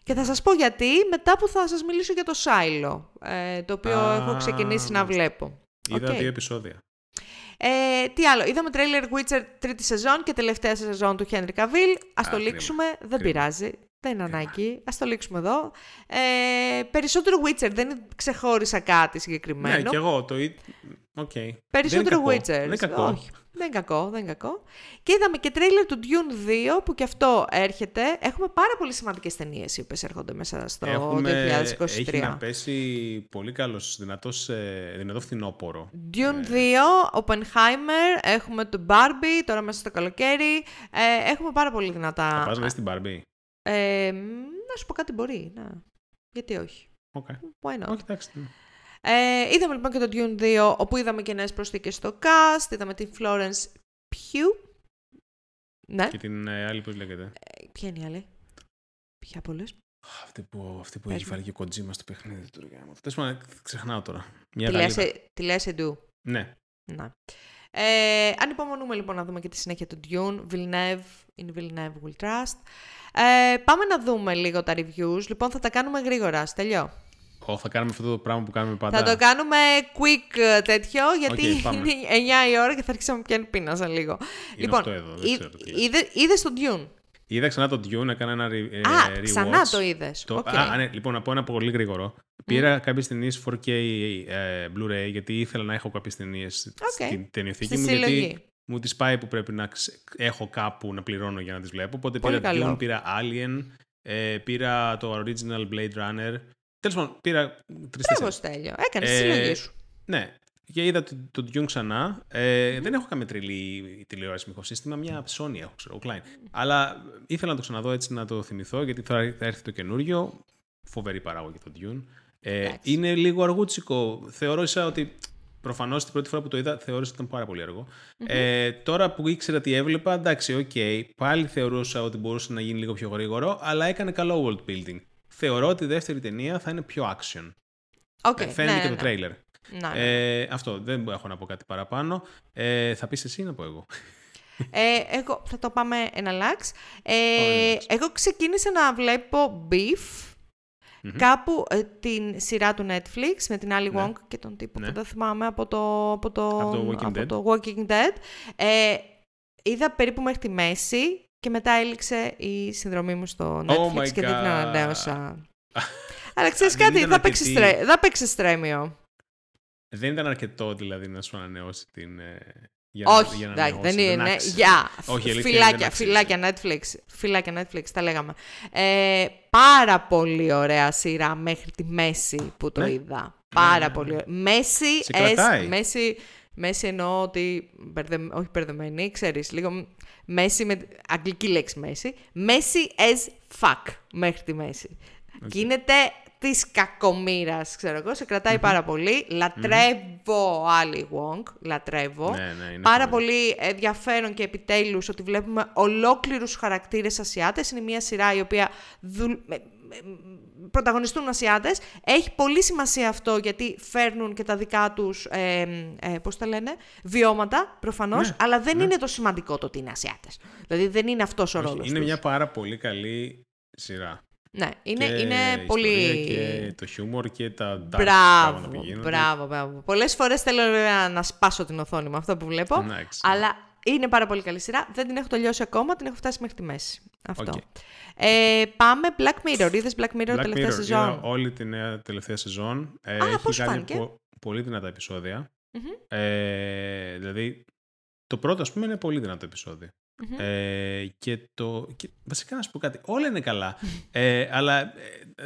Και θα σας πω γιατί μετά που θα σας μιλήσω για το Silo, ε, το οποίο Α, έχω ξεκινήσει να μάλιστα. βλέπω. Είδα Οκ. δύο επεισόδια. Ε, τι άλλο, είδαμε τρέιλερ Witcher τρίτη σεζόν και τελευταία σεζόν του Henry Cavill. Ας Α, το κρίμα. λήξουμε, δεν Κρίμα. πειράζει. Δεν είναι ανάγκη. Ας το λήξουμε εδώ. Ε, περισσότερο Witcher, δεν ξεχώρισα κάτι συγκεκριμένο. Ναι, και εγώ το. Εί- Οκ. Περισσότερο δεν είναι κακό. Witcher. Δεν είναι κακό. Όχι. Δεν είναι κακό, δεν είναι κακό. Και είδαμε και τρέιλερ του Dune 2 που και αυτό έρχεται. Έχουμε πάρα πολύ σημαντικές ταινίες οι οποίες έρχονται μέσα στο Έχουμε, 2023. έχει να πέσει πολύ καλός, δυνατός, ε, δυνατό φθινόπορο. Dune 2, Oppenheimer, έχουμε το Barbie, τώρα μέσα στο καλοκαίρι. Ε, έχουμε πάρα πολύ δυνατά. Θα πας να δεις την Barbie; Ε, μ, να σου πω κάτι μπορεί, να. Γιατί όχι. Okay. Why not; Όχι, εντάξει. Ε, είδαμε λοιπόν και το Dune 2, όπου είδαμε και νέες προσθήκες στο cast. Είδαμε την Florence Pugh. Ναι. Και την ε, άλλη, πώς λέγεται; Ε, Ποια είναι η άλλη; Ποια από όλες; Αυτή που, αυτή που Πες έχει μου. βάλει και ο Kojima στο παιχνίδι του. Τέλος πάντων, ξεχνάω τώρα. Μια Τη λες, Γαλλίδα. ε, τη λες Εντού. Ναι. Να. Ε, ανυπομονούμε λοιπόν να δούμε και τη συνέχεια του Dune. Villeneuve, in Villeneuve we trust. Ε, πάμε να δούμε λίγο τα reviews. Λοιπόν, θα τα κάνουμε γρήγορα. Στέλιο. Ω, θα κάνουμε αυτό το πράγμα που κάνουμε πάντα. Θα το κάνουμε quick ε, τέτοιο, γιατί Οκ, πάμε. είναι 9 η ώρα και θα αρχίσει να μου πιάνει πείνα σε λίγο. Είναι αυτό εδώ, δεν ξέρω τι είναι. είδε, είδες το Dune; Είδα ξανά το Dune, έκανα ένα re, ε, Α, rewatch. ξανά το είδες. Το, Οκ. α, ναι, λοιπόν, να πω ένα πολύ γρήγορο. Πήρα κάποιες ταινίες 4K ε, Blu-ray, γιατί ήθελα να έχω κάποιες ταινίες Οκ. στην ταινιοθήκη Στη μου. συλλογή. Γιατί μου τη σπάει που πρέπει να ξε- έχω κάπου να πληρώνω για να τις βλέπω. Οπότε Πολύ πήρα καλό. Dune, πήρα Alien, ε, πήρα το original Blade Runner. Τέλος πάντων, πήρα Μπράβο, τρεις-τέσσερις. Στέλιο. Έκανες τη Ε, συλλογή σου. Ναι. και είδα το, το Dune ξανά. Ε, Δεν έχω καμία τρελή τηλεόραση με σύστημα, μια Sony έχω, ξέρω, Klein. Αλλά ήθελα να το ξαναδώ έτσι να το θυμηθώ, γιατί θα, θα έρθει το καινούριο. Φοβερή παραγωγή το Dune. Ε, Εντάξει. είναι λίγο αργούτσικο. Θεώρησα ότι. Προφανώς την πρώτη φορά που το είδα, θεώρησα ότι ήταν πάρα πολύ αργό. Ε, τώρα που ήξερα τι έβλεπα, εντάξει, οκ. πάλι θεωρούσα ότι μπορούσε να γίνει λίγο πιο γρήγορο, αλλά έκανε καλό world building. Θεωρώ ότι η δεύτερη ταινία θα είναι πιο action. Οκ, Ε, φαίνεται ναι, και ναι, το ναι. τρέιλερ. Να, ναι. Ε, αυτό, δεν έχω να πω κάτι παραπάνω. Ε, θα πεις εσύ να πω εγώ; Ε, εγώ θα το πάμε εναλλάξ. Ε, Πάμε εναλλάξ. εγώ ξεκίνησα να βλέπω Beef. Κάπου ε, την σειρά του Netflix με την Ali Ναι. Wong και τον τύπο Ναι. που δεν θυμάμαι από το, από το, Από το Walking από Dead. το Walking Dead. Ε, είδα περίπου μέχρι τη μέση και μετά έληξε η συνδρομή μου στο Netflix Oh my και δεν την God. ανανέωσα. Αλλά ξέρεις Δεν κάτι, ήταν θα παίξεις, αρκετή. στρέ, θα παίξεις στρέμιο. Δεν ήταν αρκετό δηλαδή να σου ανανεώσει την. ε, για να- Όχι, για να εντάξει, δεν ανανεώσει, είναι. άξιζε. Γεια. Όχι, η αλήθεια είναι, Φιλάκια, δεν άξιζε. φιλάκια Netflix. Φιλάκια Netflix, τα λέγαμε. Ε, πάρα πολύ ωραία σειρά μέχρι τη μέση που το Ναι. είδα. Πάρα πολύ ωραία. Μέση, Σε κρατάει. as, μέση, μέση εννοώ ότι. Μπερδε, όχι μπερδεμένη, ξέρεις. Λίγο μέση με. Αγγλική λέξη μέση. Μέση as fuck μέχρι τη μέση. Γίνεται της κακομήρα, ξέρω εγώ. Σε κραταει πάρα πολύ. Λατρεύω Ali Wong. Λατρεύω. Ναι, ναι, είναι Πάρα φοβερή. πολύ ενδιαφέρον και επιτέλους ότι βλέπουμε ολόκληρους χαρακτήρες Ασιάτες. Είναι μια σειρά η οποία δουλ... με- με- πρωταγωνιστούν Ασιάτες. Έχει πολύ σημασία αυτό γιατί φέρνουν και τα δικά τους, ε, ε, πώς τα λένε, βιώματα προφανώς, Ναι, αλλά δεν είναι το σημαντικό το ότι είναι Ασιάτες. Δηλαδή δεν είναι αυτός ο Όχι, ρόλος είναι τους. μια πάρα πολύ καλή σειρά. Ναι, είναι, Και είναι ιστορία πολύ... Και το χιούμορ και τα dark πράγματα που Μπράβο, γίνονται. μπράβο, μπράβο. Πολλές φορές θέλω βέβαια να σπάσω την οθόνη με αυτό που βλέπω, Εντάξει. αλλά είναι πάρα πολύ καλή σειρά. Δεν την έχω τελειώσει ακόμα, την έχω φτάσει μέχρι τη μέση. Αυτό. Οκ. Ε, πάμε Black Mirror. Είδες Black Mirror Black τελευταία Mirror, σεζόν; είδα όλη τη νέα τελευταία σεζόν. Ε, Α, έχει πώς κάνει φάνηκε; πο- πολύ δυνατά επεισόδια. Μμμ. Ε, δηλαδή, το πρώτο, ας πούμε, είναι πολύ δυνατό επεισόδιο. Μμμ. Ε, και το. Και, βασικά να σου πω κάτι. Όλα είναι καλά. ε, αλλά ε,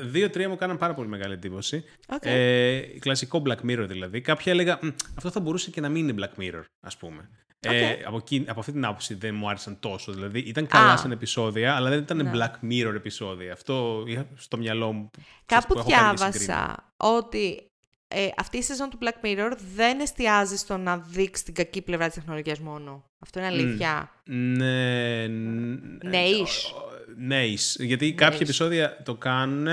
δύο-τρία μου κάναν πάρα πολύ μεγάλη εντύπωση. Οκ. Ε, κλασικό Black Mirror δηλαδή. Κάποια έλεγα «Μ, αυτό θα μπορούσε και να μην είναι Black Mirror, ας πούμε. Ε, από, εκεί- από αυτή την άποψη δεν μου άρεσαν τόσο. Δηλαδή ήταν καλά Α. σαν επεισόδια, αλλά δεν ήταν Ναι. Black Mirror επεισόδια. Αυτό είχα στο μυαλό μου. ξέρεις, Κάπου που έχω κάνει και σύγκριση. διάβασα ότι ε, αυτή η σεζόν του Black Mirror δεν εστιάζει στο να δείξει την κακή πλευρά της τεχνολογίας μόνο. Αυτό είναι αλήθεια. Ναι. ν- Nice. Nice. γιατί κάποια Nice. επεισόδια το κάνουν,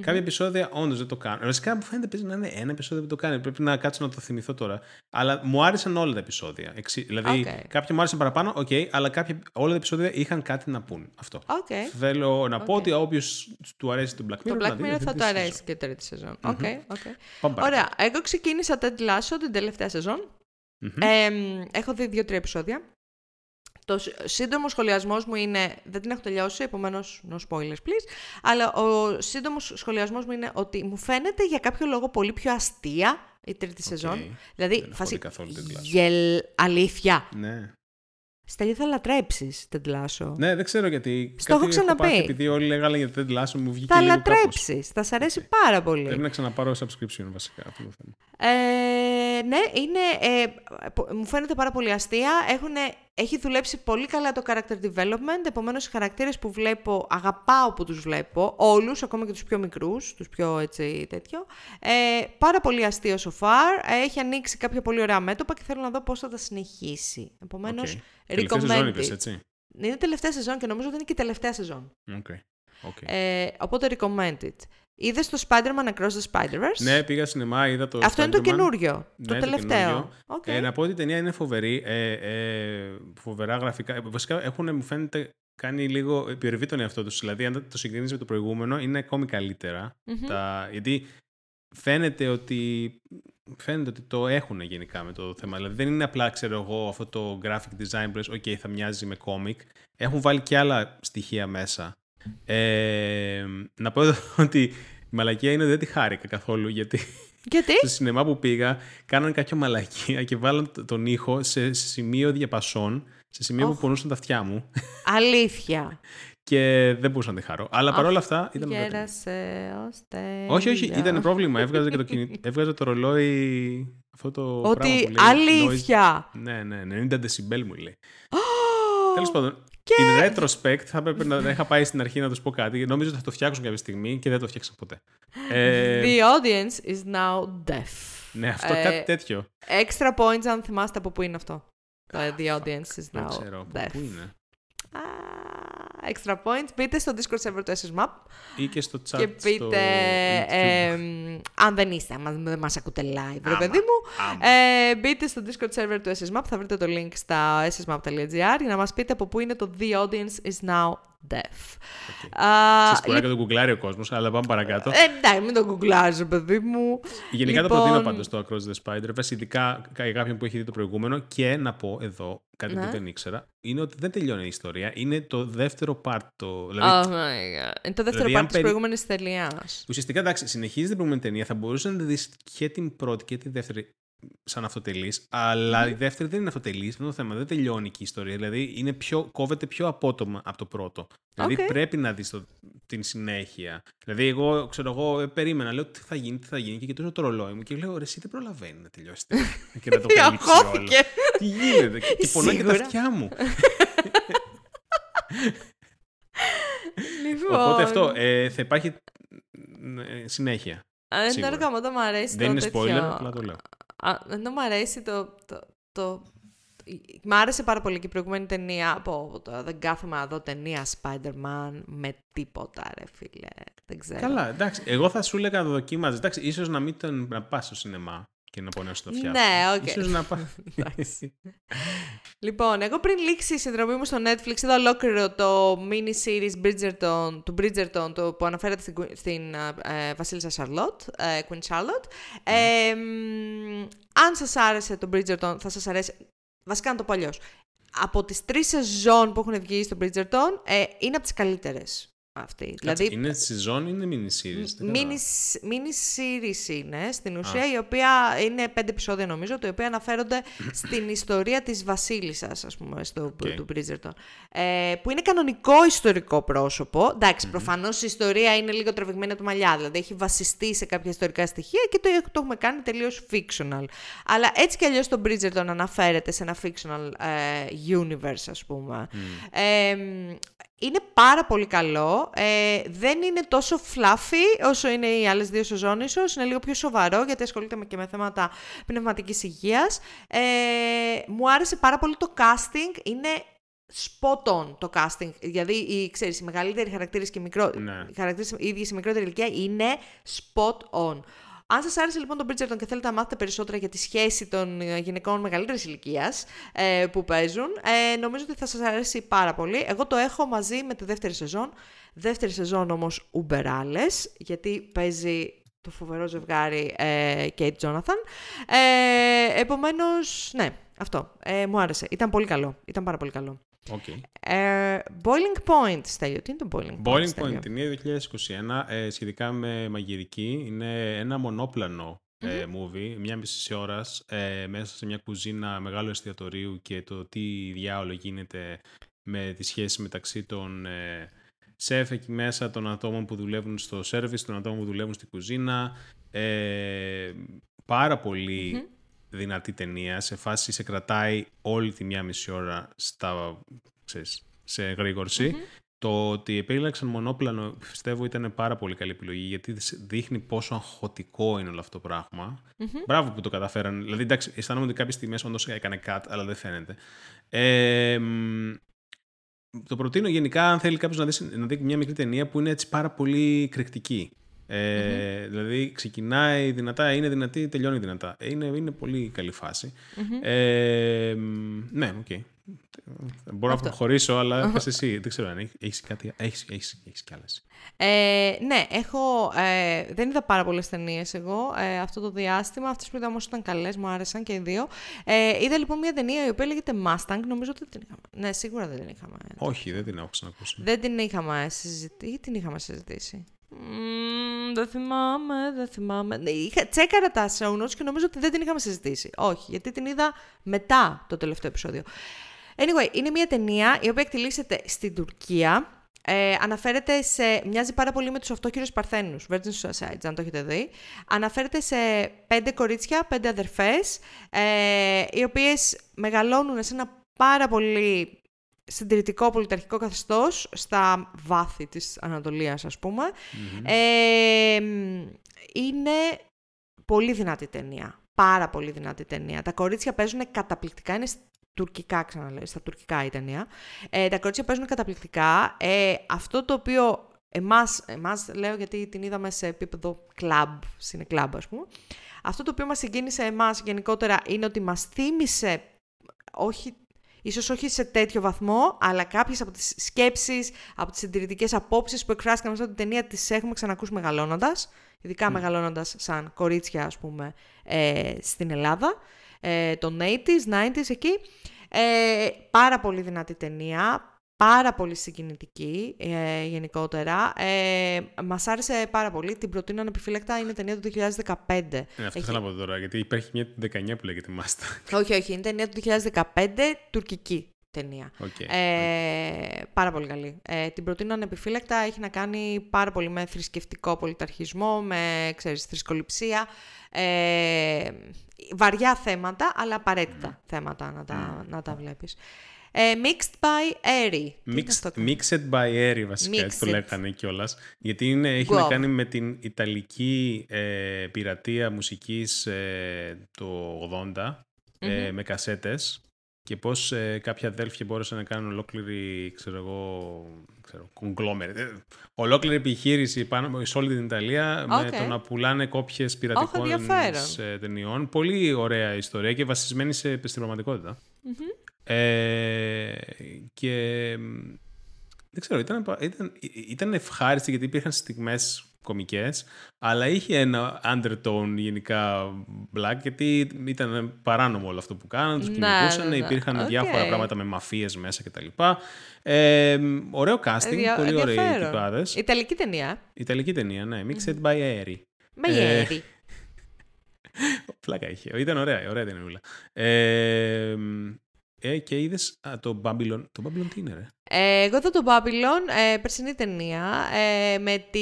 κάποια επεισόδια όντως δεν το κάνουν. Βασικά μου φαίνεται παίζει να είναι ένα επεισόδιο που το κάνει. Πρέπει να κάτσω να το θυμηθώ τώρα. Αλλά μου άρεσαν όλα τα επεισόδια. Εξι- Δηλαδή, Οκ. κάποια μου άρεσαν παραπάνω, οκ, αλλά κάποια, όλα τα επεισόδια είχαν κάτι να πούν. Αυτό. Οκ. Θέλω να πω Οκ. ότι όποιος του αρέσει το Black Mirror. Το να Black δει Mirror αυτή θα τη του σεζόν. αρέσει και τρίτη σεζόν. Οκ, οκ. Πάμε παρακάτω. Ωραία. Εγώ ξεκίνησα Ted Lasso την τελευταία σεζόν. Μμμ. Εμ, έχω δει δύο-τρία επεισόδια. Το σ- σύντομο σχολιασμός μου είναι. Δεν την έχω τελειώσει, επομένως no spoilers please. Αλλά ο σύντομος σχολιασμός μου είναι ότι μου φαίνεται για κάποιο λόγο πολύ πιο αστεία η τρίτη σεζόν. Δηλαδή, Δεν έχω φάση. δει καθόλου Ted Lasso. Γελ... Αλήθεια. Ναι. Στέλιο θα λατρέψεις Ted Lasso. ναι, δεν ξέρω γιατί. Στο έχω κάτι ξαναπεί. πάθει, επειδή όλοι λέγανε για το Ted Lasso μου βγήκε Θα λίγο κάπως. λατρέψεις. Θα σ' αρέσει πάρα πολύ. Πρέπει να ξαναπάρω subscription βασικά αυτό το θέμα. Ε, ναι, είναι, ε, πο- μου φαίνεται πάρα πολύ αστεία. Έχουνε, έχει δουλέψει πολύ καλά το character development, επομένως οι χαρακτήρες που βλέπω, αγαπάω που τους βλέπω, όλους, ακόμα και τους πιο μικρούς, τους πιο έτσι τέτοιο. Ε, πάρα πολύ αστείο so far, έχει ανοίξει κάποια πολύ ωραία μέτωπα και θέλω να δω πώς θα τα συνεχίσει. Επομένως, Οκ. Τελευταία σεζόν είπες, recommended. έτσι; Είναι τελευταία σεζόν και νομίζω ότι είναι και η τελευταία σεζόν. Οκ. Οκ. Ε, οπότε recommended. Είδες το Spider-Man Across the Spider-Verse; Ναι, πήγα σινεμά, είδα το Αυτό είναι το Spider-Man. καινούριο. Ναι, το το τελευταίο. καινούριο. Οκ. Ε, να πω ότι η ταινία είναι φοβερή. Ε, ε, φοβερά γραφικά. Ε, Βασικά έχουν, μου φαίνεται, κάνει λίγο υπερβεί τον εαυτό τους. Δηλαδή, αν το συγκρίνεις με το προηγούμενο, είναι ακόμη καλύτερα. Μμμ. Τα, γιατί φαίνεται ότι, φαίνεται ότι το έχουν γενικά με το θέμα. Δηλαδή, δεν είναι απλά, ξέρω εγώ, αυτό το graphic design που λες, OK, θα μοιάζει με κόμικ. Έχουν βάλει και άλλα στοιχεία μέσα. Ε, να πω εδώ ότι η μαλακία είναι ότι δεν τη χάρηκα καθόλου, γιατί Γιατί; στο σινεμά που πήγα, κάνανε κάποια μαλακία και βάλαν τ- τον ήχο σε, σε σημείο διαπασών, σε σημείο που Οχ. πονούσαν τα αυτιά μου Αλήθεια. και δεν μπορούσα να τη χαρώ. Αλλά παρόλα αυτά ήταν ωραία ταινία. Γέρασε ως Όχι, όχι, τέλεια. ήταν πρόβλημα. Έβγαζε, και το, κινη... Έβγαζε το ρολόι Αυτό το Ότι πράγμα που λέει αλήθεια. noise- Ναι, ναι, 90 decibel μου λέει. Oh, Τέλος πάντων, Και- in retrospect θα έπρεπε να είχα πάει στην αρχή να τους πω κάτι. Νομίζω ότι θα το φτιάξουν κάποια στιγμή και δεν το φτιάξαν ποτέ. Ε, The audience is now deaf. ναι, αυτό ε, κάτι τέτοιο. Extra points αν θυμάστε από πού είναι αυτό. Το The audience is Δεν now ξέρω. από deaf. Πού είναι. Α, extra points. Μπείτε στο Discord server του SSMAP Ή και στο chat και στο πείτε YouTube. ε, αν δεν είστε, αν δεν μας ακούτε live, ρε Άμα, παιδί μου. άμα. Ε, μπείτε στο Discord server του SSMAP, θα βρείτε το link στα ssmap.gr για να μας πείτε από πού είναι το The audience is now deaf. Α, Ξέρεις, μπορεί να το γκουγκλάρει ο κόσμος, αλλά πάμε παρακάτω. ε, εντάξει, μην το γκουγκλάζω, παιδί μου. Γενικά λοιπόν- το προτείνω πάντως το Across the Spider-Verse, ειδικά για κάποιον που έχει δει το προηγούμενο. Και να πω εδώ κάτι Ναι. που δεν ήξερα, είναι ότι δεν τελειώνει η ιστορία. Είναι το δεύτερο part. Το, Oh δηλαδή, my god. Είναι το δεύτερο Δηλαδή, part αν της περι- προηγούμενης ταινίας. Ουσιαστικά εντάξει, συνεχίζει την προηγούμενη ταινία. Θα μπορούσες να δεις και την πρώτη και τη δεύτερη σαν αυτοτελή, αλλά η δεύτερη δεν είναι αυτοτελή. Αυτό είναι το θέμα. Δεν τελειώνει και η ιστορία. Δηλαδή είναι πιο, κόβεται πιο απότομα από το πρώτο. Δηλαδή Οκ. πρέπει να δεις την συνέχεια. Δηλαδή, εγώ ξέρω, εγώ ε, περίμενα, λέω τι θα γίνει, τι θα γίνει και κοιτούσα το ρολόι μου και λέω ρε, εσύ δεν προλαβαίνεις να τελειώσεις την ταινία και να το καλύψει όλο. Αγχώθηκα. Τι γίνεται, και, και πονάει και τα Σίγουρα. αυτιά μου. Λοιπόν, Οπότε αυτό, ε, θα υπάρχει ε, συνέχεια. Α, σίγουρα. Είναι αργά, όταν μου αρέσει Δεν το είναι τέτοιο... spoiler, απλά το λέω. Α, Ενώ μου αρέσει το, το, το... Μ' άρεσε πάρα πολύ και η προηγούμενη ταινία. Από το, δεν κάθομαι να δω ταινία Spider-Man με τίποτα, ρε φίλε. Δεν ξέρω. Καλά, εντάξει. Εγώ θα σου έλεγα να το δοκίμαζες. Εντάξει, ίσως να μην τον να πας στο σινεμά και να πονέσει το φτιάχνει. Ναι, οκ. Ίσως να πα. Εντάξει. Λοιπόν, εγώ πριν λήξει η συνδρομή μου στο Netflix είδα ολόκληρο το mini series Bridgerton, του Bridgerton το που αναφέρεται στην, Queen- στην ε, Βασίλισσα Charlotte, ε, Queen Charlotte. Ε, μ, αν σας άρεσε το Bridgerton θα σας αρέσει, βασικά να το πω αλλιώς. Από τις τρεις σεζόν που έχουν βγει στο Bridgerton ε, είναι από τις καλύτερες αυτή. Δηλαδή, δηλαδή είναι σεζόν ή είναι mini series. δεν Mini, κατάλαβα. mini series είναι στην ουσία, η οποία είναι πέντε επεισόδια νομίζω, τα οποία αναφέρονται στην ιστορία της βασίλισσας, ας πούμε, στο, Οκ. του Bridgerton. Ε, που είναι κανονικό ιστορικό πρόσωπο. Εντάξει, προφανώς η ιστορία είναι λίγο τραβηγμένη από τα μαλλιά, δηλαδή έχει βασιστεί σε κάποια ιστορικά στοιχεία και το, το έχουμε κάνει τελείως fictional. Αλλά έτσι κι αλλιώς το Bridgerton αναφέρεται σε ένα fictional ε, universe, ας πούμε. Ε, είναι πάρα πολύ καλό. Ε, δεν είναι τόσο fluffy όσο είναι οι άλλες δύο σεζόν ίσως. Είναι λίγο πιο σοβαρό γιατί ασχολείται με- και με θέματα πνευματικής υγείας. Ε, μου άρεσε πάρα πολύ το casting. Είναι spot on το casting. Δηλαδή, οι, ξέρεις, οι μεγαλύτεροι χαρακτήρες και οι, μικρό... Ναι. οι χαρακτήρες οι ίδιοι σε μικρότερη ηλικία είναι spot on. Αν σας άρεσε λοιπόν το Bridgerton και θέλετε να μάθετε περισσότερα για τη σχέση των ε, γυναικών μεγαλύτερης ηλικίας ε, που παίζουν, ε, νομίζω ότι θα σας αρέσει πάρα πολύ. Εγώ το έχω μαζί με τη δεύτερη σεζόν. Δεύτερη σεζόν όμως ουμπεράλες, γιατί παίζει το φοβερό ζευγάρι ε, Kate Jonathan. Ε, επομένως, ναι, αυτό. Ε, μου άρεσε. Ήταν πολύ καλό. Ήταν πάρα πολύ καλό. Οκ. Ε, boiling Point, Στέλιο. Τι είναι το Boiling Point, Boiling Στέλιο; Point, ταινία 2021, ε, σχετικά με μαγειρική. Είναι ένα μονόπλανο ε, movie, μιάμιση ώρας, ε, μέσα σε μια κουζίνα μεγάλου εστιατορίου και το τι διάολο γίνεται με τη σχέση μεταξύ των ε, σεφ εκεί μέσα, των ατόμων που δουλεύουν στο σέρβις, των ατόμων που δουλεύουν στη κουζίνα. Ε, πάρα πολύ δυνατή ταινία, σε φάση σε κρατάει όλη τη μια μισή ώρα στα, ξέρεις, σε γρήγορση. Το ότι επέλεξαν μονόπλανο πιστεύω ήταν πάρα πολύ καλή επιλογή γιατί δείχνει πόσο αγχωτικό είναι όλο αυτό το πραγμα Μπράβο που το καταφέραν. Δηλαδή, εντάξει, αισθάνομαι ότι κάποιες στιγμές όντως έκανε cut, αλλά δεν φαίνεται. Ε, μ, το προτείνω γενικά αν θέλει κάποιος να, δει, να δει μια μικρή ταινία που είναι έτσι πάρα πολύ εκρηκτική. Ε, Δηλαδή ξεκινάει δυνατά, είναι δυνατή, τελειώνει δυνατά. Ε, Είναι, είναι πολύ καλή φάση. Ε, μ, ναι, οκ. Μπορώ να προχωρήσω, αλλά πες εσύ. Δεν ξέρω αν έχει- έχεις κάτι. Έχεις, έχεις, έχεις κι άλλες. Ε, ναι, έχω, ε, δεν είδα πάρα πολλές ταινίες εγώ ε, αυτό το διάστημα. Αυτές που είδα όμως ήταν καλές, μου άρεσαν και οι δύο. Ε, είδα λοιπόν μια ταινία η οποία λέγεται Mustang, νομίζω ότι δεν την είχαμε. Ναι, σίγουρα δεν την είχαμε. Όχι, δεν την έχω ξανακούσει. Δεν την είχαμε συζητήσει. Ή την είχαμε συζητήσει; Μμμ, δεν θυμάμαι, δεν θυμάμαι. Ναι, είχα, τσέκαρα τα show notes και νομίζω ότι δεν την είχαμε συζητήσει. Όχι, γιατί την είδα μετά το τελευταίο επεισόδιο. Anyway, είναι μια ταινία η οποία εκτελήσεται στην Τουρκία. Ε, αναφέρεται σε. Μοιάζει πάρα πολύ με τους αυτόχειρου Παρθένους, Virgin Suicides, αν το έχετε δει. Αναφέρεται σε πέντε κορίτσια, πέντε αδερφές, ε, οι οποίες μεγαλώνουν σε ένα πάρα πολύ συντηρητικό πολιταρχικό καθεστώς στα βάθη της Ανατολίας, ας πουμε Ε, είναι πολύ δυνατή ταινία. Πάρα πολύ δυνατή ταινία. Τα κορίτσια παίζουν καταπληκτικά. Είναι τουρκικά, ξαναλέω, στα τουρκικά η ταινία. Ε, τα κορίτσια παίζουν καταπληκτικά. Ε, αυτό το οποίο εμάς, εμάς λέω γιατί την είδαμε σε επίπεδο κλαμπ, είναι κλαμπ ας πούμε. Αυτό το οποίο μας συγκίνησε εμάς γενικότερα είναι ότι μας θύμισε, όχι Ίσως όχι σε τέτοιο βαθμό, αλλά κάποιες από τις σκέψεις, από τις συντηρητικές απόψεις που εκφράστηκαν σε αυτή την ταινία τις έχουμε ξανακούσει μεγαλώνοντας, ειδικά mm. μεγαλώνοντας σαν κορίτσια, ας πούμε, ε, στην Ελλάδα, ε, των 80s, 90s εκεί. Ε, πάρα πολύ δυνατή ταινία, πάρα πολύ συγκινητική ε, γενικότερα. Ε, Μας άρεσε πάρα πολύ. Την προτείνω ανεπιφύλακτα. Είναι ταινία του 2015. Ε, αυτό Έχει... θέλω να πω τώρα, γιατί υπάρχει μια 19 που λέγεται Μάστα. όχι, όχι. Είναι ταινία του 2015, τουρκική ταινία. Okay. Ε, πάρα πολύ καλή. Ε, την προτείνω ανεπιφύλακτα. Έχει να κάνει πάρα πολύ με θρησκευτικό πολιταρχισμό, με ξέρεις, θρησκοληψία. Ε, βαριά θέματα, αλλά απαραίτητα θέματα να τα, να τα βλέπεις. Ε, mixed by Airy. Mixed, mixed by Airy βασικά, έτσι το λέγανε κιόλας. Γιατί είναι, έχει να κάνει με την Ιταλική ε, πειρατεία μουσικής ε, το 80 ε, με κασέτες και πώς ε, κάποια αδέλφια μπόρεσαν να κάνουν ολόκληρη, ξέρω εγώ, ξέρω, conglomerate, ολόκληρη επιχείρηση πάνω σε όλη την Ιταλία με το να πουλάνε κόπιες πειρατικών oh, ταινιών. Πολύ ωραία ιστορία και βασισμένη σε, στην πραγματικότητα. Ε, και δεν ξέρω, ήταν, ήταν, ήταν ευχάριστη γιατί υπήρχαν στιγμές κομικές, αλλά είχε ένα undertone γενικά black, γιατί ήταν παράνομο όλο αυτό που κάναν, τους κυνηγούσαν, ναι, ναι. υπήρχαν διάφορα πράγματα με μαφίες μέσα κτλ. Ε, ωραίο casting, ε, πολύ ωραίοι τυπάδες. Ιταλική ταινία. Ιταλική ταινία, ναι. Mixed by Aery. Με ε, Aery. Πλάκα είχε. Ήταν ωραία, ωραία ταινία. Ε, ε, και είδες το Babylon. Το Babylon τι είναι, ρε; Ε, εγώ είδα το Babylon, ε, περσινή ταινία, ε, με, τη,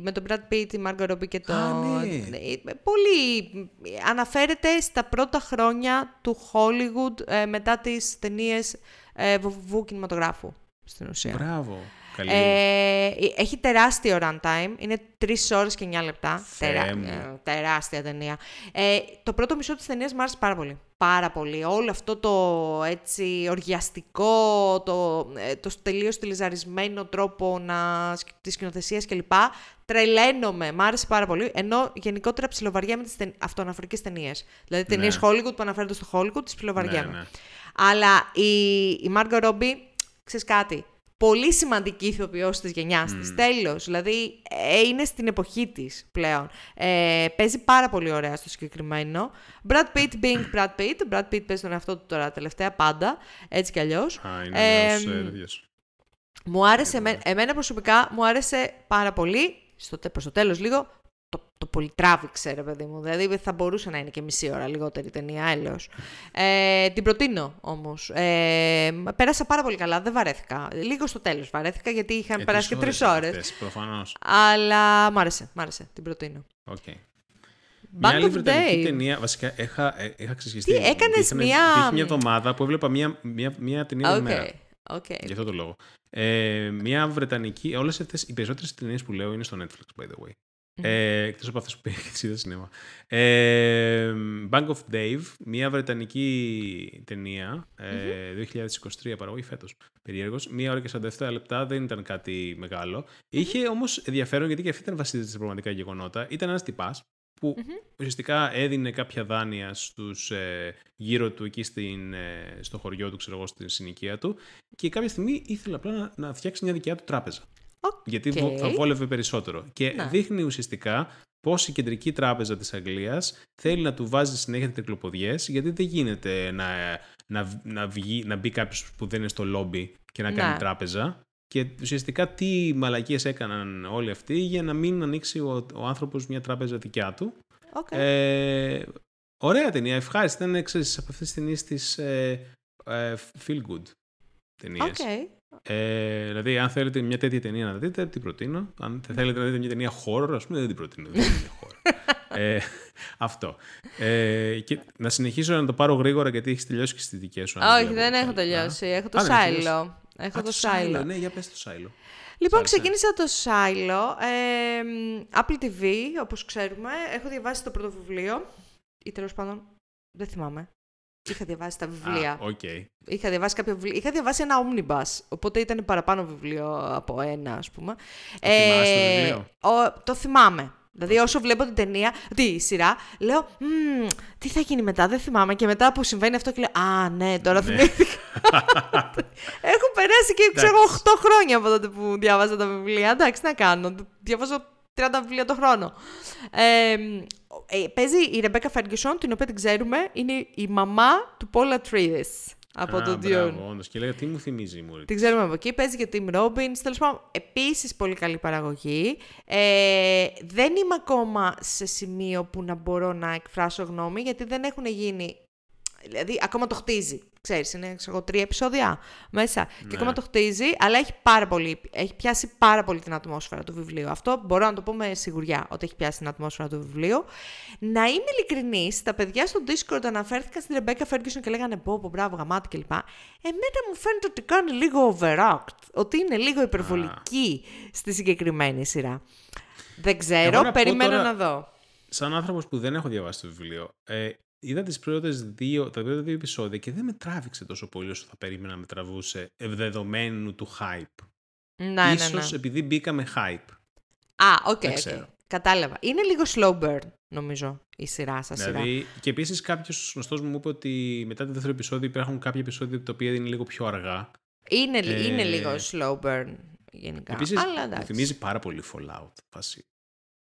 με τον Brad Pitt, τη Margot Robbie και το... Α, ναι. Ε, πολύ... Αναφέρεται στα πρώτα χρόνια του Hollywood ε, μετά τις ταινίες ε, βουβού κινηματογράφου, στην ουσία. Μπράβο. Ε, έχει τεράστιο runtime, είναι 3 ώρες και 9 λεπτά. Τερά, ε, τεράστια ταινία. Ε, το πρώτο μισό της ταινίας μου άρεσε πάρα πολύ. Πάρα πολύ. Όλο αυτό το έτσι οργιαστικό, το, ε, το τελείως στυλιζαρισμένο τρόπο να, της σκηνοθεσίας κλπ. Τρελαίνομαι, μ' άρεσε πάρα πολύ. Ενώ γενικότερα ψιλοβαριέμαι τις ται... αυτοαναφορικές ταινίες. Δηλαδή ταινίες ναι. Hollywood που αναφέρονται στο Hollywood, τις ψιλοβαριέμαι. Ναι, ναι. Αλλά η, η Margot Robbie, ξέρεις κάτι, πολύ σημαντική ηθοποιός της γενιάς mm. της. Τέλος. Δηλαδή, ε, είναι στην εποχή της πλέον. Ε, παίζει πάρα πολύ ωραία στο συγκεκριμένο. Brad Pitt being Brad Pitt. Brad Pitt παίζει τον εαυτό του τώρα τελευταία πάντα. Έτσι κι αλλιώς. Α, είναι ε, νέος, Μου άρεσε, εμένα προσωπικά μου άρεσε πάρα πολύ, στο, προς το τέλος λίγο, το, το πολυτράβηξε, ρε παιδί μου. Δηλαδή θα μπορούσε να είναι και μισή ώρα λιγότερη ταινία, έλεος. Ε, την προτείνω όμως. Ε, πέρασα πάρα πολύ καλά, δεν βαρέθηκα. Λίγο στο τέλος βαρέθηκα γιατί είχαν ε, περάσει και τρεις ώρες. προφανώς. Αλλά μ' άρεσε, μ' άρεσε, την προτείνω. Okay. Μια άλλη βρετανική ταινία, βασικά είχα, ε, είχα ξεσχιστεί. Τι, έκανες μια... Υπήρχε μια εβδομάδα που έβλεπα μια, μια, μια ταινία okay. μέρα. Okay. Γι' αυτό το λόγο. Ε, μια βρετανική, όλες αυτές, οι περισσότερες ταινίες που λέω είναι στο Netflix, by the way. Ε, Εκτός από αυτές που πήγε και σινέμα. Ε, Bank of Dave, μια βρετανική ταινία, ε, 2023 παραγωγή φέτος. Περίεργος. Μία ώρα και 47 λεπτά δεν ήταν κάτι μεγάλο. Είχε όμως ενδιαφέρον γιατί και αυτή ήταν βασίζεται σε πραγματικά γεγονότα. Ήταν ένας τυπάς που ουσιαστικά έδινε κάποια δάνεια στους ε, γύρω του εκεί στην, ε, στο χωριό του, ξέρω εγώ, στην συνοικία του και κάποια στιγμή ήθελε απλά να, να φτιάξει μια δικιά του τράπεζα. Γιατί θα βόλευε περισσότερο. Και δείχνει ουσιαστικά πώς η κεντρική τράπεζα της Αγγλίας θέλει να του βάζει συνέχεια τρικλοποδιές, γιατί δεν γίνεται να, να, να, βγει, να μπει κάποιος που δεν είναι στο λόμπι και να κάνει τράπεζα. Και ουσιαστικά τι μαλακίες έκαναν όλοι αυτοί για να μην ανοίξει ο, ο άνθρωπος μια τράπεζα δικιά του. Okay. Ε, ωραία ταινία, ευχάριστη. Ήταν ξέρεις, από αυτές τις ταινίες της ε, ε, Feel Good. ταινίες. Οκ. Ε, δηλαδή, αν θέλετε μια τέτοια ταινία να δείτε, την προτείνω. Αν θέλετε να δείτε μια ταινία horror, ας πούμε, δεν την προτείνω. Δεν είναι horror. ε, αυτό. Ε, και να συνεχίσω να το πάρω γρήγορα γιατί έχεις τελειώσει και στις δικές σου. αν Όχι, βλέπω δεν έχω καλά. τελειώσει. Έχω το Α, δεν έχεις τελειώσει. Silo. Έχω Α, το Silo, Silo. Ναι, για πες το Σάιλο. Λοιπόν, Σ' άρεσε. ξεκίνησα το Silo. Ε, μ, Apple TV, όπως ξέρουμε. Έχω διαβάσει το πρώτο βιβλίο. Ή τέλος πάντων, δεν θυμάμαι. Είχα διαβάσει τα βιβλία. Α, οκ. Είχα διαβάσει κάποια βιβλία. Είχα διαβάσει ένα omnibus, οπότε ήταν παραπάνω βιβλίο από ένα, ας πούμε. Το θυμάσαι το βιβλίο; ο- το θυμάμαι. Δηλαδή, όσο βλέπω την ταινία, τη σειρά, λέω, «Μμμ, τι θα γίνει μετά, δεν θυμάμαι. Και μετά που συμβαίνει αυτό και λέω, Α, ναι, τώρα Ναι. θυμήθηκα. Έχουν περάσει και ξέρω εγώ 8 χρόνια από τότε που διάβαζα τα βιβλία. Εντάξει, τι να κάνω. Διαβάζω 30 βιβλία το χρόνο. Ε, ε, παίζει η Ρεμπέκα Φέργκισον, την οποία την ξέρουμε, είναι η μαμά του Paul Atreides από Α, τον Dune. μπράβο, όντως. Και λέγα, τι μου θυμίζει η Μούρη. Την ξέρουμε από εκεί. Παίζει και ο Tim Robbins. Τέλος πάντων, επίσης πολύ καλή παραγωγή. Ε, δεν είμαι ακόμα σε σημείο που να μπορώ να εκφράσω γνώμη, γιατί δεν έχουν γίνει. Δηλαδή, ακόμα το χτίζει. Ξέρεις, είναι ξέρω, εγώ, τρία επεισόδια μέσα. Και Ναι. ακόμα το χτίζει, αλλά έχει πάρα πολύ, έχει πιάσει πάρα πολύ την ατμόσφαιρα του βιβλίου. Αυτό μπορώ να το πω με σιγουριά, ότι έχει πιάσει την ατμόσφαιρα του βιβλίου. Να είμαι ειλικρινής, τα παιδιά στο Discord αναφέρθηκαν στην Rebecca Ferguson και λέγανε πω, πω, μπράβο, γαμάτι κλπ. Εμένα μου φαίνεται ότι κάνει λίγο overact, ότι είναι λίγο υπερβολική στη συγκεκριμένη σειρά. Δεν Εγώ ξέρω, να πω περιμένω τώρα- να δω. Σαν άνθρωπος που δεν έχω διαβάσει το βιβλίο, ε, είδα τις πρώτες δύο, τα πρώτα δύο επεισόδια και δεν με τράβηξε τόσο πολύ όσο θα περίμενα να με τραβούσε δεδομένου του hype. Ναι, ναι, ναι. Ίσως επειδή μπήκα με hype. Α, οκ, Δεν οκ. ξέρω. Κατάλαβα. Είναι λίγο slow burn, νομίζω, η σειρά σαν σειρά. Δηλαδή, και επίσης κάποιος γνωστός μου είπε ότι μετά το δεύτερο επεισόδιο υπάρχουν κάποια επεισόδια τα οποία είναι λίγο πιο αργά. Είναι, Ε, είναι λίγο slow burn γενικά. Επίσης, Αλλά μου εντάξει. θυμίζει πάρα πολύ Fallout. Φάση.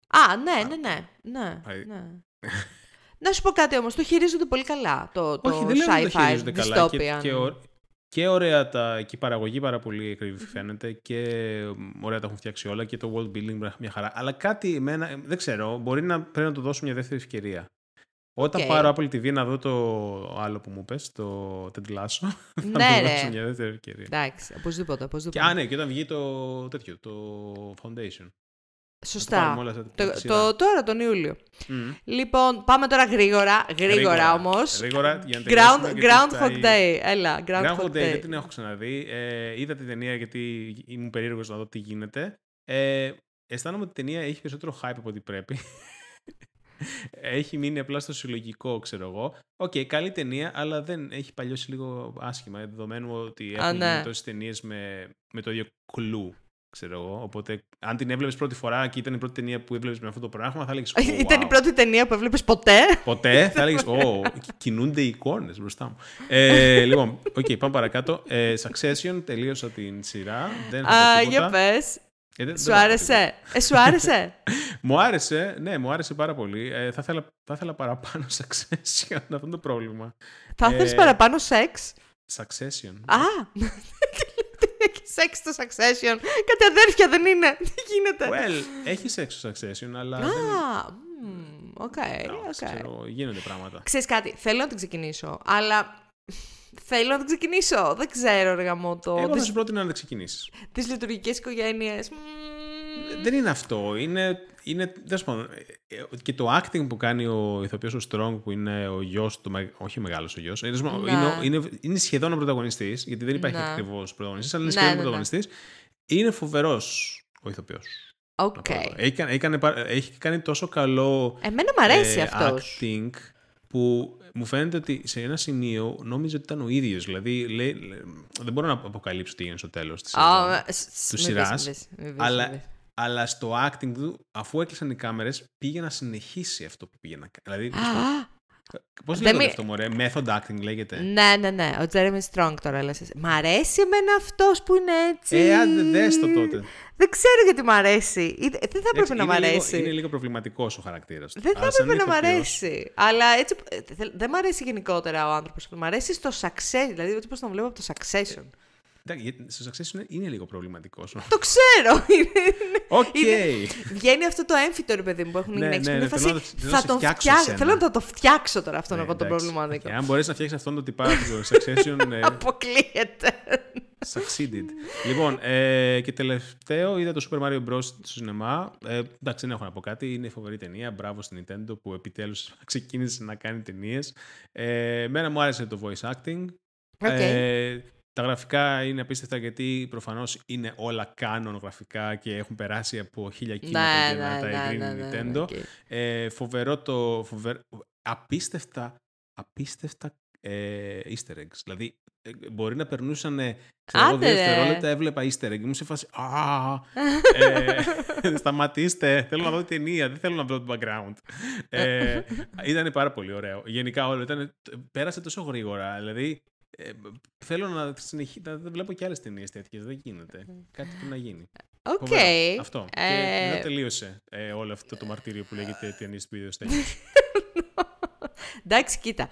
Α, ναι, ναι, ναι. ναι, Πάει- ναι. Να σου πω κάτι όμως, το χειρίζονται πολύ καλά το, το Όχι, δεν λέω ότι το sci-fi χειρίζονται καλά. Και, dystopian. και, ω- και ωραία τα, και η παραγωγή πάρα πολύ ακριβή φαίνεται και μ, ωραία τα έχουν φτιάξει όλα και το world building μια χαρά. Αλλά κάτι εμένα, ε, δεν ξέρω, μπορεί να πρέπει να το δώσω μια δεύτερη ευκαιρία. Όταν Οκ. πάρω Apple TV να δω το άλλο που μου πες, το Ted Lasso, θα Ναι, του δώσω ρε. μια δεύτερη ευκαιρία. Εντάξει, οπωσδήποτε, Και, οπωσδήποτε. α, ναι, και όταν βγει το τέτοιο, το Foundation. Σωστά. πάρουμε όλα αυτά Το, τη σειρά. το, τώρα τον Ιούλιο. Μμ. Λοιπόν, πάμε τώρα γρήγορα, γρήγορα, όμως. Γρήγορα, για να Ground, τελειώσουμε, γιατί Groundhog ζητάει- Day, έλα, Groundhog, Groundhog Day Day. δεν την έχω ξαναδεί. Ε, είδα την ταινία γιατί ήμουν περίεργος να δω τι γίνεται. Ε, αισθάνομαι ότι η ταινία έχει περισσότερο hype από ό,τι πρέπει. έχει μείνει απλά στο συλλογικό, ξέρω εγώ. Οκ, καλή ταινία, αλλά δεν έχει παλιώσει λίγο άσχημα. Δεδομένου ότι Α, έχουν ναι. γίνει τόσες ταινίες με, με το ίδιο κλου. Ξέρω εγώ. Οπότε, αν την έβλεπες πρώτη φορά και ήταν η πρώτη ταινία που έβλεπες με αυτό το πράγμα, θα έλεγες. Oh, Ήταν η πρώτη ταινία που έβλεπες ποτέ; Ποτέ θα έλεγες: Ω, κινούνται οι εικόνες μπροστά μου. Ε, λοιπόν, οκ, πάμε παρακάτω. Ε, Succession, τελείωσα την σειρά. Δεν θα πω Α, τίποτα. για πες. Ε, δεν- δεν Σου θα πω άρεσε; Ε, σου άρεσε; τίποτα. Μου άρεσε, ναι, μου άρεσε πάρα πολύ. Ε, θα, ήθελα, θα ήθελα παραπάνω Succession, αυτό είναι το πρόβλημα. Θα θέλεις Ε, παραπάνω σεξ; Succession. Α! Έχει σεξ στο Succession. Κάτι αδέρφια δεν είναι. Τι γίνεται; Well, έχεις σεξ στο Succession, αλλά δεν... Α, μμ, οκ, Εντάξει, οκ. ξέρω, γίνονται πράγματα. Ξέρεις κάτι, θέλω να την ξεκινήσω, αλλά θέλω να την ξεκινήσω. Δεν ξέρω, ρε γαμώτο. Εγώ θα Τις, σου πρότεινα να τα ξεκινήσεις. τις λειτουργικές οικογένειες. μμ, Δεν είναι αυτό. Είναι, είναι τέλος πάντων, ε, ε, και το acting που κάνει ο ηθοποιός ο Strong, που είναι ο γιος, του, με- όχι ο μεγάλος ο γιος, είναι, τέλος πάντων, Ναι. είναι, ο- είναι, είναι σχεδόν ο πρωταγωνιστής, γιατί δεν υπάρχει Ναι. ακριβώς πρωταγωνιστής, αλλά είναι Ναι, σχεδόν ναι, ναι. πρωταγωνιστής. Είναι φοβερός ο ηθοποιός. Οκ. Έχει, κάνει- έχει, κάνει, πα- έχει κάνει τόσο καλό Εμένα μου αρέσει ε, αυτός. acting που μου φαίνεται ότι σε ένα σημείο νόμιζε ότι ήταν ο ίδιος. Δηλαδή, λέει, λέ- δεν μπορώ να αποκαλύψω τι έγινε στο τέλος της σεζόν. Α, ε, σ- σ- του μη σειράς, πεις, μη πεις, μη πεις, αλλά- μη πεις. Αλλά στο acting του, αφού έκλεισαν οι κάμερες, πήγε να συνεχίσει αυτό που πήγε να κάνει. Δηλαδή, Α, πώς δεν λέγεται μη- αυτό, μωρέ, method acting λέγεται. Ναι, ναι, ναι. Ο Jeremy Strong τώρα λες. εσύ. Μ' αρέσει εμένα αυτός που είναι έτσι; Ε, άντε, δες το τότε. Δεν ξέρω γιατί μ' αρέσει. Ή- Δεν θα έπρεπε Έτσι, να μ' είναι λίγο- αρέσει. Είναι λίγο προβληματικός ο χαρακτήρας του. Δεν θα Αλλά σαν έπρεπε να μ' ηθοποιός- αρέσει. Αλλά έτσι. ε, θε- Δεν μ' αρέσει γενικότερα ο άνθρωπος. Μ' αρέσει στο success. Δηλαδή, έτσι πώς τον βλέπω από το succession. Εντάξει, γιατί Στο Succession είναι- είναι λίγο προβληματικός. Το ξέρω. Είναι- Οκ. είναι- Βγαίνει αυτό το έμφυτο ρε παιδί μου που έχουν Ναι, γυναίκε. ναι, που είναι ναι, φάση, θέλω να- θέλω να θα σε τον φτιάξω φτιάξω. εσένα. Θέλω να το φτιάξω τώρα αυτόν Ναι, εγώ τον εντάξει. προβληματικό. Και αν μπορέσει να φτιάξεις αυτόν τον τυπά του Succession, ε, Αποκλείεται. Succeeded. λοιπόν, ε, και τελευταίο είδα το Super Mario Bros. στο σινεμά. Ε, εντάξει, δεν έχω να πω κάτι. Είναι φοβερή ταινία. Μπράβο στην Nintendo που επιτέλους ξεκίνησε να κάνει ταινίες. Ε, εμένα μου άρεσε το voice acting. Okay. Ε, τα γραφικά είναι απίστευτα γιατί προφανώς είναι όλα canon γραφικά και έχουν περάσει από χίλια κύματα Ναι, για να ναι, τα ναι, εγκρίνει η ναι, ναι, Nintendo. OK. Ε, φοβερό το. Φοβερ... Απίστευτα. Απίστευτα ε, easter eggs. Δηλαδή, ε, μπορεί να περνούσαν ε, ξέρω εγώ, Άντε, δύο ρε. δευτερόλεπτα, έβλεπα easter egg. Ήμουν σε φάση. Α, ε, σταματήστε. Θέλω να δω την ταινία. Δεν θέλω να δω το background. Ε, ήταν πάρα πολύ ωραίο. Γενικά όλο ήταν, πέρασε τόσο γρήγορα. Δηλαδή, ε, θέλω να συνεχίσω. Να δεν βλέπω και άλλες ταινίες τέτοιες. Δεν γίνεται. Κάτι πρέπει να γίνει. Οκ. Φοβερό. Αυτό. Και Ε, μετά τελείωσε ε, όλο αυτό το μαρτύριο που λέγεται ταινίες βίντεος Εντάξει, κοίτα.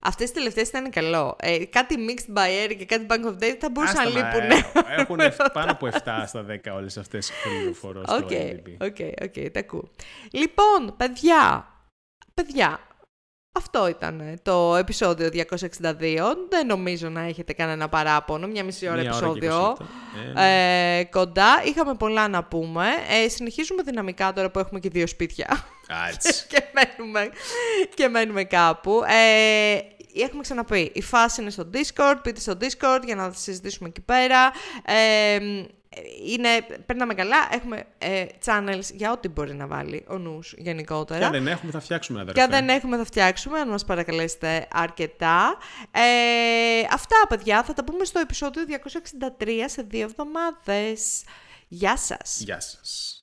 Αυτές τις τελευταίες ήταν καλό. Ε, κάτι Mixed by Erry και κάτι Bank of Dave θα μπορούσαν να λείπουν. Έχουν πάνω από 7 στα 10 όλες αυτές οι πληροφορίες στο Οκ, IMDb. οκ, οκ, τα ακούω. Λοιπόν, παιδιά, παιδιά, αυτό ήταν το επεισόδιο 262. Δεν νομίζω να έχετε κανένα παράπονο, μια μισή ώρα Μία ώρα και επεισόδιο. 20 λεπτά. Ε, Ε, κοντά, είχαμε πολλά να πούμε. Ε, συνεχίζουμε δυναμικά τώρα που έχουμε και δύο σπίτια άτσι. και, μένουμε, και μένουμε κάπου. Ε, έχουμε ξαναπεί, η φάση είναι στο Discord, μπείτε στο Discord για να συζητήσουμε εκεί πέρα. Ε, είναι, περνάμε καλά, έχουμε ε, channels για ό,τι μπορεί να βάλει ο νους γενικότερα. Και αν δεν έχουμε, θα φτιάξουμε ένα Και αδερφέ. αν δεν έχουμε θα φτιάξουμε, αν μας παρακαλέσετε αρκετά. Ε, αυτά, παιδιά, θα τα πούμε στο επεισόδιο 263 σε δύο εβδομάδες. Γεια σας! Γεια σας.